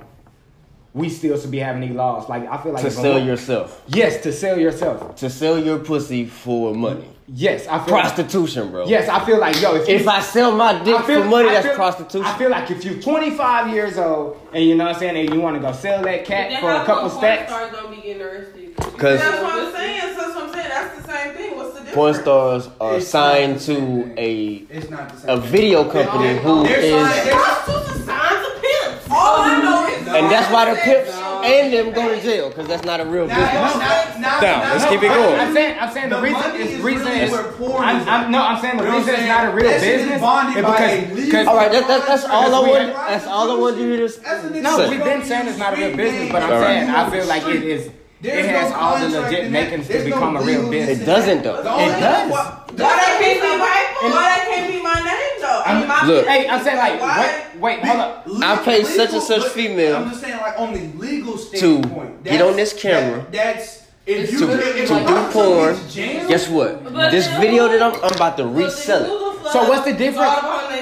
Speaker 5: we still should be having these laws. Like I feel like
Speaker 1: To sell yourself.
Speaker 5: yes to sell yourself.
Speaker 1: To sell your pussy for money.
Speaker 5: Yes, I feel like-
Speaker 1: Prostitution, bro.
Speaker 5: yes, I feel like yo, if, you,
Speaker 1: I sell my dick
Speaker 5: I feel-
Speaker 1: for money,
Speaker 5: I
Speaker 1: that's
Speaker 5: feel-
Speaker 1: prostitution.
Speaker 5: I feel like if you're 25 years old and you know what I'm saying, and you want to go sell that cat for a couple
Speaker 3: come
Speaker 5: stacks.
Speaker 3: Porn stars don't be getting arrested.
Speaker 1: Cause
Speaker 4: That's what I'm saying. That's what I'm saying. That's the same thing. What's the difference?
Speaker 1: porn stars are
Speaker 8: It's
Speaker 1: signed to
Speaker 8: same
Speaker 1: a
Speaker 8: It's not the same.
Speaker 1: a video company who
Speaker 8: They're signed- they're-
Speaker 4: Prostitutes are signs of pimps. All I know is
Speaker 1: and that's why the pips and them go to jail because that's not a real
Speaker 8: Now,
Speaker 1: business.
Speaker 8: now, now,
Speaker 1: Down.
Speaker 8: now-
Speaker 1: Let's keep it going.
Speaker 5: I'm saying, I'm saying the,
Speaker 8: The
Speaker 5: reason is
Speaker 8: is
Speaker 5: reason
Speaker 8: really
Speaker 5: is.
Speaker 8: where
Speaker 5: I'm, I'm, no, I'm saying the reason
Speaker 8: what
Speaker 5: it's not a real
Speaker 8: saying? That shit is
Speaker 5: business
Speaker 8: bonded
Speaker 5: because, because
Speaker 1: All right, that, that, that's all I
Speaker 5: Because we
Speaker 1: want.
Speaker 5: have-
Speaker 1: That's all I want you to
Speaker 8: That's
Speaker 5: no, we've been saying it's not a real business, but I'm saying I feel like it is.
Speaker 8: There's
Speaker 5: it has
Speaker 8: no
Speaker 5: all the legit makings to
Speaker 8: There's no
Speaker 5: become a real business.
Speaker 1: It doesn't though.
Speaker 8: The
Speaker 5: It does.
Speaker 4: Why that can't be my why that can't be my name though? I mean, my
Speaker 1: Look.
Speaker 5: Hey, I'm saying like,
Speaker 4: Why?
Speaker 5: wait, wait, hold up.
Speaker 1: I pay such and such
Speaker 8: but
Speaker 1: female
Speaker 8: I'm just saying, like on the legal standpoint, To
Speaker 1: get on this camera
Speaker 8: that- that's if you
Speaker 1: to,
Speaker 8: if
Speaker 1: to
Speaker 8: a
Speaker 1: do porn.
Speaker 8: gets jammed,
Speaker 1: Guess what?
Speaker 3: But
Speaker 1: This video that I'm, I'm about to resell it.
Speaker 5: So what's the difference?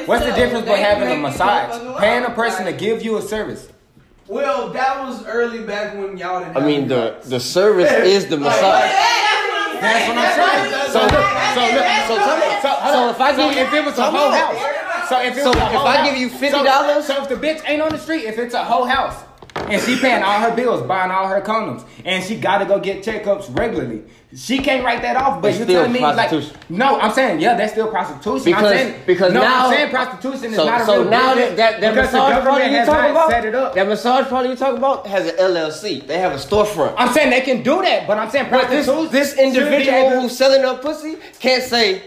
Speaker 5: What's the difference with having a massage? Paying a person to give you a service.
Speaker 8: Well, that was early back when y'all didn't.
Speaker 1: I mean, the
Speaker 8: drugs.
Speaker 1: the service is the massage.
Speaker 5: That's what I'm saying. So look, so look,
Speaker 1: So tell me.
Speaker 5: so, hold
Speaker 1: So
Speaker 5: on.
Speaker 1: if I
Speaker 5: so
Speaker 1: give you-
Speaker 5: if it was a whole house, so if it
Speaker 1: So
Speaker 5: was a
Speaker 1: if I
Speaker 5: house-
Speaker 1: give you $50
Speaker 5: so if the bitch ain't on the street, if it's a whole house and she paying all her bills, buying all her condoms, and she got to go get checkups regularly, she can't write that off. But
Speaker 1: It's
Speaker 5: you telling me like, no, I'm saying yeah, that's still prostitution.
Speaker 1: Because-
Speaker 5: I'm saying,
Speaker 1: because
Speaker 5: no,
Speaker 1: now-
Speaker 5: I'm saying prostitution is
Speaker 1: So,
Speaker 5: not a
Speaker 1: so
Speaker 5: real
Speaker 1: now
Speaker 5: business
Speaker 1: that that, that massage parlor you
Speaker 5: not
Speaker 1: about,
Speaker 5: set it up.
Speaker 1: that massage parlor you talking about has an LLC. They have a storefront.
Speaker 5: I'm saying they can do that, but I'm saying
Speaker 1: But this
Speaker 5: prostitution.
Speaker 1: this individual who's selling her pussy can't say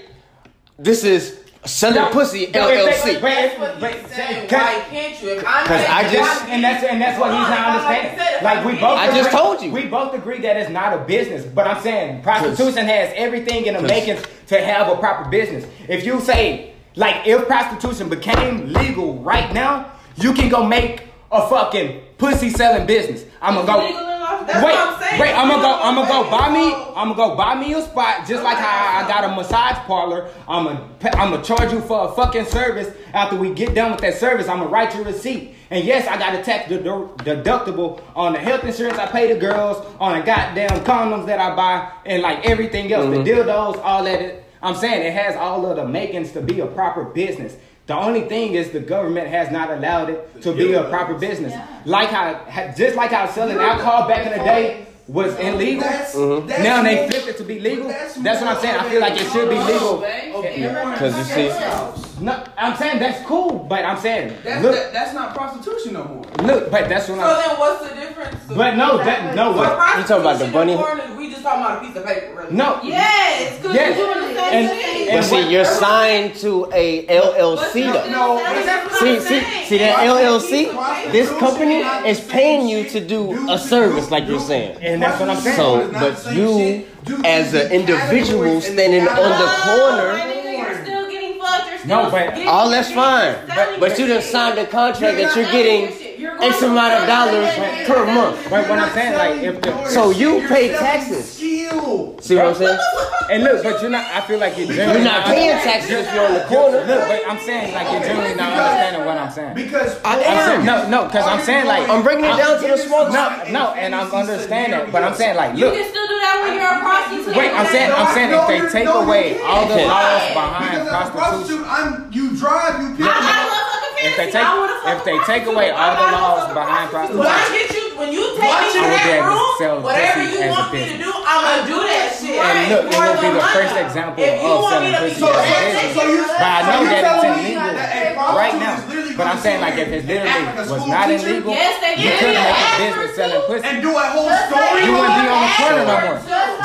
Speaker 1: this is selling
Speaker 5: No,
Speaker 1: pussy
Speaker 5: no,
Speaker 1: LLC.
Speaker 5: they- but-
Speaker 4: That's what
Speaker 5: but-
Speaker 4: he's saying.
Speaker 5: can-
Speaker 4: Why can't you? If I'm
Speaker 1: 'Cause I
Speaker 4: saying-
Speaker 1: just-
Speaker 5: and that's and that's what he's not understanding. Like we both,
Speaker 1: I just told you.
Speaker 5: we both agree that it's not a business. But I'm saying prostitution has everything in the makings to have a proper business. If you say like if prostitution became legal right now, you can go make a fucking pussy selling business. I'm gonna go.
Speaker 4: That's
Speaker 5: wait,
Speaker 4: what I'm saying.
Speaker 5: wait, I'm gonna go. I'm gonna go buy me. I'm gonna go buy me a spot, just like how I got a massage parlor. I'm gonna, I'm gonna charge you for a fucking service. After we get done with that service, I'm gonna write you a receipt. And yes, I got a tax dedu- deductible on the health insurance I pay the girls, on the goddamn condoms that I buy, and like everything else, the mm-hmm. dildos, all that. It- I'm saying it has all of the makings to be a proper business. The only thing is the government has not allowed it to be a proper business. Like how, just like how selling alcohol back in the day was illegal.
Speaker 8: That's,
Speaker 1: Mm-hmm.
Speaker 8: that's
Speaker 5: Now they
Speaker 8: more-
Speaker 5: flipped it to be legal.
Speaker 8: That's
Speaker 5: That's what I'm saying. I feel like it should be legal.
Speaker 1: Because you see,
Speaker 5: No, I'm saying that's cool, but I'm saying
Speaker 8: That's,
Speaker 5: look,
Speaker 8: that, that's not prostitution no more.
Speaker 5: look, but that's what
Speaker 4: So
Speaker 5: I'm.
Speaker 4: then what's the difference?
Speaker 5: But no, that no,
Speaker 4: What
Speaker 5: what?
Speaker 1: You talking about the bunny-
Speaker 4: prostitution and porn We just talking about a piece of paper, really.
Speaker 5: No,
Speaker 4: Yes, because
Speaker 5: Yes.
Speaker 4: you're doing the same
Speaker 5: And-
Speaker 4: thing.
Speaker 5: and
Speaker 1: but see,
Speaker 5: what-
Speaker 1: you're signed to a LLC though.
Speaker 8: No,
Speaker 1: See, see, see that LLC? This company is paying you to do a service, like you're saying.
Speaker 5: And that's what I'm saying.
Speaker 1: So, but you, as an individual standing on the corner, oh,
Speaker 3: You're still getting fucked. You're still
Speaker 5: No, but-
Speaker 3: getting-
Speaker 1: all that's fine.
Speaker 3: selling
Speaker 1: But you
Speaker 3: your
Speaker 1: done
Speaker 3: shit.
Speaker 1: signed a contract that you're getting
Speaker 3: your. You're going
Speaker 1: X
Speaker 3: to
Speaker 1: amount of dollars per month.
Speaker 5: But what I'm saying, like, if the
Speaker 1: So you pay taxes.
Speaker 8: Skill.
Speaker 1: See what I'm saying?
Speaker 5: and look, but you're not. I feel like you're generally
Speaker 1: You're not paying taxes if you're on the corner.
Speaker 5: Look, but I'm saying like you're generally not understanding what I'm saying.
Speaker 8: Because
Speaker 1: I
Speaker 5: I'm
Speaker 1: am.
Speaker 5: saying, no, no, because I'm saying like
Speaker 1: I'm bringing it down to the small.
Speaker 5: No, no, and I'm understanding, but I'm saying like,
Speaker 3: You
Speaker 5: look.
Speaker 3: can still do that when you're a prostitute.
Speaker 5: Wait, I'm saying, I'm saying if they take away all the
Speaker 1: Okay.
Speaker 5: laws
Speaker 8: Because
Speaker 5: behind
Speaker 8: as a
Speaker 5: prostitution,
Speaker 8: prostitute, I'm you drive, you pick
Speaker 3: I, I
Speaker 8: up.
Speaker 3: love fucking
Speaker 5: if they take
Speaker 3: I wanna fuck
Speaker 5: if they take away all the laws behind
Speaker 3: prostitute.
Speaker 4: When I
Speaker 5: prostitution,
Speaker 4: get you, when you take
Speaker 8: Watch
Speaker 4: me
Speaker 8: it.
Speaker 4: to that room? Whatever you want me to do, I'm gonna do that shit.
Speaker 5: And look, it will be the first example
Speaker 4: If you
Speaker 5: of
Speaker 4: want
Speaker 5: selling
Speaker 4: me
Speaker 5: pussy as a business. But I know
Speaker 8: so
Speaker 5: that it's illegal right now. But I'm saying like if
Speaker 8: here
Speaker 5: it literally
Speaker 8: act like a
Speaker 5: was not illegal,
Speaker 3: Yes,
Speaker 5: you couldn't make a business selling
Speaker 3: did.
Speaker 5: pussy.
Speaker 8: and do a whole story.
Speaker 5: You wouldn't be on the corner no more.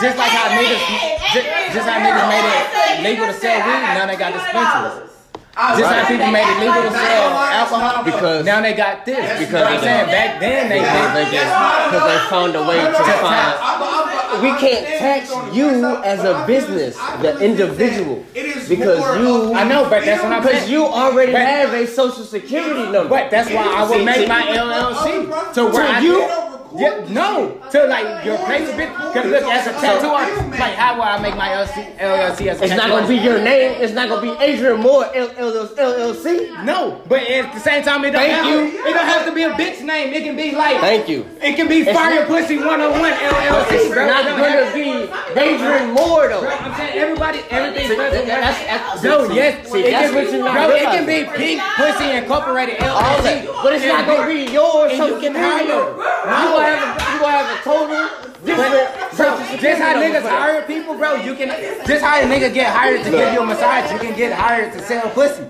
Speaker 5: Just like how niggas, just, just how niggas made it legal to sell weed, now they got dispensaries. Just like people made it legal to sell alcohol.
Speaker 1: Because-
Speaker 5: now they got this.
Speaker 1: Because
Speaker 5: I'm saying back then they
Speaker 1: they
Speaker 5: did.
Speaker 1: because they found a way to find. We can't tax you as a business, the individual,
Speaker 8: It is
Speaker 1: because you.
Speaker 5: I know, but that's what I'm
Speaker 1: Because you already have a social security number.
Speaker 5: But that's why I would make my LLC. So where
Speaker 1: To
Speaker 5: I
Speaker 1: you?
Speaker 5: Yeah, no, to like your of business. Because look, as a tattoo artist, like how would I make my LLC, LLC as a
Speaker 1: It's not gonna be your name. It's not gonna be Adrian Moore LLC.
Speaker 5: No, but at the same time, it don't
Speaker 1: Thank
Speaker 5: have
Speaker 1: you.
Speaker 5: To, it don't have to be a bitch name. It can be like
Speaker 1: Thank you.
Speaker 5: it can be Fire Pussy 101 LLC.
Speaker 1: It's
Speaker 5: bro.
Speaker 1: not
Speaker 5: It don't
Speaker 1: gonna be Adrian Moore though.
Speaker 5: I'm saying everybody, everything's
Speaker 1: See,
Speaker 5: special.
Speaker 1: that's- that's-
Speaker 5: Bro,
Speaker 1: see,
Speaker 5: yes,
Speaker 1: see,
Speaker 5: it can,
Speaker 1: what
Speaker 5: bro, it can be. Pink Pussy Incorporated LLC.
Speaker 1: But it's not gonna be yours. So
Speaker 5: you can hire-
Speaker 1: gonna have a, you gonna have a total different.
Speaker 5: Bro, just how niggas hire people, bro. You can just how a nigga get hired to give you a massage. You can get hired to sell pussy.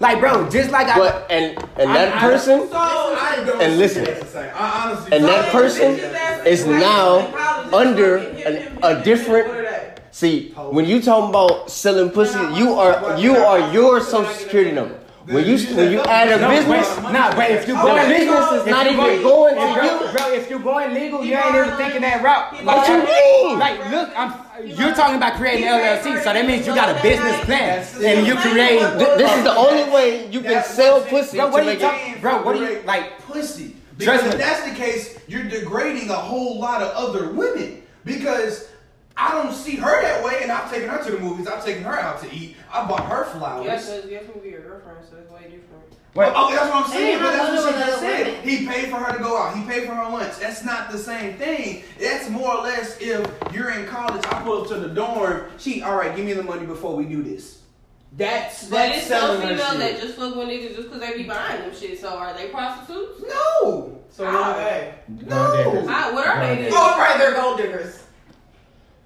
Speaker 5: Like, bro, just like I.
Speaker 1: But and and that
Speaker 5: I- I-
Speaker 1: person
Speaker 8: I don't
Speaker 1: And listen.
Speaker 8: that the same. I honestly
Speaker 1: and that person is now under an, a different.
Speaker 4: What are they?
Speaker 1: See, when you talking about selling pussy, you are you are your social security number. When you when you add a
Speaker 5: No,
Speaker 1: business,
Speaker 5: wait, nah, but if you oh,
Speaker 1: the
Speaker 5: going
Speaker 1: business is
Speaker 5: if
Speaker 1: not
Speaker 5: you
Speaker 1: even going to
Speaker 5: if bro,
Speaker 1: you.
Speaker 5: bro, if you're going legal, you ain't even thinking that route.
Speaker 1: What you mean?
Speaker 5: Like, look, I'm. You're talking about creating LLC, so that means you got a business plan, and you create.
Speaker 1: This is the only way you can sell pussy
Speaker 5: Bro, what are you
Speaker 1: make it.
Speaker 5: talking, bro? What are you like?
Speaker 8: pussy. Because if that's the case, you're degrading a whole lot of other women. Because I don't see her that way, and I've taken her to the movies. I've taken her out to eat. I bought her flowers.
Speaker 3: Yes, because you have to be your girlfriend, so it's way different.
Speaker 5: Wait,
Speaker 8: Oh, that's what I'm saying.
Speaker 6: And
Speaker 8: But that's what
Speaker 6: living
Speaker 8: she
Speaker 6: with
Speaker 8: just said.
Speaker 6: women.
Speaker 8: He paid for her to go out. He paid for her lunch. That's not the same thing. That's more or less if you're in college. I pull up to the dorm. She, all right, give me the money before we do this. That's
Speaker 3: But
Speaker 8: that's
Speaker 3: it's some
Speaker 8: selling her
Speaker 3: females that
Speaker 8: shit.
Speaker 3: just fuck with niggas just because they be buying them shit. So are they prostitutes?
Speaker 8: No,
Speaker 4: So what are they?
Speaker 8: no.
Speaker 3: Ah, what are they? then?
Speaker 4: Oh, right, they're gold diggers.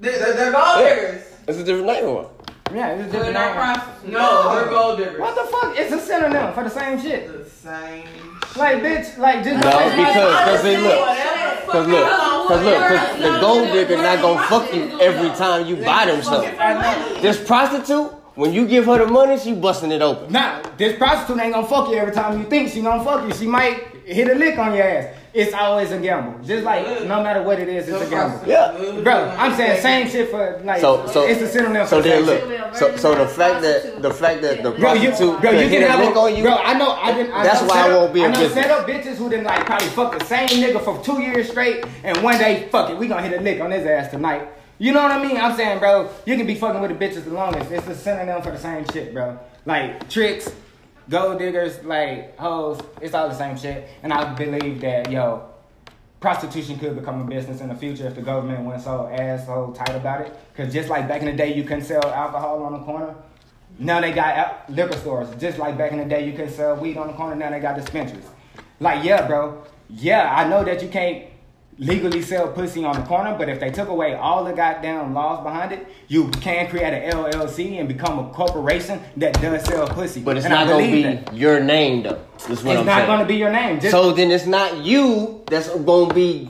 Speaker 8: They-
Speaker 4: They're,
Speaker 8: they-
Speaker 4: they're gold
Speaker 1: Yeah.
Speaker 4: diggers.
Speaker 1: It's a different name for it.
Speaker 5: yeah, it's a
Speaker 3: So they're
Speaker 5: different
Speaker 3: not
Speaker 5: name.
Speaker 3: prostitutes.
Speaker 4: No, they're gold diggers.
Speaker 5: What the fuck? It's a synonym for the same shit.
Speaker 4: The same.
Speaker 5: Like, bitch, like just
Speaker 1: No,
Speaker 5: like-
Speaker 1: because cause they look, cause look, cause look, cause the gold digger not gonna fuck you every time you buy them something. This prostitute, when you give her the money, she busting it open.
Speaker 5: Nah, this prostitute ain't gonna fuck you every time you think she gonna fuck you. She might hit a lick on your ass. It's always a gamble. Just like no matter what it is, it's a gamble.
Speaker 1: Yeah.
Speaker 5: Bro, I'm saying same shit for like
Speaker 1: So so
Speaker 5: it's a synonym
Speaker 1: so
Speaker 5: for
Speaker 1: then look, so so the fact that the fact that the
Speaker 5: Bro, you,
Speaker 1: prostitute
Speaker 5: bro, you
Speaker 1: hit
Speaker 5: can
Speaker 1: a
Speaker 5: have
Speaker 1: lick
Speaker 5: a,
Speaker 1: on you.
Speaker 5: Bro, I know, I didn't. I
Speaker 1: That's
Speaker 5: know
Speaker 1: why I won't be a
Speaker 5: I know
Speaker 1: business.
Speaker 5: set up bitches who didn't like probably fuck the same nigga for two years straight, and one day, fuck it, we gonna hit a lick on his ass tonight. You know what I mean? I'm saying, bro, you can be fucking with the bitches the longest. It's a synonym for the same shit, bro. Like tricks, gold diggers, like hoes. It's all the same shit. And I believe that, yo, prostitution could become a business in the future if the government went so asshole tight about it. Cause just like back in the day, you couldn't sell alcohol on the corner. Now they got liquor stores. Just like back in the day, you couldn't sell weed on the corner. Now they got dispensaries. Like, yeah, bro. Yeah, I know that you can't legally sell pussy on the corner, but if they took away all the goddamn laws behind it, you can create an LLC and become a corporation that does sell pussy.
Speaker 1: But it's
Speaker 5: And
Speaker 1: not gonna be
Speaker 5: that.
Speaker 1: your name though.
Speaker 5: It's
Speaker 1: I'm
Speaker 5: not
Speaker 1: saying.
Speaker 5: gonna be your name. Just,
Speaker 1: so then it's not you that's gonna be.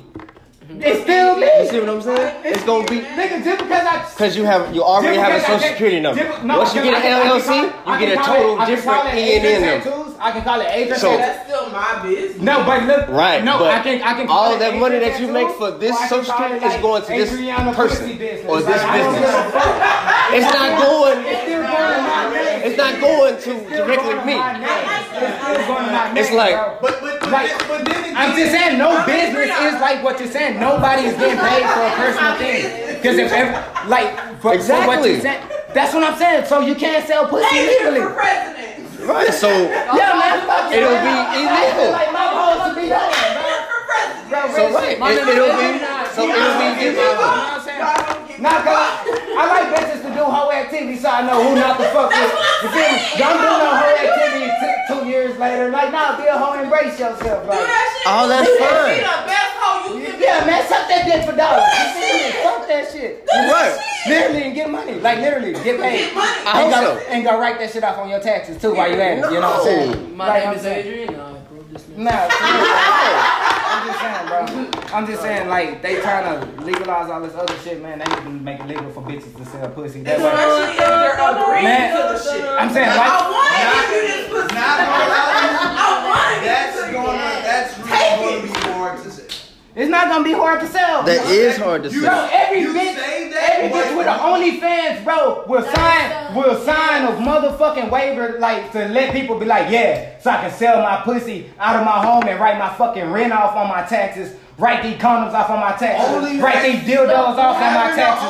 Speaker 5: it's still me.
Speaker 1: You see what I'm saying? It's gonna be
Speaker 5: Nigga, just because I
Speaker 1: because you have you already have a social security number.
Speaker 5: no,
Speaker 1: Once you get an
Speaker 5: I can- I
Speaker 1: LLC, you get a total
Speaker 5: it- I can
Speaker 1: different E and N number.
Speaker 5: Tattoos. I can call it agent
Speaker 1: So-
Speaker 5: tattoos.
Speaker 4: That's still my business.
Speaker 5: No, but look,
Speaker 1: Right,
Speaker 5: No,
Speaker 1: but
Speaker 5: I can, I can call
Speaker 1: all
Speaker 5: it
Speaker 1: that money
Speaker 5: agent
Speaker 1: that you
Speaker 5: tattoo,
Speaker 1: make for this
Speaker 5: or I can
Speaker 1: social
Speaker 5: call it
Speaker 1: security is
Speaker 5: like
Speaker 1: going to this
Speaker 5: Adriana
Speaker 1: person
Speaker 5: Pussy business.
Speaker 1: or this
Speaker 5: Like, I don't
Speaker 1: business.
Speaker 5: give a fuck.
Speaker 1: It's not going.
Speaker 5: It's still going to my name.
Speaker 1: It's not going to
Speaker 5: It's still
Speaker 1: directly
Speaker 5: going
Speaker 1: to me.
Speaker 5: my name. It's still going to my name.
Speaker 1: It's like-
Speaker 5: bro.
Speaker 8: But but but,
Speaker 5: Like,
Speaker 8: then, but then again,
Speaker 5: I'm just saying, no business is like what you're saying. Nobody is getting paid for a personal thing. Because if ever, like, for, for what
Speaker 1: Exactly.
Speaker 5: you're saying, that's what I'm saying. So you can't sell pussy legally.
Speaker 4: For president.
Speaker 1: Right. So
Speaker 5: Yeah, man, fuck it.
Speaker 1: It'll be illegal.
Speaker 5: Like my goal to be done, bro.
Speaker 4: For
Speaker 1: so
Speaker 5: real
Speaker 1: right.
Speaker 5: shit.
Speaker 1: It,
Speaker 5: My nigga,
Speaker 1: it'll be
Speaker 5: shit.
Speaker 1: so
Speaker 5: You know
Speaker 1: it'll
Speaker 5: what I'm
Speaker 1: be
Speaker 5: saying?
Speaker 1: illegal.
Speaker 5: You know I'm? Nah, cause I, I like bitches to do whole activity so I know who not to fuck with. You feel me? Don't do no whole activity t- two years later. Like, nah, be a hoe, embrace yourself.
Speaker 4: Do
Speaker 5: Like,
Speaker 4: that shit.
Speaker 1: All that's
Speaker 4: She
Speaker 1: fine.
Speaker 4: the best hoe you can
Speaker 5: yeah, man, suck that dick for dollars. You feel me? Fuck that shit.
Speaker 1: Right.
Speaker 5: Literally and get money. Like, literally, get paid.
Speaker 4: Get money.
Speaker 1: I
Speaker 5: And
Speaker 1: hope
Speaker 5: go,
Speaker 1: so.
Speaker 5: and go write that shit off on your taxes too while you're at it. You know what I'm saying?
Speaker 7: My
Speaker 5: Like
Speaker 7: name
Speaker 5: I'm
Speaker 7: is
Speaker 5: saying.
Speaker 7: Adrian. Uh, No, this.
Speaker 5: Nah, I'm just saying, bro. I'm just saying, like, they trying to legalize all this other shit, man. They need to make it legal for bitches to sell pussy. That way.
Speaker 4: Especially if they're agreeing
Speaker 5: Man,
Speaker 4: to the shit.
Speaker 5: I'm saying,
Speaker 4: I
Speaker 5: like,
Speaker 4: want to give you this pussy.
Speaker 8: Not gonna.
Speaker 4: I want to
Speaker 8: That's gonna that's really gonna be hard to say.
Speaker 5: It's not gonna be hard to sell.
Speaker 1: That is hard to sell.
Speaker 5: Bro, every
Speaker 8: You
Speaker 5: bitch,
Speaker 8: say that,
Speaker 5: every bitch
Speaker 8: but-
Speaker 5: with an OnlyFans, bro, will
Speaker 6: That's
Speaker 5: sign,
Speaker 6: so-
Speaker 5: will sign a motherfucking waiver, like to let people be like, yeah, so I can sell my pussy out of my home and write my fucking rent off on my taxes, write these condoms off on my taxes,
Speaker 8: Only
Speaker 5: write these dildos off on my taxes.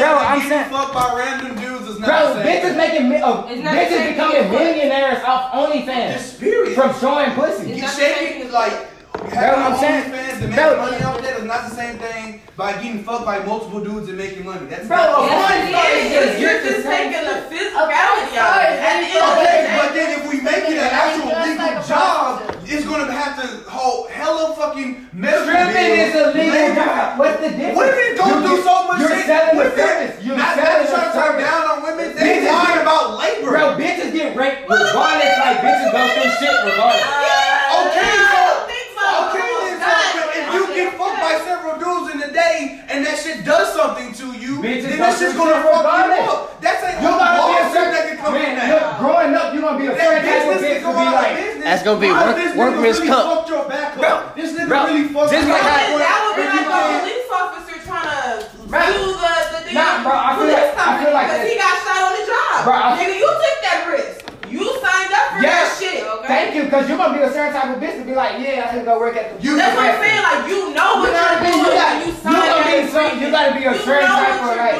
Speaker 5: Bro, I'm saying-
Speaker 8: fucked by random dudes is not
Speaker 5: Bro,
Speaker 8: the same
Speaker 5: bitches making mi- uh,
Speaker 3: It's not the
Speaker 5: bitches
Speaker 3: same
Speaker 5: becoming
Speaker 3: thing.
Speaker 5: millionaires off OnlyFans
Speaker 8: Just period.
Speaker 5: from showing pussy.
Speaker 8: You
Speaker 3: It's not the
Speaker 8: shake
Speaker 3: same
Speaker 8: it like
Speaker 5: Bro,
Speaker 8: having
Speaker 5: I'm saying-
Speaker 8: OnlyFans to make
Speaker 5: Bro.
Speaker 8: money off that is not the same thing by getting fucked by multiple dudes and making money. That's
Speaker 5: Bro,
Speaker 8: not
Speaker 5: of
Speaker 8: the
Speaker 5: course
Speaker 8: same thing.
Speaker 5: is.
Speaker 4: You're
Speaker 5: You're
Speaker 4: just
Speaker 5: the
Speaker 4: taking the
Speaker 5: shit.
Speaker 4: physicality out of it.
Speaker 6: course,
Speaker 4: At the end of the
Speaker 8: Okay, but then if we make it an actual legal
Speaker 6: like
Speaker 8: job, it's gonna have to hold hella fucking medical
Speaker 5: Stripping is a legal job. What's the difference?
Speaker 8: What if it go
Speaker 5: You-
Speaker 8: through so much
Speaker 5: You're
Speaker 8: shit?
Speaker 5: selling
Speaker 8: What
Speaker 5: a
Speaker 8: if it-
Speaker 5: service. You're
Speaker 8: not
Speaker 5: selling
Speaker 8: not trying to talk
Speaker 5: service.
Speaker 8: down on women. They
Speaker 5: Bitches
Speaker 8: lying
Speaker 5: get-
Speaker 8: about labor.
Speaker 5: Bro, bitches get raped regardless. Like bitches go through shit regardless.
Speaker 8: Okay,
Speaker 4: I
Speaker 8: so
Speaker 4: don't think so.
Speaker 8: okay then. So but if you get fucked by several dudes in a day and that shit does something to you,
Speaker 5: Bitches
Speaker 8: then
Speaker 5: go
Speaker 8: that shit's gonna fuck you up. That's a
Speaker 5: You gotta be a
Speaker 8: lawsuit
Speaker 5: certain
Speaker 8: that can come in
Speaker 5: man.
Speaker 8: now.
Speaker 5: Look, growing up, you gonna be a
Speaker 8: That
Speaker 5: certain
Speaker 8: business
Speaker 5: bitch
Speaker 8: can
Speaker 5: to
Speaker 8: go
Speaker 5: be
Speaker 8: out of
Speaker 5: like.
Speaker 8: business.
Speaker 1: That's gonna be
Speaker 8: Why
Speaker 1: work-
Speaker 8: this nigga
Speaker 1: workman's
Speaker 8: really
Speaker 1: comp.
Speaker 8: fucked your back up?
Speaker 5: Bro,
Speaker 8: this nigga
Speaker 5: bro,
Speaker 8: really fucked
Speaker 5: just
Speaker 8: your back up.
Speaker 4: That would be like a police officer trying to
Speaker 5: Bro.
Speaker 4: do the, the thing.
Speaker 5: Nah, bro, I feel
Speaker 4: police
Speaker 5: like- I feel like
Speaker 4: because he got shot on the job.
Speaker 5: Bro, I-
Speaker 4: Nigga, you took that risk. You signed up for
Speaker 5: Yeah,
Speaker 4: that shit.
Speaker 5: Thank you, cause you're gonna be a certain type of bitch to be like, yeah, I can go work at the.
Speaker 8: You-
Speaker 4: That's what I'm saying. Like you know what
Speaker 5: You
Speaker 4: are doing
Speaker 5: you gotta,
Speaker 4: when you
Speaker 5: you
Speaker 4: sign
Speaker 5: gotta
Speaker 4: that
Speaker 5: be some, you gotta be a
Speaker 4: You
Speaker 5: certain type of like.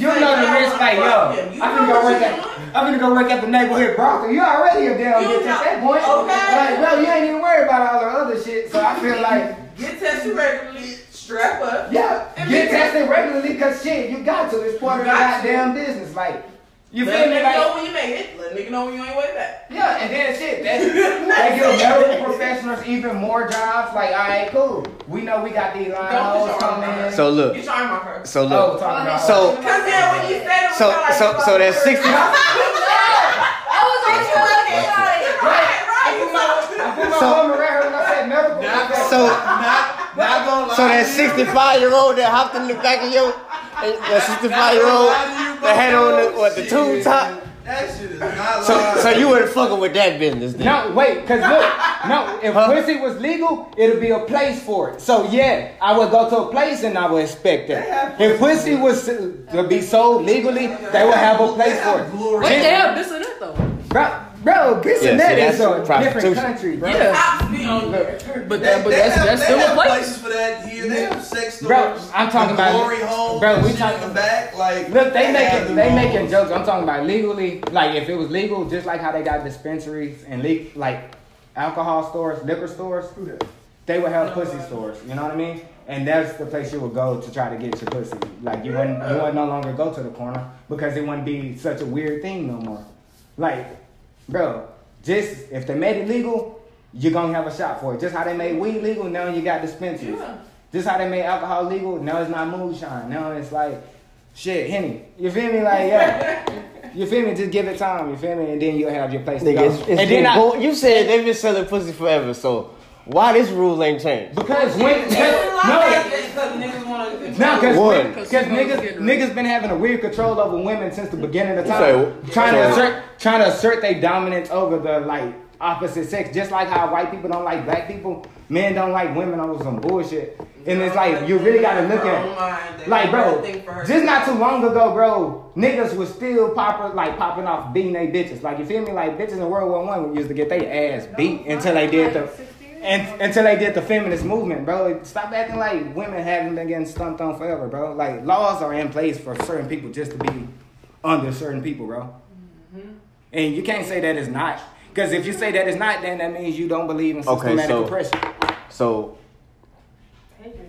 Speaker 4: you
Speaker 5: know the risk, like yo.
Speaker 4: You
Speaker 5: I'm gonna go work at. I'm gonna go work at the neighborhood brothel. You already a damn bitch at that point.
Speaker 4: okay.
Speaker 5: Like, bro, you ain't even worried about all the other shit. So I feel like,
Speaker 4: Get tested regularly. Strap up.
Speaker 5: yeah, get tested regularly, cause shit, you got to. It's part of the
Speaker 4: You got to.
Speaker 5: goddamn business. Like, you
Speaker 4: Let
Speaker 5: feel me?
Speaker 4: nigga
Speaker 5: Like,
Speaker 4: know when you made it. Let nigga know when you ain't way back.
Speaker 5: Yeah, and then shit, that, they give medical professionals even more jobs. Like, all right, cool. We know we got these line
Speaker 4: Don't
Speaker 5: hoes
Speaker 4: put your
Speaker 5: coming in.
Speaker 1: So look,
Speaker 4: Get your arm off her.
Speaker 1: so
Speaker 5: oh,
Speaker 1: look,
Speaker 5: talking about
Speaker 1: So-
Speaker 4: Cause then when you said it,
Speaker 1: So-
Speaker 4: we like
Speaker 1: so-
Speaker 4: you
Speaker 1: so that's 60.
Speaker 6: I was already talking.
Speaker 4: Right, right.
Speaker 5: I put my, I put my
Speaker 1: So-
Speaker 5: arm around her when I said medical
Speaker 8: Not.
Speaker 1: So-
Speaker 8: not, not gonna lie.
Speaker 1: so that 65 year old that hopped in the back of your, that 65 year old that had on the what the tube top.
Speaker 8: That shit is not
Speaker 1: So
Speaker 8: lying.
Speaker 1: so you weren't fucking with that business then.
Speaker 5: No, wait, cause look, no, if
Speaker 1: Huh?
Speaker 5: pussy was legal, it'll be a place for it. So yeah, I would go to a place and I would expect that. If pussy was to be sold legally, they would have a place for it.
Speaker 8: Glory.
Speaker 7: Wait, they have this and that though.
Speaker 5: Bro, bro, this
Speaker 1: Yeah,
Speaker 5: and
Speaker 1: see,
Speaker 5: that is
Speaker 1: that's
Speaker 5: a different country, bro.
Speaker 7: Yeah.
Speaker 4: Cops be on there.
Speaker 7: But that, but
Speaker 8: they
Speaker 7: that's
Speaker 8: have-
Speaker 7: that's still a place.
Speaker 8: places for that here. They have sex stores.
Speaker 5: Bro, I'm talking about-
Speaker 8: glory homes.
Speaker 5: bro, we talking-
Speaker 8: in the back. Like
Speaker 5: Look, they
Speaker 8: have
Speaker 5: making they
Speaker 8: homes.
Speaker 5: making jokes. I'm talking about legally, like if it was legal, just like how they got dispensaries and le- like alcohol stores, liquor stores, they would have pussy stores. You know what I mean? And that's the place you would go to try to get your pussy. Like you wouldn't you would no longer go to the corner because it wouldn't be such a weird thing no more. Like, bro, just if they made it legal, you're gonna have a shot for it. Just how they made weed legal, now you got dispensaries.
Speaker 4: Yeah.
Speaker 5: Just how they made alcohol legal, now it's not moonshine. Now it's like shit, Henny. You feel me? Like, yeah. You feel me? Just give it time, you feel me? And then you'll have your place to go.
Speaker 1: It's, it's
Speaker 5: and then I,
Speaker 1: go- you said they've been selling pussy forever, so why this rule ain't changed?
Speaker 5: because when no,
Speaker 4: niggas want to
Speaker 5: no, because
Speaker 1: One.
Speaker 5: niggas niggas been having a weird control over women since the beginning of time,
Speaker 1: say-
Speaker 5: trying to assert trying to assert their dominance over the like opposite sex, just like how white people don't like black people, men don't like women over some bullshit, and it's like you really gotta look at. Like, bro, just not too long ago, bro, niggas was still popping, like popping off beating they bitches. Like, you feel me? Like, bitches in World War One used to get their ass beat until they did the, and, until they did the feminist movement, bro. Stop acting like women haven't been getting stumped on forever, bro. Like, laws are in place for certain people just to be under certain people, bro. Mm-hmm. And you can't say that it's not. Because if you say that it's not, then that means you don't believe in
Speaker 1: Okay,
Speaker 5: systematic
Speaker 1: so-
Speaker 5: oppression.
Speaker 1: So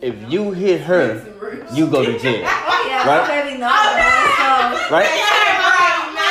Speaker 1: if you hit her, you go to jail,
Speaker 6: Oh
Speaker 1: Right?
Speaker 6: right? baby, oh, no. So,
Speaker 1: right?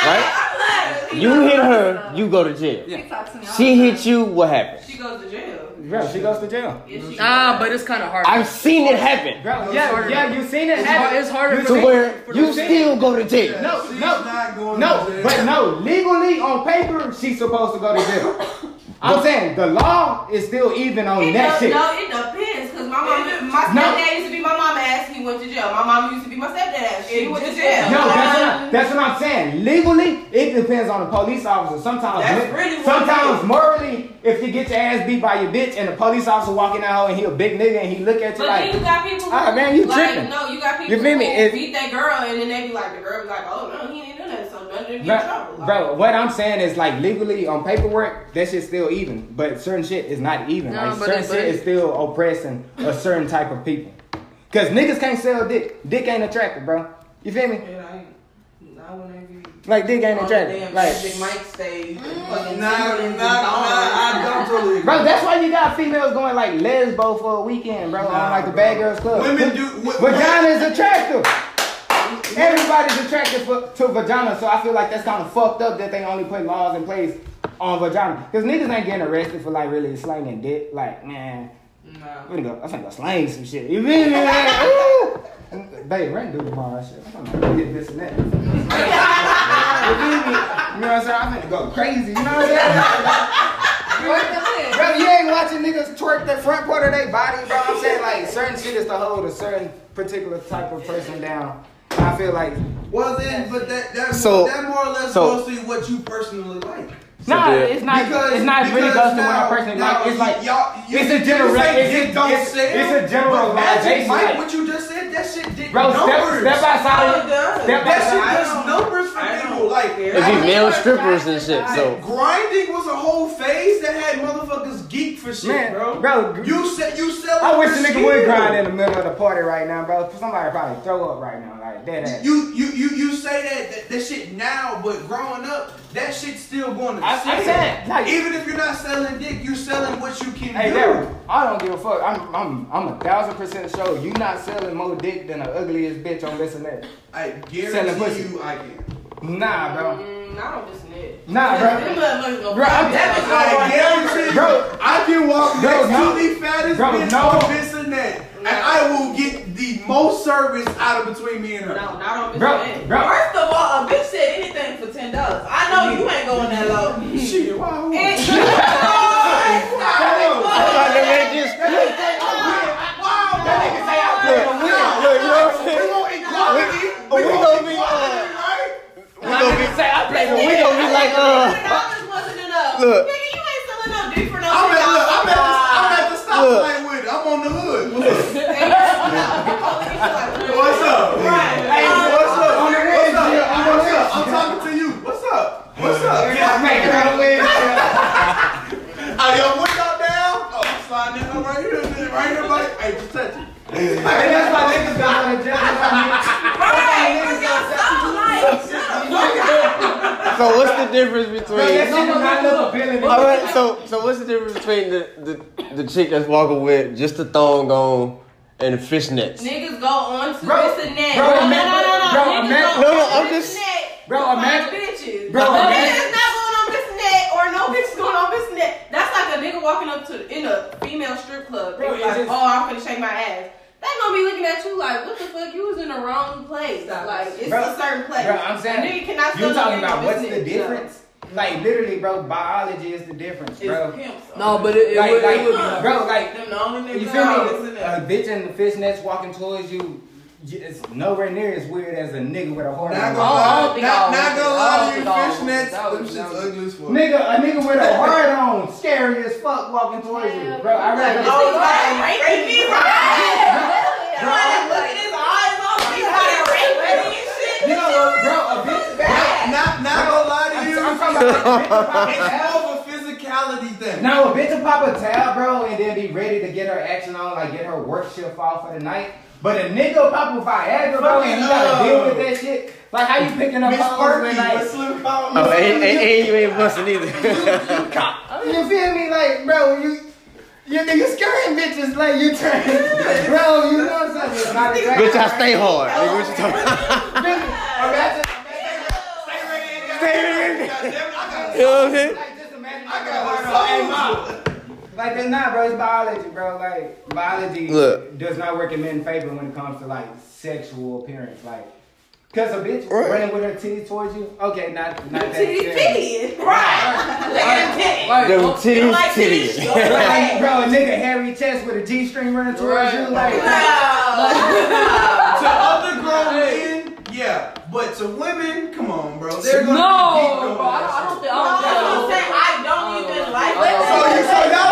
Speaker 1: Right? You hit her, you go to jail.
Speaker 6: she talks to me all
Speaker 1: She hit you, what happens?
Speaker 4: She goes to jail.
Speaker 5: Bro, she goes to jail.
Speaker 7: Ah, but it's kind of hard.
Speaker 1: I've seen it happen
Speaker 5: Bro, yeah, yeah, you've seen it
Speaker 7: It's
Speaker 5: happen.
Speaker 7: it's harder
Speaker 1: to
Speaker 5: seen-
Speaker 1: where you
Speaker 5: you
Speaker 1: still go to jail.
Speaker 5: No,
Speaker 8: She's
Speaker 5: no,
Speaker 8: not going
Speaker 5: no,
Speaker 8: to jail.
Speaker 5: but no, legally on paper, she's supposed to go to jail. I'm saying the law is still even on that
Speaker 4: does,
Speaker 5: shit.
Speaker 4: No, it depends. Cause my mom, my
Speaker 3: stepdad no. used to be my mom ass. He went to jail. My mom used to be my stepdad ass.
Speaker 4: She went to jail.
Speaker 5: No, that's what, I, that's what I'm saying. Legally, it depends on the police officer. Sometimes,
Speaker 4: that's really
Speaker 5: sometimes morally, if you get your ass beat by your bitch and the police officer walking out and he a big nigga and he look at you
Speaker 3: but
Speaker 5: like,
Speaker 3: you got people. Ah, who,
Speaker 5: ah, man, you
Speaker 3: like,
Speaker 5: tripping?
Speaker 3: No, you got people.
Speaker 5: You feel me?
Speaker 3: Who
Speaker 5: if,
Speaker 3: beat that girl and then they be like, the girl be like, oh no, he ain't do nothing. So none of them get in trouble.
Speaker 5: Bro, what I'm saying is like legally on paperwork, that shit still even, but certain shit is not even.
Speaker 7: No,
Speaker 5: like
Speaker 7: but
Speaker 5: certain
Speaker 7: it-
Speaker 5: shit is still oppressing a certain type of people. Cause niggas can't sell dick. Dick ain't attractive, bro. You feel me?
Speaker 4: And I, I wouldn't
Speaker 5: Like dick ain't attractive.
Speaker 4: damn
Speaker 5: Like,
Speaker 4: Magic Mike stage.
Speaker 8: Nah, nah, nah, I don't totally agree.
Speaker 5: bro, that's why you got females going like lesbo for a weekend, bro, on
Speaker 8: Nah,
Speaker 5: like the
Speaker 8: bro.
Speaker 5: Bad Girls Club.
Speaker 8: Women do. w-
Speaker 5: Vagina is attractive. Everybody's attracted for, to vagina, so I feel like that's kind of fucked up that they only put laws in place on vagina. Cause niggas ain't getting arrested for like really slanging dick. Like, man,
Speaker 4: No.
Speaker 5: I'm gonna go, I'm gonna go slang some shit. You feel me? man? Ooh. Babe, rent do tomorrow. Shit. I'm gonna get this and that. you feel me? You know what I'm saying? I'm gonna go crazy. You know what I'm saying?
Speaker 6: Work the lid.
Speaker 5: Bro, you ain't watching niggas twerk the front part of their body, bro. I'm saying like certain shit is to hold a certain particular type of person down. I feel like
Speaker 8: Well then, but that that,
Speaker 1: So-
Speaker 8: that more or less
Speaker 1: so-
Speaker 8: goes to what you personally like.
Speaker 5: Nah, it's not.
Speaker 8: Because-
Speaker 5: it's not really
Speaker 8: because
Speaker 5: goes to what
Speaker 8: now-
Speaker 5: I personally
Speaker 8: now
Speaker 5: like. It's like
Speaker 8: y'all- you-
Speaker 5: it's a general.
Speaker 8: say
Speaker 5: It's,
Speaker 8: dick
Speaker 5: a-
Speaker 8: don't
Speaker 5: it's,
Speaker 8: sell,
Speaker 5: it's a
Speaker 8: But Magic
Speaker 5: generalization.
Speaker 8: Mike,
Speaker 5: like-
Speaker 8: what you just said, that shit did
Speaker 5: Bro, step,
Speaker 8: numbers.
Speaker 5: step
Speaker 4: it
Speaker 5: outside. Step
Speaker 8: that shit does numbers for people. Like
Speaker 4: care.
Speaker 1: It'd be male strippers and shit. So
Speaker 8: grinding was a whole phase that had motherfuckers geek for shit,
Speaker 5: Man,
Speaker 8: bro.
Speaker 5: bro,
Speaker 8: you said you sell.
Speaker 5: I wish
Speaker 8: for
Speaker 5: the nigga would grind in the middle of the party right now, bro. Somebody probably throw up right now, like dead ass.
Speaker 8: You you you you say that, that that shit now, but growing up, that shit's still going to
Speaker 5: I-
Speaker 8: sell.
Speaker 5: I'm saying, like-
Speaker 8: even if you're not selling dick, you're selling what you can
Speaker 5: Hey,
Speaker 8: do.
Speaker 5: Daryl, I don't give a fuck. I'm, I'm, I'm a thousand percent sure you not selling more dick than the ugliest bitch on this and that.
Speaker 8: I
Speaker 5: Selling
Speaker 8: guarantee
Speaker 5: pussy.
Speaker 8: you, I can.
Speaker 5: Nah, bro.
Speaker 3: Mm, I don't listen to it.
Speaker 5: Nah,
Speaker 4: Them
Speaker 5: bro.
Speaker 4: motherfuckers
Speaker 5: Bro, I'm
Speaker 4: that
Speaker 5: telling
Speaker 4: bitch
Speaker 8: I guarantee you,
Speaker 5: Bro.
Speaker 8: I can walk
Speaker 5: Bro,
Speaker 8: next
Speaker 5: no.
Speaker 8: to the fattest
Speaker 5: Bro,
Speaker 8: bitch
Speaker 5: no.
Speaker 8: on this and that, and I will get the most service out of between me and her.
Speaker 3: No, not on
Speaker 5: Bro,
Speaker 3: business.
Speaker 5: bro.
Speaker 4: First of all, a bitch said anything for ten dollars. I know you ain't going that low.
Speaker 8: Shit, why? who-
Speaker 4: And-
Speaker 8: Wow,
Speaker 5: That nigga say I'm playing a win.
Speaker 1: look, you know what I'm
Speaker 8: we
Speaker 1: saying?
Speaker 8: want equality.
Speaker 1: We gonna be, uh,
Speaker 8: right?
Speaker 1: We gonna be,
Speaker 5: say I'm playing a
Speaker 1: we
Speaker 5: win.
Speaker 1: gonna be like, uh,
Speaker 4: dollars wasn't enough.
Speaker 1: Look.
Speaker 4: Nigga, you ain't selling no dick for no
Speaker 8: I'm at, look, I'm at, the, I'm at the
Speaker 1: Look.
Speaker 8: stoplight with it. I'm on the hood. What's up?
Speaker 4: Right.
Speaker 8: Hey, what's up?
Speaker 5: On the
Speaker 8: What's up?
Speaker 5: yeah, on the
Speaker 8: What's up? I'm talking to you. What's up? What's up?
Speaker 5: I'm making a win.
Speaker 8: Oh, yo, what y'all down? Oh, I'm sliding in right here, nigga, right here, buddy. Hey, just touch it.
Speaker 5: And that's why niggas got on the judge.
Speaker 1: so what's the difference
Speaker 5: Bro, that shit
Speaker 1: between?
Speaker 5: do not look appealing.
Speaker 1: All right, so so what's the difference between the the, the chick that's walking with just the thong on and the fishnets?
Speaker 3: Niggas go on to
Speaker 5: Bro,
Speaker 3: this and
Speaker 5: bro,
Speaker 3: no, no,
Speaker 5: ima-
Speaker 3: no, no, no.
Speaker 5: bro,
Speaker 3: Niggas
Speaker 5: ima-
Speaker 3: go
Speaker 1: No, no, I'm just-
Speaker 3: and
Speaker 5: Bro,
Speaker 3: to find
Speaker 5: imagine-
Speaker 3: bitches.
Speaker 5: bro,
Speaker 3: the
Speaker 5: imagine-
Speaker 3: niggas not going on this or no bitches going on this. That's like a nigga walking up to in a female strip club.
Speaker 5: Bro,
Speaker 3: Bro, like, oh, I'm gonna shake my ass. They gonna be looking at you like, what the fuck? You was in the wrong place.
Speaker 4: Stop.
Speaker 3: Like it's
Speaker 5: Bro,
Speaker 3: a certain place.
Speaker 5: Bro, I'm saying,
Speaker 3: a nigga cannot
Speaker 5: you
Speaker 3: still
Speaker 5: talking about what's the
Speaker 3: business.
Speaker 5: difference? Like literally, bro, biology is the difference, bro.
Speaker 4: It's.
Speaker 7: No, but it, it,
Speaker 5: Like,
Speaker 7: would,
Speaker 5: like,
Speaker 7: it would be
Speaker 5: bro, like
Speaker 4: Them the only niggas
Speaker 5: You feel
Speaker 4: out,
Speaker 5: me? A bitch in the fishnets walking towards you, y- it's nowhere near as weird as a nigga with a heart.
Speaker 8: Not
Speaker 5: on
Speaker 8: gonna
Speaker 5: his-
Speaker 7: I don't
Speaker 8: lie,
Speaker 7: think
Speaker 8: not, not gonna lie to you,
Speaker 7: think I would.
Speaker 8: fishnets, them shit's ugly as fuck.
Speaker 5: Nigga, a nigga with a heart on, scary as fuck, walking towards you, bro. I rather.
Speaker 4: Oh, like, rape me, right? Somebody look at his eyes off, he's got rape me and shit.
Speaker 5: You know bro? A bitch bad.
Speaker 8: Not, not gonna lie to you.
Speaker 5: I'm talking about a bitch will pop a
Speaker 8: It's
Speaker 5: tab.
Speaker 8: more of a physicality thing.
Speaker 5: No, a bitch will pop a tab, bro, and then be ready to get her action on, like get her work shift off for the night. But a nigga will pop a Viagra, bro, and he gotta deal with that shit. Like how you picking up
Speaker 8: Miss
Speaker 5: hoes
Speaker 8: Perky,
Speaker 5: when
Speaker 8: but
Speaker 5: like
Speaker 8: Slim Found
Speaker 1: Oh, and, and, and you ain't busting either.
Speaker 5: You feel me? Like, bro, you you nigga scaring bitches like you turn Bro, you know something. It's not attractive.
Speaker 1: Bitch, I stay hard. Nigga, what you talking about?
Speaker 5: Imagine,
Speaker 1: You know what I'm saying?
Speaker 5: like, just imagine I got a heart on. Hey, mom. Like, that's not, bro. It's biology, bro. Like, biology
Speaker 1: Look.
Speaker 5: does not work in men's favor when it comes to, like, sexual appearance. Like, because a bitch
Speaker 1: Right.
Speaker 5: running with her titties towards you, okay, not, not that
Speaker 4: Titty,
Speaker 5: serious.
Speaker 4: titty. Right. Look at them titty.
Speaker 7: like,
Speaker 1: titties,
Speaker 4: Like
Speaker 1: titties.
Speaker 4: titties.
Speaker 5: Bro, like, bro, a nigga hairy chest with a G string running towards
Speaker 7: Right.
Speaker 5: you, like,
Speaker 4: Wow.
Speaker 8: To other grown men, Yeah, but to women, come on, bro. They're gonna
Speaker 7: No,
Speaker 8: be geeked
Speaker 7: bro.
Speaker 8: on
Speaker 7: I,
Speaker 8: that
Speaker 7: I don't
Speaker 8: shit.
Speaker 7: think.
Speaker 4: No,
Speaker 7: I
Speaker 4: I'm
Speaker 7: don't
Speaker 4: gonna say
Speaker 7: think.
Speaker 4: I don't even oh, like oh,
Speaker 7: Wait,
Speaker 4: it.
Speaker 8: Oh, so, you, so y'all
Speaker 6: Wait,
Speaker 8: telling
Speaker 6: wait,
Speaker 8: me
Speaker 6: wait,
Speaker 8: that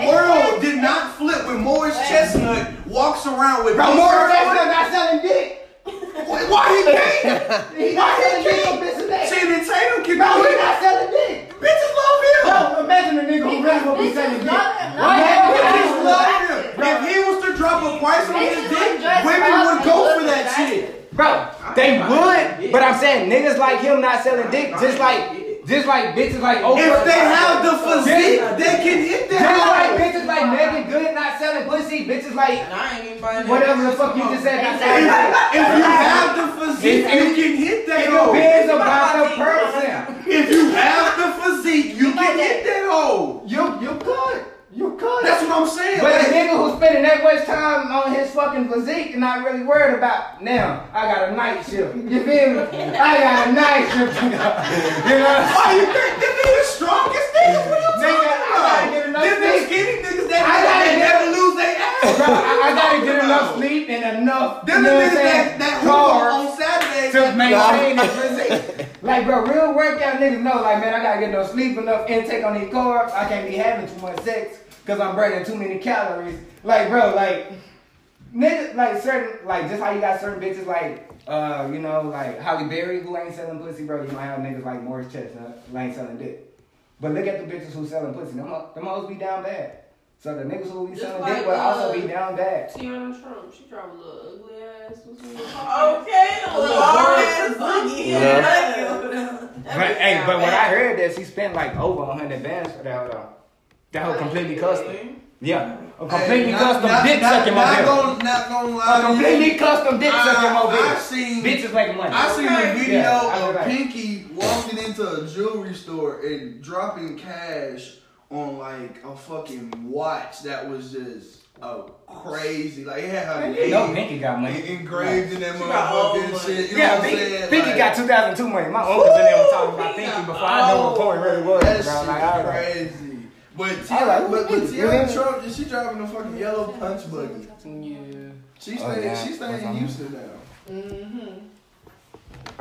Speaker 8: the world
Speaker 6: wait.
Speaker 8: did not flip when Morris Chestnut walks around with
Speaker 2: Bro, Morris? Chestnut not selling dick.
Speaker 8: Why why he can't?
Speaker 2: He
Speaker 8: Why he
Speaker 2: selling dick on
Speaker 8: can't?
Speaker 2: bitches neck.
Speaker 8: Channing Tatum can
Speaker 2: Bro,
Speaker 8: do
Speaker 2: he not selling dick.
Speaker 8: Bitches love him.
Speaker 2: Bro, imagine a nigga who really will be selling dick. Why
Speaker 6: No,
Speaker 2: bitches love him?
Speaker 8: If he was to drop a price on his dick, women would go for that shit.
Speaker 5: Bro, they would, but I'm saying niggas like him not selling dick, just like, just like bitches like Oprah.
Speaker 8: If they have the physique, they can hit that.
Speaker 5: just
Speaker 8: that.
Speaker 5: like bitches like Meagan Good not selling pussy, bitches like
Speaker 4: And I ain't even buying
Speaker 5: whatever the fuck you just said not selling
Speaker 6: Exactly.
Speaker 5: dick.
Speaker 8: If you have the physique,
Speaker 5: It-
Speaker 8: you can hit that
Speaker 5: It
Speaker 8: hoe.
Speaker 5: depends about the person.
Speaker 8: If you have the physique, you can hit that hoe.
Speaker 5: You you could, you could.
Speaker 8: That's what I'm saying.
Speaker 5: But a nigga who's spending that much time on his fucking physique and not really worried about now, I got a night shift. You feel me? I got a night shift. you know?
Speaker 8: Why you think them niggas strong as niggas? What are you
Speaker 5: Nigga,
Speaker 8: talking
Speaker 5: I gotta
Speaker 8: about?
Speaker 5: get enough
Speaker 8: Them them skinny niggas that
Speaker 5: I gotta
Speaker 8: never lose their ass.
Speaker 5: Bro, I, I gotta get enough sleep and enough,
Speaker 8: Them
Speaker 5: you
Speaker 8: the
Speaker 5: know
Speaker 8: niggas that, that on Saturday.
Speaker 5: to maintain the physique. Like, bro, real workout niggas know, like, man, I gotta get enough sleep, enough intake on these carbs. I can't be having too much sex because I'm burning too many calories. Like, bro, like, niggas, like, certain, like, just how you got certain bitches, like, uh, you know, like Halle Berry, who ain't selling pussy, bro. You might have niggas like Morris Chestnut, who ain't selling dick. But look at the bitches who selling pussy. Them, ho- them hoes be down bad. So the niggas who be selling
Speaker 7: like,
Speaker 5: dick will also be down bad.
Speaker 7: Tiana Trump, she drive a little ugly ass. What's her name?
Speaker 4: Okay, the little ass boogie.
Speaker 1: Yeah.
Speaker 5: But hey, but when I heard that she spent like over a hundred bands for that, uh, that whole completely custom. Yeah, a completely
Speaker 8: Hey, not-
Speaker 5: custom
Speaker 8: not-
Speaker 5: dick
Speaker 8: not-
Speaker 5: sucking
Speaker 8: not
Speaker 5: mobile.
Speaker 8: gonna- Not gonna
Speaker 5: A
Speaker 8: lie. to you.
Speaker 5: completely custom dick sucking
Speaker 8: I,
Speaker 5: mobile.
Speaker 8: I seen.
Speaker 5: Bitches making money.
Speaker 8: I seen a video
Speaker 5: Yeah,
Speaker 8: of
Speaker 5: like-
Speaker 8: Pinky walking into a jewelry store and dropping cash on like a fucking watch that was just uh, crazy. Like it had her
Speaker 5: Man, you know Pinky got money.
Speaker 8: engraved in that
Speaker 4: She got
Speaker 8: motherfucking
Speaker 4: money.
Speaker 8: shit. You
Speaker 5: Yeah,
Speaker 8: know what I'm
Speaker 5: Pinky,
Speaker 8: saying?
Speaker 5: Pinky
Speaker 8: Like,
Speaker 5: got 2002 money. My uncles in there was talking about
Speaker 4: Pinky
Speaker 5: Pinky
Speaker 4: got
Speaker 5: before I knew what
Speaker 4: old
Speaker 5: point really was.
Speaker 8: That
Speaker 5: Bro.
Speaker 8: shit
Speaker 5: Like, I was like,
Speaker 8: crazy. But
Speaker 5: I was
Speaker 8: Tiana,
Speaker 5: like,
Speaker 8: but, but
Speaker 5: you
Speaker 8: Tiana? Trump, she driving a fucking yellow punch buggy.
Speaker 7: Yeah.
Speaker 8: She
Speaker 5: Oh,
Speaker 8: staying,
Speaker 5: yeah.
Speaker 8: she staying in Houston now.
Speaker 4: Mm-hmm.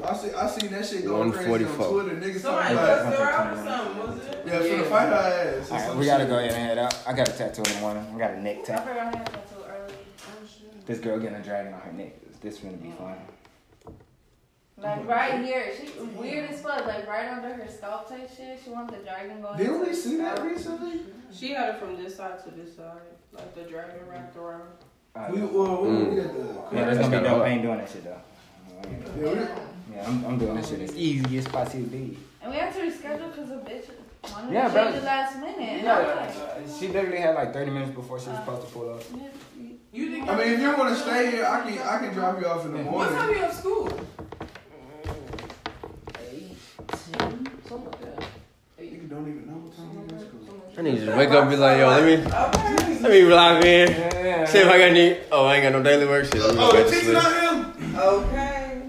Speaker 8: I see, I seen that shit going crazy on Twitter. Niggas
Speaker 4: Somebody
Speaker 8: talking about,
Speaker 4: cussed her out or something, was it?
Speaker 8: yeah, for the fight her ass.
Speaker 5: All right, we gotta
Speaker 8: shit.
Speaker 5: go ahead and head out. I got a tattoo in the morning. I got a neck tattoo.
Speaker 6: I
Speaker 5: tattoo.
Speaker 6: forgot I had that too early.
Speaker 5: This girl getting a dragon on her neck. This is gonna be fun.
Speaker 6: Like right here, she weird as fuck. Like right under her scalp type shit. She wants the dragon going.
Speaker 8: Didn't we see that recently?
Speaker 3: She had it from this side to this side, like the dragon wrapped around.
Speaker 5: Uh,
Speaker 8: We, well, we,
Speaker 1: Mm.
Speaker 8: we got the.
Speaker 5: yeah, that's gonna be
Speaker 1: That's
Speaker 5: dope.
Speaker 1: kinda
Speaker 5: I ain't doing that shit though.
Speaker 8: Yeah, we,
Speaker 5: Yeah, I'm, I'm doing this shit as easy as possible.
Speaker 6: And we had to reschedule because of bitch wanted
Speaker 5: Yeah,
Speaker 6: to
Speaker 5: bro.
Speaker 6: change the last minute. And
Speaker 5: Yeah,
Speaker 6: like,
Speaker 5: uh, she literally had like 30 minutes before she was supposed to pull up.
Speaker 4: You think
Speaker 8: I mean, if you want to stay here, I can I can drop you off in the morning.
Speaker 4: What
Speaker 8: morning.
Speaker 4: time you have school?
Speaker 7: Something like that.
Speaker 8: You don't even know what time it is.
Speaker 1: I need you to wake up and be like, yo, let me let me log in.
Speaker 5: Yeah,
Speaker 1: See if I got any. Oh, I ain't got no daily work shit. Let me
Speaker 8: Oh,
Speaker 1: go
Speaker 8: the
Speaker 1: back to
Speaker 8: teacher
Speaker 1: sleep.
Speaker 8: not him.
Speaker 4: Okay.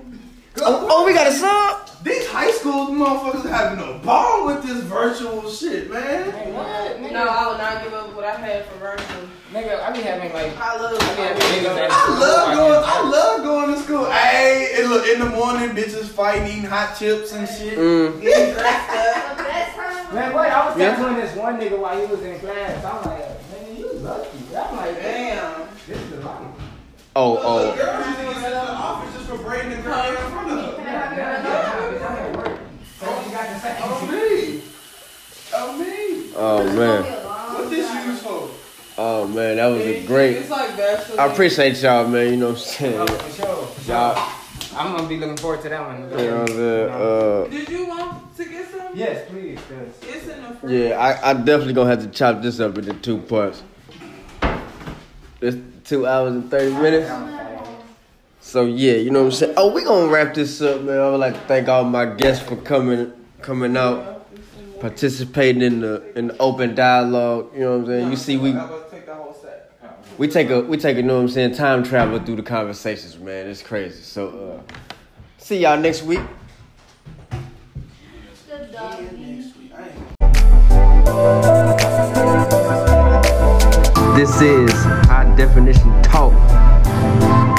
Speaker 1: Oh, oh, we got a sub.
Speaker 8: These high school motherfuckers having a ball with this virtual shit, man.
Speaker 5: What? Nigga,
Speaker 3: No, I would not give up what I had for virtual.
Speaker 5: nigga, I be having like.
Speaker 4: I love
Speaker 5: I be having niggas that.
Speaker 8: I love going. I love going to school. Hey, and look in the morning, bitches fighting, eating hot chips and shit.
Speaker 1: Mm.
Speaker 4: Getting dressed up.
Speaker 6: the best time.
Speaker 5: Man, wait, I was
Speaker 1: Yeah.
Speaker 5: tattooing this one nigga while he was in class. I'm like, man, you lucky. I'm like,
Speaker 4: Damn.
Speaker 5: this is the life.
Speaker 1: Oh,
Speaker 8: The
Speaker 1: oh.
Speaker 8: girls used to get sent the office just for braiding the girl in front of her.
Speaker 6: Can I have your
Speaker 5: Yeah, yeah, bitch, I'm at work. So what you got to say?
Speaker 8: Oh me. Oh me.
Speaker 1: Oh
Speaker 6: This is gonna be
Speaker 1: man.
Speaker 8: What this
Speaker 6: time.
Speaker 8: used for?
Speaker 1: Oh man, that was a great.
Speaker 4: It's like bachelor.
Speaker 1: I appreciate y'all, man. You know what I'm saying?
Speaker 5: Oh, for sure.
Speaker 1: Y'all,
Speaker 5: I'm gonna be looking forward to that one.
Speaker 1: you know what I'm saying?
Speaker 4: Did you want to get some?
Speaker 5: Uh, yes, please. Cause
Speaker 4: It's in the
Speaker 1: Uh,
Speaker 4: fridge.
Speaker 1: yeah, I, I definitely gonna have to chop this up into two parts. It's two hours and thirty minutes. So yeah, you know what I'm saying. Oh, we gonna wrap this up, man. I would like to thank all my guests for coming, coming out, participating in the in the open dialogue. You know what I'm saying. You see, we
Speaker 4: I was take the whole set.
Speaker 1: We take a we take a you know what I'm saying time travel through the conversations, man. It's crazy. So uh, see y'all next week. This is High Definition Talk